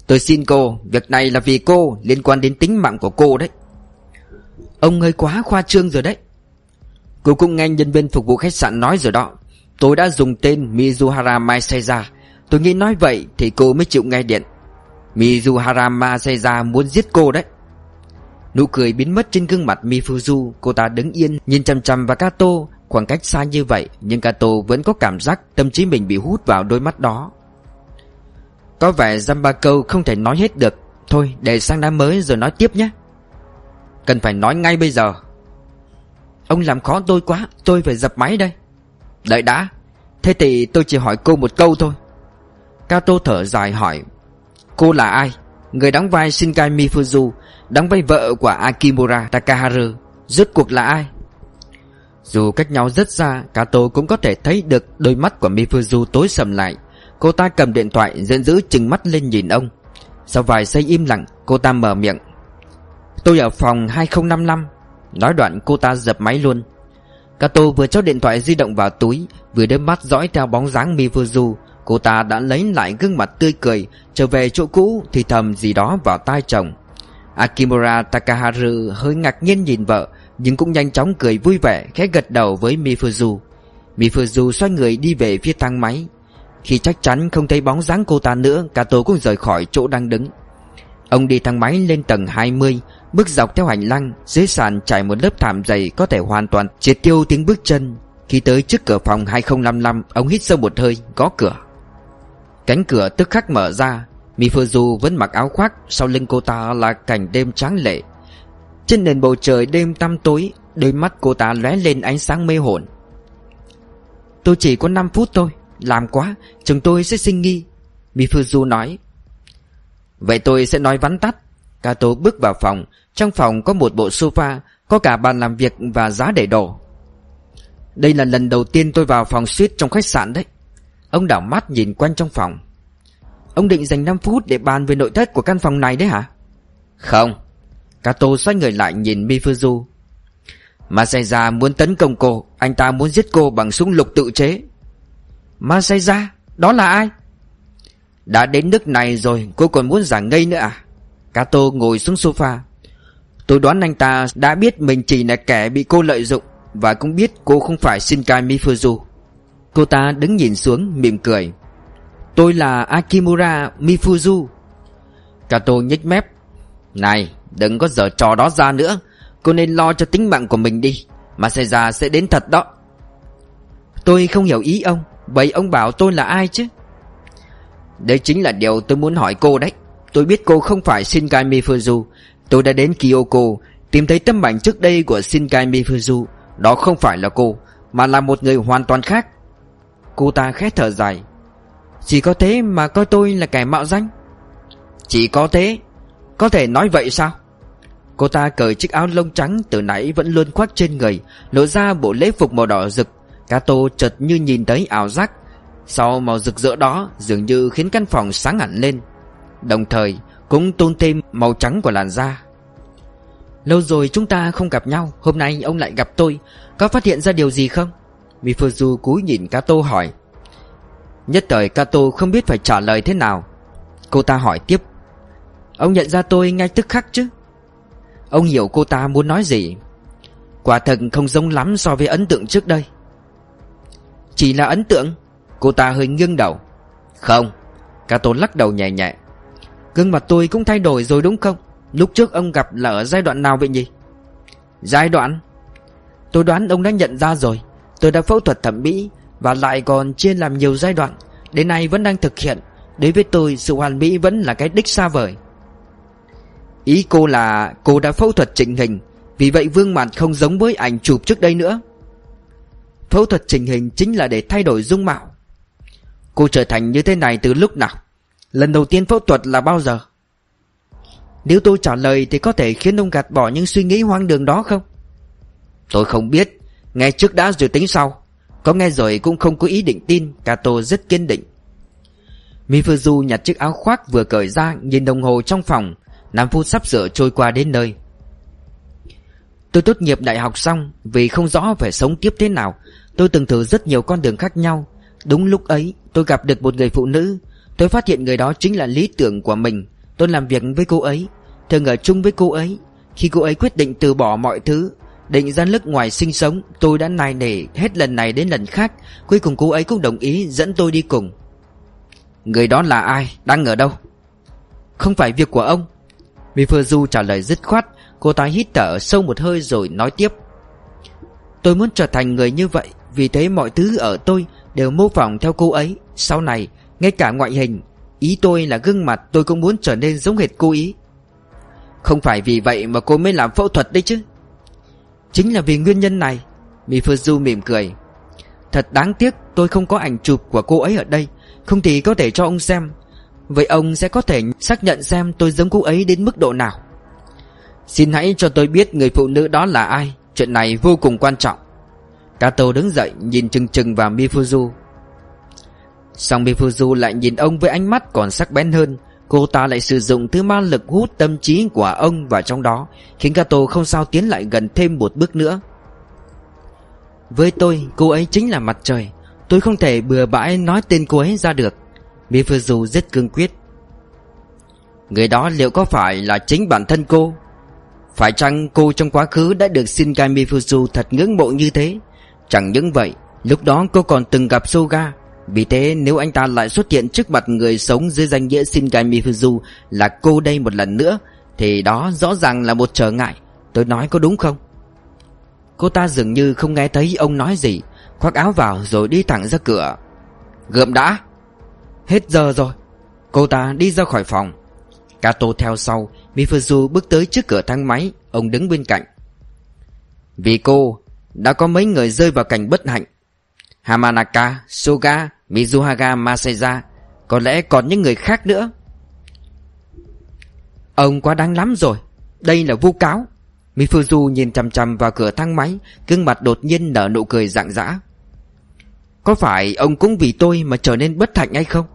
Tôi xin cô, Việc này là vì cô, Liên quan đến tính mạng của cô đấy. Ông hơi quá khoa trương rồi đấy. Cô cũng nghe nhân viên phục vụ khách sạn nói rồi đó. Tôi đã dùng tên Mizuhara Maiseja Tôi nghĩ nói vậy thì cô mới chịu nghe điện. Mizuhara Maiseja muốn giết cô đấy. Nụ cười biến mất trên gương mặt Mifuzu. Cô ta đứng yên, nhìn chăm chăm vào Kato. Khoảng cách xa như vậy, Nhưng Kato vẫn có cảm giác tâm trí mình bị hút vào đôi mắt đó. Có vẻ dăm ba câu không thể nói hết được. Thôi, để sang năm mới rồi nói tiếp nhé. Cần phải nói ngay bây giờ. Ông làm khó tôi quá, Tôi phải dập máy đây. Đợi đã, Thế thì tôi chỉ hỏi cô một câu thôi. Kato thở dài hỏi, Cô là ai? Người đóng vai Shinkai Mifuzu, Đóng vai vợ của Akimura Takaharu Rốt cuộc là ai? Dù cách nhau rất xa, Kato cũng có thể thấy được đôi mắt của Mifuzu tối sầm lại. Cô ta cầm điện thoại, giận dữ chừng mắt lên nhìn ông. Sau vài giây im lặng, Cô ta mở miệng Tôi ở phòng 2055 Nói đoạn cô ta dập máy luôn. Kato vừa cho điện thoại di động vào túi, Vừa đôi mắt dõi theo bóng dáng Mifuzu Cô ta đã lấy lại gương mặt tươi cười, Trở về chỗ cũ thì thầm gì đó vào tai chồng. Akimura Takaharu hơi ngạc nhiên nhìn vợ, Nhưng cũng nhanh chóng cười vui vẻ, Khẽ gật đầu với Mifuzu Mifuzu xoay người đi về phía thang máy. Khi chắc chắn không thấy bóng dáng cô ta nữa, Kato cũng rời khỏi chỗ đang đứng. Ông đi thang máy lên tầng 20 Bước dọc theo hành lang, Dưới sàn trải một lớp thảm dày Có thể hoàn toàn triệt tiêu tiếng bước chân. Khi tới trước cửa phòng 2055 Ông hít sâu một hơi, gõ cửa. Cánh cửa tức khắc mở ra. Mifuzu vẫn mặc áo khoác, Sau lưng cô ta là cảnh đêm tráng lệ. Trên nền bầu trời đêm tăm tối, Đôi mắt cô ta lóe lên ánh sáng mê hồn. Tôi chỉ có 5 phút thôi, Làm quá chúng tôi sẽ sinh nghi, Mifuzu nói. Vậy tôi sẽ nói vắn tắt. Kato bước vào phòng trong phòng có một bộ sofa, Có cả bàn làm việc và giá để đồ Đây là lần đầu tiên tôi vào phòng suite trong khách sạn đấy Ông đảo mắt nhìn quanh trong phòng Ông định dành 5 phút để bàn về nội thất của căn phòng này đấy hả? Không Kato xoay người lại nhìn Mifuzu Masaya muốn tấn công cô, Anh ta muốn giết cô bằng súng lục tự chế Masaya? Đó là ai? Đã đến nước này rồi, Cô còn muốn giả ngây nữa à? Kato ngồi xuống sofa Tôi đoán anh ta đã biết mình chỉ là kẻ bị cô lợi dụng Và cũng biết cô không phải Shinkai Mifuzu. Cô ta đứng nhìn xuống, mỉm cười. Tôi là Akimura Mifuzu. Kato nhếch mép. Này, đừng có dở trò đó ra nữa. Cô nên lo cho tính mạng của mình đi. Masaya sẽ đến thật đó. Tôi không hiểu ý ông. Vậy ông bảo tôi là ai chứ? Đây chính là điều tôi muốn hỏi cô đấy. Tôi biết cô không phải Shinkai Mifuzu. Tôi đã đến Kyoko, Tìm thấy tấm ảnh trước đây của Shinkai Mifuzu. Đó không phải là cô, Mà là một người hoàn toàn khác. Cô ta khẽ thở dài. Chỉ có thế mà coi tôi là kẻ mạo danh. Chỉ có thế. Có thể nói vậy sao? Cô ta cởi chiếc áo lông trắng từ nãy vẫn luôn khoác trên người, Lộ ra bộ lễ phục màu đỏ rực. Kato chợt như nhìn thấy ảo giác. Sau màu rực rỡ đó, Dường như khiến căn phòng sáng hẳn lên. Đồng thời cũng tôn thêm màu trắng của làn da. Lâu rồi chúng ta không gặp nhau, Hôm nay ông lại gặp tôi. Có phát hiện ra điều gì không? Mifuzu cúi nhìn Kato hỏi. Nhất thời Kato không biết phải trả lời thế nào. Cô ta hỏi tiếp. Ông nhận ra tôi ngay tức khắc chứ? Ông hiểu cô ta muốn nói gì. Quả thật không giống lắm so với ấn tượng trước đây. Chỉ là ấn tượng. Cô ta hơi nghiêng đầu. Không. Kato lắc đầu nhẹ nhẹ. Gương mặt tôi cũng thay đổi rồi đúng không? Lúc trước ông gặp là ở giai đoạn nào vậy nhỉ? Giai đoạn? Tôi đoán ông đã nhận ra rồi. Tôi đã phẫu thuật thẩm mỹ Và lại còn chia làm nhiều giai đoạn. Đến nay vẫn đang thực hiện. Đối với tôi, sự hoàn mỹ vẫn là cái đích xa vời. Ý cô là cô đã phẫu thuật chỉnh hình. Vì vậy vương mặt không giống với ảnh chụp trước đây nữa. Phẫu thuật chỉnh hình chính là để thay đổi dung mạo. Cô trở thành như thế này từ lúc nào? Lần đầu tiên phẫu thuật là bao giờ? Nếu tôi trả lời thì có thể khiến ông gạt bỏ những suy nghĩ hoang đường đó không? Tôi không biết. Nghe trước đã rồi tính sau. Có nghe rồi cũng không có ý định tin. Kato rất kiên định. Mifuzu nhặt chiếc áo khoác vừa cởi ra, Nhìn đồng hồ trong phòng. 5 phút sắp sửa trôi qua đến nơi. Tôi tốt nghiệp đại học xong, Vì không rõ phải sống tiếp thế nào, Tôi từng thử rất nhiều con đường khác nhau. Đúng lúc ấy, tôi gặp được một người phụ nữ. Tôi phát hiện người đó chính là lý tưởng của mình. Tôi làm việc với cô ấy, Thường ở chung với cô ấy. Khi cô ấy quyết định từ bỏ mọi thứ, Định ra nước ngoài sinh sống, Tôi đã nài nỉ hết lần này đến lần khác. Cuối cùng cô ấy cũng đồng ý dẫn tôi đi cùng. Người đó là ai? Đang ở đâu? Không phải việc của ông. Mifuzu trả lời dứt khoát. Cô ta hít thở sâu một hơi rồi nói tiếp. Tôi muốn trở thành người như vậy Vì thế mọi thứ ở tôi đều mô phỏng theo cô ấy. Sau này ngay cả ngoại hình, Ý tôi là gương mặt tôi cũng muốn trở nên giống hệt cô ý. Không phải vì vậy mà cô mới làm phẫu thuật đấy chứ. Chính là vì nguyên nhân này Mifuzu mỉm cười. Thật đáng tiếc tôi không có ảnh chụp của cô ấy ở đây, Không thì có thể cho ông xem. Vậy ông sẽ có thể xác nhận xem tôi giống cô ấy đến mức độ nào. Xin hãy cho tôi biết người phụ nữ đó là ai, Chuyện này vô cùng quan trọng. Kato đứng dậy, nhìn chừng chừng vào Mifuzu Xong Mifuzu lại nhìn ông với ánh mắt còn sắc bén hơn. Cô ta lại sử dụng thứ ma lực hút tâm trí của ông vào trong đó, Khiến Kato không sao tiến lại gần thêm một bước nữa. Với tôi, cô ấy chính là mặt trời. Tôi không thể bừa bãi nói tên cô ấy ra được. Mifuzu rất cương quyết. Người đó liệu có phải là chính bản thân cô? Phải chăng cô trong quá khứ đã được Shinkai Mifuzu thật ngưỡng mộ như thế? Chẳng những vậy, Lúc đó cô còn từng gặp Soga. Vì thế nếu anh ta lại xuất hiện trước mặt người sống dưới danh nghĩa Shinkai Mifuzu Là cô đây một lần nữa Thì đó rõ ràng là một trở ngại. Tôi nói có đúng không? Cô ta dường như không nghe thấy ông nói gì Khoác áo vào rồi đi thẳng ra cửa. Gượm đã! Hết giờ rồi. Cô ta đi ra khỏi phòng. Kato theo sau Mifuzu bước tới trước cửa thang máy Ông đứng bên cạnh. Vì cô Đã có mấy người rơi vào cảnh bất hạnh. Hamanaka, Soga, Mizuhaga Maseja Có lẽ còn những người khác nữa. Ông quá đáng lắm rồi, Đây là vu cáo. Mifuzu nhìn chằm chằm vào cửa thang máy, Gương mặt đột nhiên nở nụ cười rạng rã Có phải ông cũng vì tôi mà trở nên bất hạnh hay không?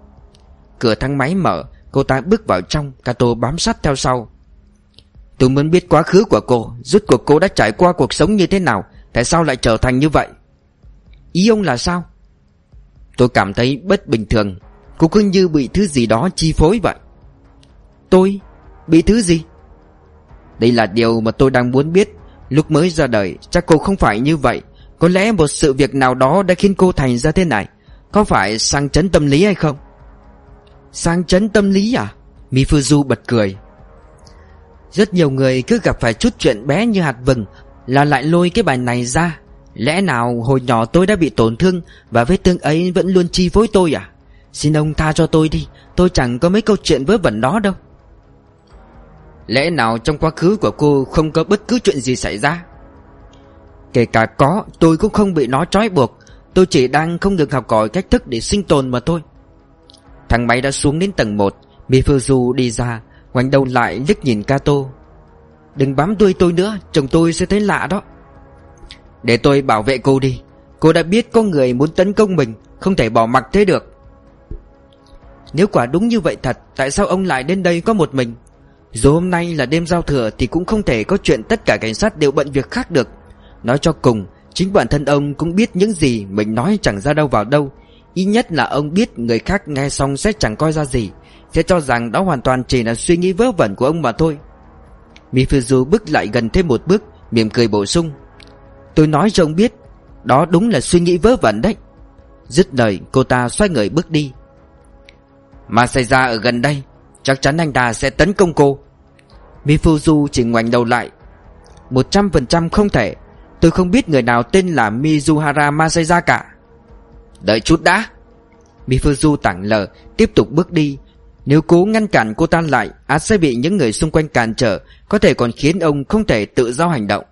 Cửa thang máy mở, Cô ta bước vào trong, Kato bám sát theo sau. Tôi muốn biết quá khứ của cô, Rốt cuộc cô đã trải qua cuộc sống như thế nào, Tại sao lại trở thành như vậy? Ý ông là sao? Tôi cảm thấy bất bình thường. Cô cứ như bị thứ gì đó chi phối vậy. Tôi? Bị thứ gì? Đây là điều mà tôi đang muốn biết. Lúc mới ra đời, chắc cô không phải như vậy. Có lẽ một sự việc nào đó đã khiến cô thành ra thế này. Có phải sang chấn tâm lý hay không? Sang chấn tâm lý à? Mifuzu bật cười. Rất nhiều người cứ gặp phải chút chuyện bé như hạt vừng, Là lại lôi cái bài này ra. Lẽ nào hồi nhỏ tôi đã bị tổn thương Và vết thương ấy vẫn luôn chi phối tôi à? Xin ông tha cho tôi đi, Tôi chẳng có mấy câu chuyện vớ vẩn đó đâu. Lẽ nào trong quá khứ của cô không có bất cứ chuyện gì xảy ra? Kể cả có, tôi cũng không bị nó trói buộc. Tôi chỉ đang không được học hỏi cách thức để sinh tồn mà thôi. Thằng máy đã xuống đến tầng 1 Mifuzu đi ra, Ngoảnh đầu lại liếc nhìn Kato. Đừng bám đuôi tôi nữa, Chồng tôi sẽ thấy lạ đó. Để tôi bảo vệ cô đi. Cô đã biết có người muốn tấn công mình, Không thể bỏ mặc thế được. Nếu quả đúng như vậy thật, Tại sao ông lại đến đây có một mình? Dù hôm nay là đêm giao thừa Thì cũng không thể có chuyện tất cả cảnh sát đều bận việc khác được. Nói cho cùng, Chính bản thân ông cũng biết những gì Mình nói chẳng ra đâu vào đâu. Ít nhất là ông biết người khác nghe xong sẽ chẳng coi ra gì, Sẽ cho rằng đó hoàn toàn chỉ là suy nghĩ vớ vẩn của ông mà thôi. Mifuzu bước lại gần thêm một bước, mỉm cười bổ sung. Tôi nói cho ông biết, Đó đúng là suy nghĩ vớ vẩn đấy. Dứt lời, cô ta xoay người bước đi. Mà xảy ra ở gần đây, Chắc chắn anh ta sẽ tấn công cô. Mifuzu chỉ ngoảnh đầu lại. Một trăm phần trăm không thể. Tôi không biết người nào tên là Mizuhara Masaya cả. Đợi chút đã. Mifuzu tảng lờ, Tiếp tục bước đi. Nếu cố ngăn cản cô ta lại, át sẽ bị những người xung quanh cản trở, Có thể còn khiến ông không thể tự do hành động.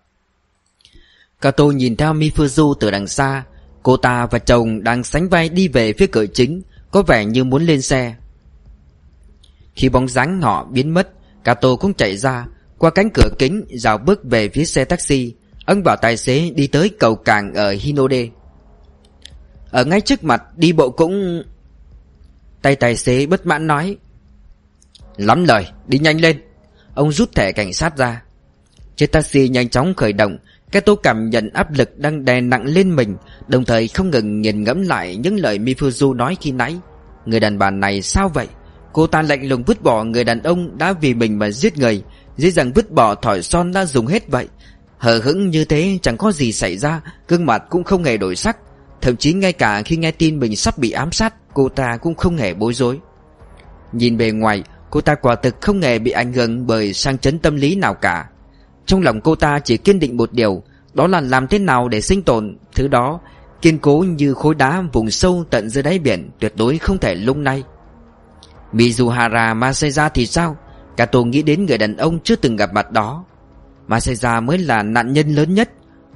Kato nhìn theo Mifuzu từ đằng xa. Cô ta và chồng đang sánh vai đi về phía cửa chính Có vẻ như muốn lên xe. Khi bóng dáng họ biến mất Kato cũng chạy ra Qua cánh cửa kính dạo bước về phía xe taxi. Ông bảo tài xế đi tới cầu cảng ở Hinode. Ở ngay trước mặt đi bộ cũng... Tay tài xế bất mãn nói Lắm lời, đi nhanh lên. Ông rút thẻ cảnh sát ra. Chiếc taxi nhanh chóng khởi động cái tô cảm nhận áp lực đang đè nặng lên mình, Đồng thời không ngừng nhìn ngẫm lại những lời Mifuzu nói khi nãy. Người đàn bà này sao vậy? Cô ta lạnh lùng vứt bỏ người đàn ông đã vì mình mà giết người, Dễ dàng vứt bỏ thỏi son đã dùng hết vậy. Hờ hững như thế chẳng có gì xảy ra, Gương mặt cũng không hề đổi sắc. Thậm chí ngay cả khi nghe tin mình sắp bị ám sát, Cô ta cũng không hề bối rối. Nhìn bề ngoài, Cô ta quả thực không hề bị ảnh hưởng bởi sang chấn tâm lý nào cả. Trong lòng cô ta chỉ kiên định một điều, Đó là làm thế nào để sinh tồn. Thứ đó, kiên cố như khối đá vùng sâu tận dưới đáy biển, Tuyệt đối không thể lung lay. Mizuhara Maseja thì sao? Kato nghĩ đến người đàn ông chưa từng gặp mặt đó. Maseja mới là nạn nhân lớn nhất.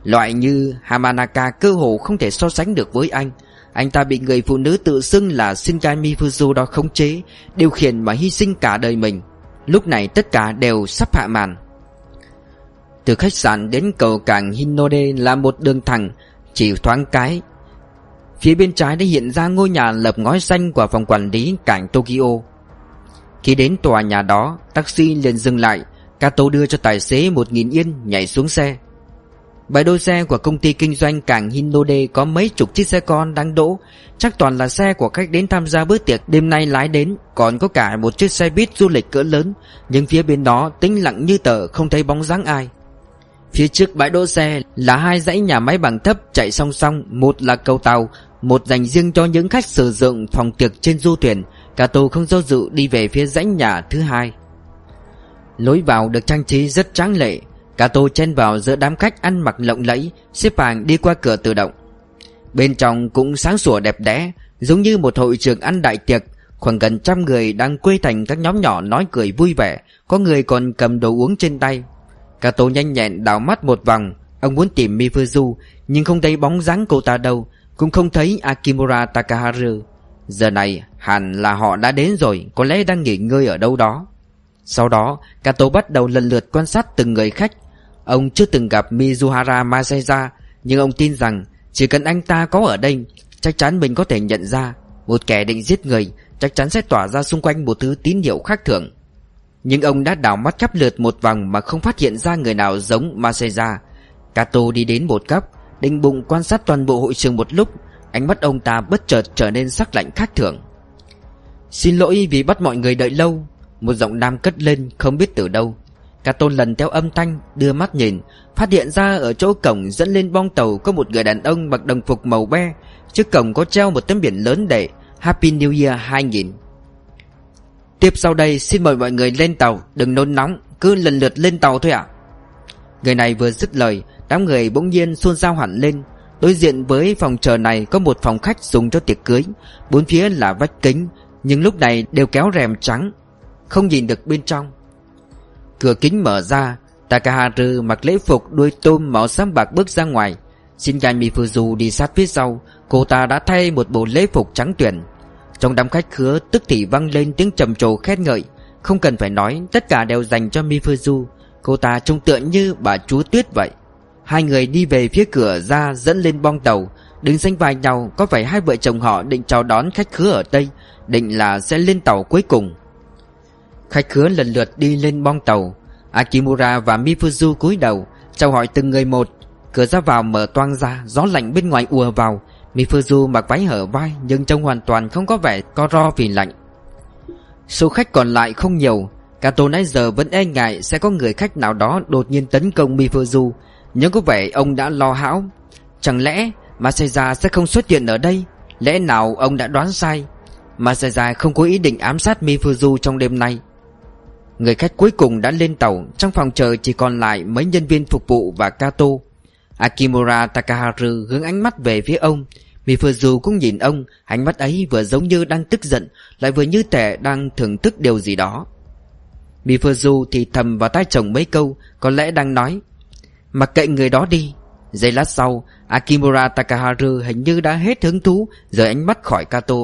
Loại như Hamanaka cơ hồ không thể so sánh được với anh. Anh ta bị người phụ nữ tự xưng là Shinkai Mifuzu đó khống chế, Điều khiển mà hy sinh cả đời mình. Lúc này tất cả đều sắp hạ màn. Từ khách sạn đến cầu cảng Hinode là một đường thẳng, Chỉ thoáng cái. Phía bên trái đã hiện ra ngôi nhà lập ngói xanh của phòng quản lý cảng Tokyo. Khi đến tòa nhà đó, Taxi liền dừng lại, Kato đưa cho tài xế một nghìn yên nhảy xuống xe. Bãi đỗ xe của công ty kinh doanh cảng Hinode có mấy chục chiếc xe con đang đỗ, Chắc toàn là xe của khách đến tham gia bữa tiệc đêm nay lái đến, Còn có cả một chiếc xe buýt du lịch cỡ lớn, Nhưng phía bên đó tĩnh lặng như tờ, không thấy bóng dáng ai. Phía trước bãi đỗ xe là hai dãy nhà máy bằng thấp chạy song song Một là cầu tàu, một dành riêng cho những khách sử dụng phòng tiệc trên du thuyền. Kato không do dự đi về phía dãy nhà thứ hai. Lối vào được trang trí rất tráng lệ. Cato chen vào giữa đám khách ăn mặc lộng lẫy Xếp hàng đi qua cửa tự động. Bên trong cũng sáng sủa đẹp đẽ Giống như một hội trường ăn đại tiệc. Khoảng gần trăm người đang quây thành các nhóm nhỏ nói cười vui vẻ Có người còn cầm đồ uống trên tay. Kato nhanh nhẹn đảo mắt một vòng. Ông muốn tìm Mifuzu, Nhưng không thấy bóng dáng cô ta đâu, Cũng không thấy Akimura Takaharu. Giờ này, hẳn là họ đã đến rồi, Có lẽ đang nghỉ ngơi ở đâu đó. Sau đó Kato bắt đầu lần lượt quan sát từng người khách. Ông chưa từng gặp Mizuhara Maseja Nhưng ông tin rằng Chỉ cần anh ta có ở đây, Chắc chắn mình có thể nhận ra. Một kẻ định giết người, Chắc chắn sẽ tỏa ra xung quanh một thứ tín hiệu khác thường. Nhưng ông đã đảo mắt khắp lượt một vòng Mà không phát hiện ra người nào giống Maseja Kato đi đến một góc, Định bụng quan sát toàn bộ hội trường một lúc, Ánh mắt ông ta bất chợt trở nên sắc lạnh khác thường. Xin lỗi vì bắt mọi người đợi lâu, Một giọng nam cất lên, không biết từ đâu. Cả lần theo âm thanh, Đưa mắt nhìn, Phát hiện ra ở chỗ cổng dẫn lên bong tàu Có một người đàn ông mặc đồng phục màu be, Trước cổng có treo một tấm biển lớn để Happy New Year 2000 Tiếp sau đây, xin mời mọi người lên tàu, Đừng nôn nóng, Cứ lần lượt lên tàu thôi ạ. Người này vừa dứt lời, Đám người bỗng nhiên xôn xao hẳn lên. Đối diện với phòng chờ này có một phòng khách dùng cho tiệc cưới, Bốn phía là vách kính, Nhưng lúc này đều kéo rèm trắng, Không nhìn được bên trong. Cửa kính mở ra, Takaharu mặc lễ phục, đuôi tôm màu xám bạc bước ra ngoài. Shinkai Mifuzu đi sát phía sau, Cô ta đã thay một bộ lễ phục trắng tuyển. Trong đám khách khứa, tức thì vang lên tiếng trầm trồ khen ngợi. Không cần phải nói, Tất cả đều dành cho Mifuzu. Cô ta trông tựa như bà chúa tuyết vậy. Hai người đi về phía cửa ra, dẫn lên bong tàu. Đứng xanh vai nhau, Có phải hai vợ chồng họ định chào đón khách khứa ở đây Định là sẽ lên tàu cuối cùng. Khách khứa lần lượt đi lên bong tàu. Akimura và Mifuzu cúi đầu, Chào hỏi từng người một. Cửa ra vào mở toang ra, Gió lạnh bên ngoài ùa vào. Mifuzu mặc váy hở vai, Nhưng trông hoàn toàn không có vẻ co ro vì lạnh. Số khách còn lại không nhiều, Kato nãy giờ vẫn e ngại Sẽ có người khách nào đó đột nhiên tấn công Mifuzu. Nhưng có vẻ ông đã lo hão. Chẳng lẽ Masaya sẽ không xuất hiện ở đây? Lẽ nào ông đã đoán sai? Masaya không có ý định ám sát Mifuzu trong đêm nay. Người khách cuối cùng đã lên tàu, Trong phòng chờ chỉ còn lại mấy nhân viên phục vụ và Kato. Akimura Takaharu hướng ánh mắt về phía ông. Mifuzu cũng nhìn ông, Ánh mắt ấy vừa giống như đang tức giận, Lại vừa như tẻ đang thưởng thức điều gì đó. Mifuzu thì thầm vào tai chồng mấy câu, Có lẽ đang nói, Mặc kệ người đó đi. Giây lát sau, Akimura Takaharu hình như đã hết hứng thú Rời ánh mắt khỏi Kato.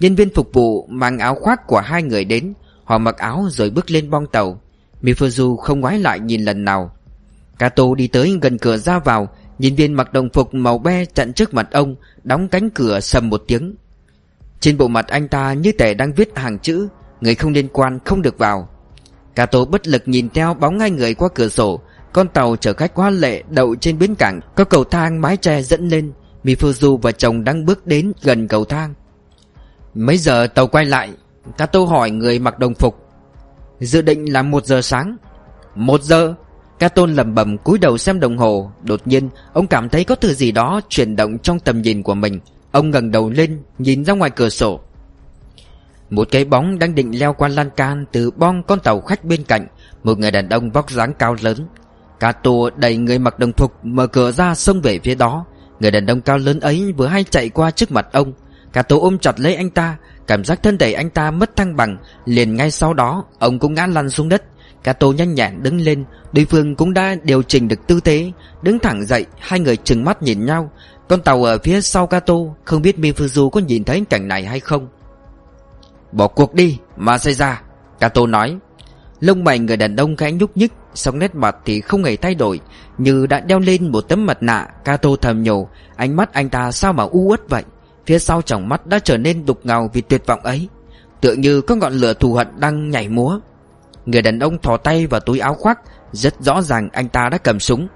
Nhân viên phục vụ mang áo khoác của hai người đến, Họ mặc áo rồi bước lên bong tàu. Mifuzu không ngoái lại nhìn lần nào Cato đi tới gần cửa ra vào, nhìn viên mặc đồng phục màu be chặn trước mặt ông, Đóng cánh cửa sầm một tiếng. Trên bộ mặt anh ta như thể đang viết hàng chữ, Người không liên quan không được vào. Cato bất lực nhìn theo bóng hai người qua cửa sổ, Con tàu chở khách hoa lệ đậu trên bến cảng, Có cầu thang mái tre dẫn lên Mifuzu và chồng đang bước đến gần cầu thang. Mấy giờ tàu quay lại? Cato hỏi người mặc đồng phục. Dự định là một giờ sáng. Một giờ? Ca tôn lầm bầm cúi đầu xem đồng hồ, Đột nhiên, ông cảm thấy có thứ gì đó Chuyển động trong tầm nhìn của mình. Ông ngẩng đầu lên, nhìn ra ngoài cửa sổ. Một cái bóng đang định leo qua lan can Từ bong con tàu khách bên cạnh, Một người đàn ông vóc dáng cao lớn. Ca Tô đẩy người mặc đồng phục Mở cửa ra xông về phía đó. Người đàn ông cao lớn ấy vừa hay chạy qua trước mặt ông. Kato ôm chặt lấy anh ta, Cảm giác thân thể anh ta mất thăng bằng. Liền ngay sau đó, Ông cũng ngã lăn xuống đất. Kato nhanh nhẹn đứng lên, Đối phương cũng đã điều chỉnh được tư thế, Đứng thẳng dậy, Hai người chừng mắt nhìn nhau. Con tàu ở phía sau Kato, Không biết Mifuzu có nhìn thấy cảnh này hay không? Bỏ cuộc đi Mà xảy ra Kato nói. Lông mày người đàn ông khẽ nhúc nhích sống nét mặt thì không hề thay đổi, Như đã đeo lên một tấm mặt nạ. Kato thầm nhủ, Ánh mắt anh ta sao mà u uất vậy? Phía sau tròng mắt đã trở nên đục ngầu vì tuyệt vọng ấy. Tựa như có ngọn lửa thù hận đang nhảy múa. Người đàn ông thò tay vào túi áo khoác, Rất rõ ràng anh ta đã cầm súng.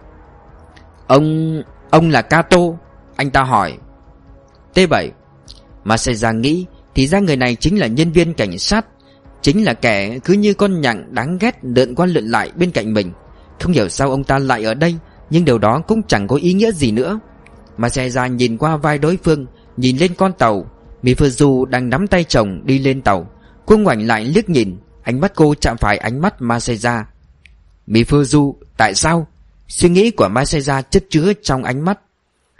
Ông... ông là Kato, Anh ta hỏi. T7 mà Seira nghĩ Thì ra người này chính là nhân viên cảnh sát, Chính là kẻ cứ như con nhặng đáng ghét lượn qua lượn lại bên cạnh mình. Không hiểu sao ông ta lại ở đây, Nhưng điều đó cũng chẳng có ý nghĩa gì nữa. Mà Seira nhìn qua vai đối phương, Nhìn lên con tàu. Mifuzu đang nắm tay chồng đi lên tàu. Cô ngoảnh lại liếc nhìn. Ánh mắt cô chạm phải ánh mắt Masaya. Mifuzu tại sao? Suy nghĩ của Maseja chất chứa trong ánh mắt.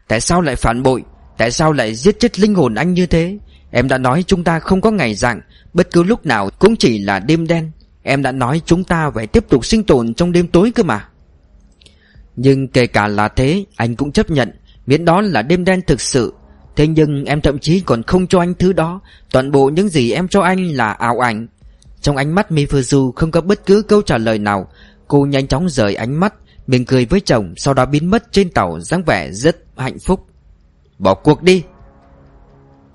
Tại sao lại phản bội? Tại sao lại giết chết linh hồn anh như thế? Em đã nói chúng ta không có ngày dạng Bất cứ lúc nào cũng chỉ là đêm đen. Em đã nói chúng ta phải tiếp tục sinh tồn trong đêm tối cơ mà. Nhưng kể cả là thế, Anh cũng chấp nhận, Miễn đó là đêm đen thực sự. Thế nhưng em thậm chí còn không cho anh thứ đó, Toàn bộ những gì em cho anh là ảo ảnh. Trong ánh mắt Mifuzu không có bất cứ câu trả lời nào. Cô nhanh chóng rời ánh mắt Mỉm cười với chồng, Sau đó biến mất trên tàu, dáng vẻ rất hạnh phúc. Bỏ cuộc đi.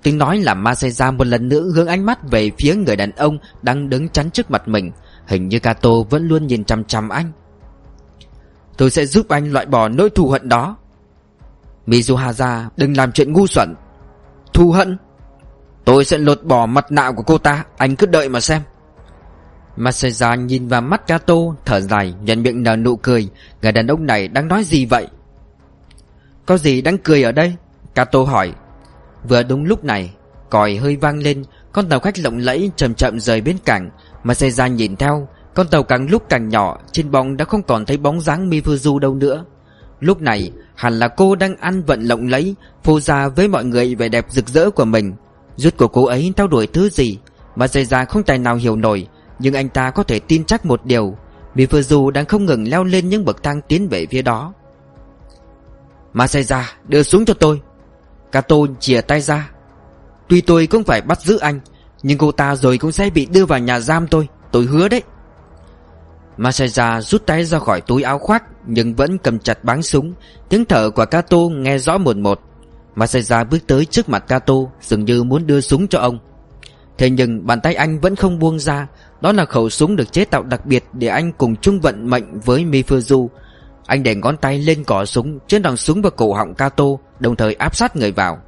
Tiếng nói làm Masaya một lần nữa hướng ánh mắt về phía người đàn ông đang đứng chắn trước mặt mình. Hình như Kato vẫn luôn nhìn chăm chăm anh. Tôi sẽ giúp anh loại bỏ nỗi thù hận đó. Mizuhaza đừng làm chuyện ngu xuẩn. Thù hận? Tôi sẽ lột bỏ mặt nạ của cô ta. Anh cứ đợi mà xem. Masaya nhìn vào mắt Kato, Thở dài nhận miệng nở nụ cười. Người đàn ông này đang nói gì vậy? Có gì đang cười ở đây? Kato hỏi. Vừa đúng lúc này, Còi hơi vang lên, Con tàu khách lộng lẫy chậm chậm rời bến cảng. Masaya nhìn theo, Con tàu càng lúc càng nhỏ, Trên bóng đã không còn thấy bóng dáng Mifuzu đâu nữa. Lúc này, hẳn là cô đang ăn vận lộng lẫy Phô ra với mọi người vẻ đẹp rực rỡ của mình. Rút của cô ấy theo đuổi thứ gì? Mà dây ra không tài nào hiểu nổi nhưng anh ta có thể tin chắc một điều Mifuzu đang không ngừng leo lên những bậc thang tiến về phía đó. Masaya đưa xuống cho tôi. Kato chìa tay ra. Tuy tôi không phải bắt giữ anh, Nhưng cô ta rồi cũng sẽ bị đưa vào nhà giam tôi. Tôi hứa đấy. Masaya rút tay ra khỏi túi áo khoác, Nhưng vẫn cầm chặt báng súng. Tiếng thở của Kato nghe rõ một. Một Masaya bước tới trước mặt Kato, Dường như muốn đưa súng cho ông. Thế nhưng bàn tay anh vẫn không buông ra. Đó là khẩu súng được chế tạo đặc biệt Để anh cùng chung vận mệnh với Mifuzu. Anh để ngón tay lên cỏ súng Trên đằng súng và cổ họng Kato, Đồng thời áp sát người vào.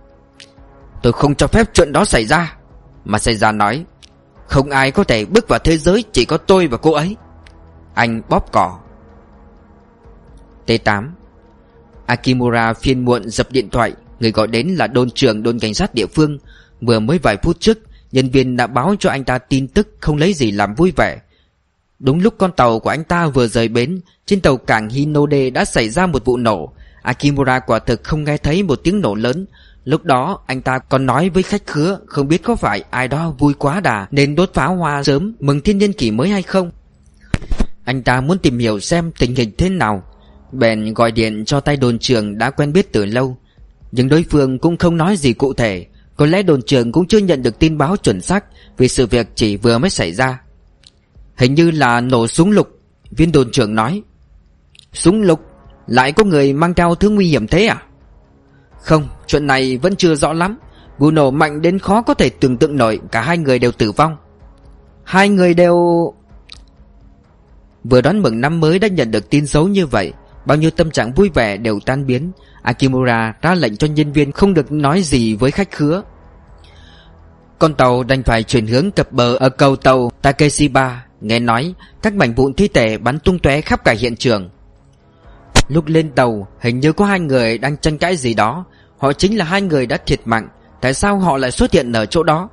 Tôi không cho phép chuyện đó xảy ra, mà Seiya nói. Không ai có thể bước vào thế giới Chỉ có tôi và cô ấy. Anh bóp cỏ. T8 Akimura phiên muộn dập điện thoại. Người gọi đến là đồn trưởng đồn cảnh sát địa phương. Vừa mới vài phút trước Nhân viên đã báo cho anh ta tin tức Không lấy gì làm vui vẻ. Đúng lúc con tàu của anh ta vừa rời bến, Trên tàu cảng Hinode đã xảy ra một vụ nổ. Akimura quả thực không nghe thấy một tiếng nổ lớn. Lúc đó, anh ta còn nói với khách khứa, Không biết có phải ai đó vui quá đà, Nên đốt pháo hoa sớm, mừng thiên niên kỷ mới hay không? Anh ta muốn tìm hiểu xem tình hình thế nào. Bèn gọi điện cho tay đồn trưởng đã quen biết từ lâu. Nhưng đối phương cũng không nói gì cụ thể. Có lẽ đồn trưởng cũng chưa nhận được tin báo chuẩn xác Vì sự việc chỉ vừa mới xảy ra. Hình như là nổ súng lục, Viên đồn trưởng nói. Súng lục? Lại có người mang theo thứ nguy hiểm thế à? Không, Chuyện này vẫn chưa rõ lắm. Vụ nổ mạnh đến khó có thể tưởng tượng nổi, Cả hai người đều tử vong. Hai người đều Vừa đón mừng năm mới đã nhận được tin xấu như vậy Bao nhiêu tâm trạng vui vẻ đều tan biến. Akimura ra lệnh cho nhân viên không được nói gì với khách khứa. Con tàu đành phải chuyển hướng cập bờ ở cầu tàu Takeshiba. Nghe nói, các mảnh vụn thi thể bắn tung tóe khắp cả hiện trường. Lúc lên tàu, hình như có hai người đang tranh cãi gì đó. Họ chính là hai người đã thiệt mạng. Tại sao họ lại xuất hiện ở chỗ đó?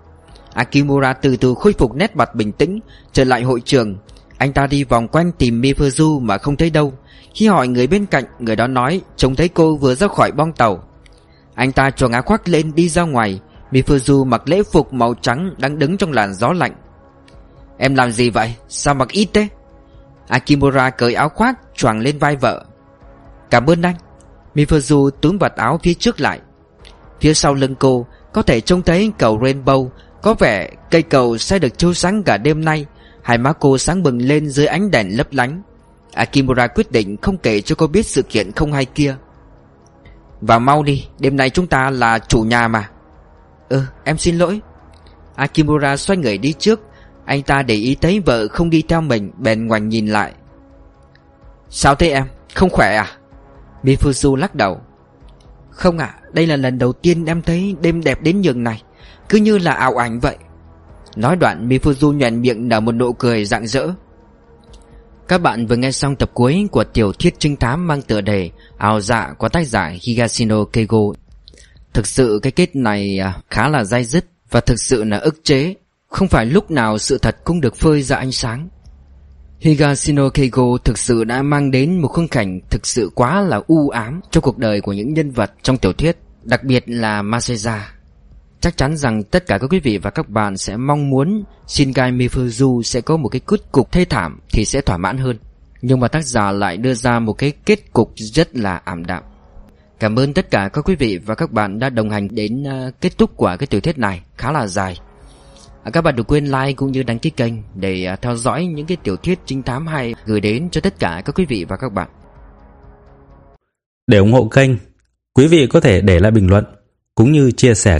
Akimura từ từ khôi phục nét mặt bình tĩnh, Trở lại hội trường. Anh ta đi vòng quanh tìm Mifuzu mà không thấy đâu. Khi hỏi người bên cạnh, Người đó nói, trông thấy cô vừa ra khỏi bong tàu. Anh ta cho áo khoác lên đi ra ngoài Mifuzu mặc lễ phục màu trắng Đang đứng trong làn gió lạnh. Em làm gì vậy? Sao mặc ít thế? Akimura cởi áo khoác, choàng lên vai vợ. Cảm ơn anh. Mifuzu túm vạt áo phía trước lại. Phía sau lưng cô, Có thể trông thấy cầu Rainbow, Có vẻ cây cầu sẽ được chiếu sáng cả đêm nay. Hai má cô sáng bừng lên dưới ánh đèn lấp lánh. Akimura quyết định không kể cho cô biết sự kiện không hay kia. Vào mau đi, Đêm nay chúng ta là chủ nhà mà. Ừ em xin lỗi. Akimura xoay người đi trước. Anh ta để ý thấy vợ không đi theo mình, Bèn ngoảnh nhìn lại. Sao thế em? Không khỏe à? Mifuzu lắc đầu. Không ạ, Đây là lần đầu tiên em thấy đêm đẹp đến nhường này. Cứ như là ảo ảnh vậy. Nói đoạn, Mifuzu nhoèn miệng nở một nụ cười rạng rỡ. Các bạn vừa nghe xong tập cuối của tiểu thuyết trinh thám mang tựa đề Ao dạ của tác giả Higashino Keigo. Thực sự cái kết này à, khá là dai dứt Và thực sự là ức chế. Không phải lúc nào sự thật cũng được phơi ra ánh sáng. Higashino Keigo thực sự đã mang đến một khung cảnh thực sự quá là u ám cho cuộc đời của những nhân vật trong tiểu thuyết, đặc biệt là Maseja. Chắc chắn rằng tất cả các quý vị và các bạn sẽ mong muốn Shingai Mifuzu sẽ có một cái kết cục thê thảm thì sẽ thỏa mãn hơn. Nhưng mà tác giả lại đưa ra một cái kết cục rất là ảm đạm. Cảm ơn tất cả các quý vị và các bạn đã đồng hành đến ờ, kết thúc của cái tiểu thuyết này khá là dài. À, các bạn đừng quên like cũng như đăng ký kênh để ờ, theo dõi những cái tiểu thuyết trinh thám hay gửi đến cho tất cả các quý vị và các bạn. Để ủng hộ kênh, quý vị có thể để lại bình luận cũng như chia sẻ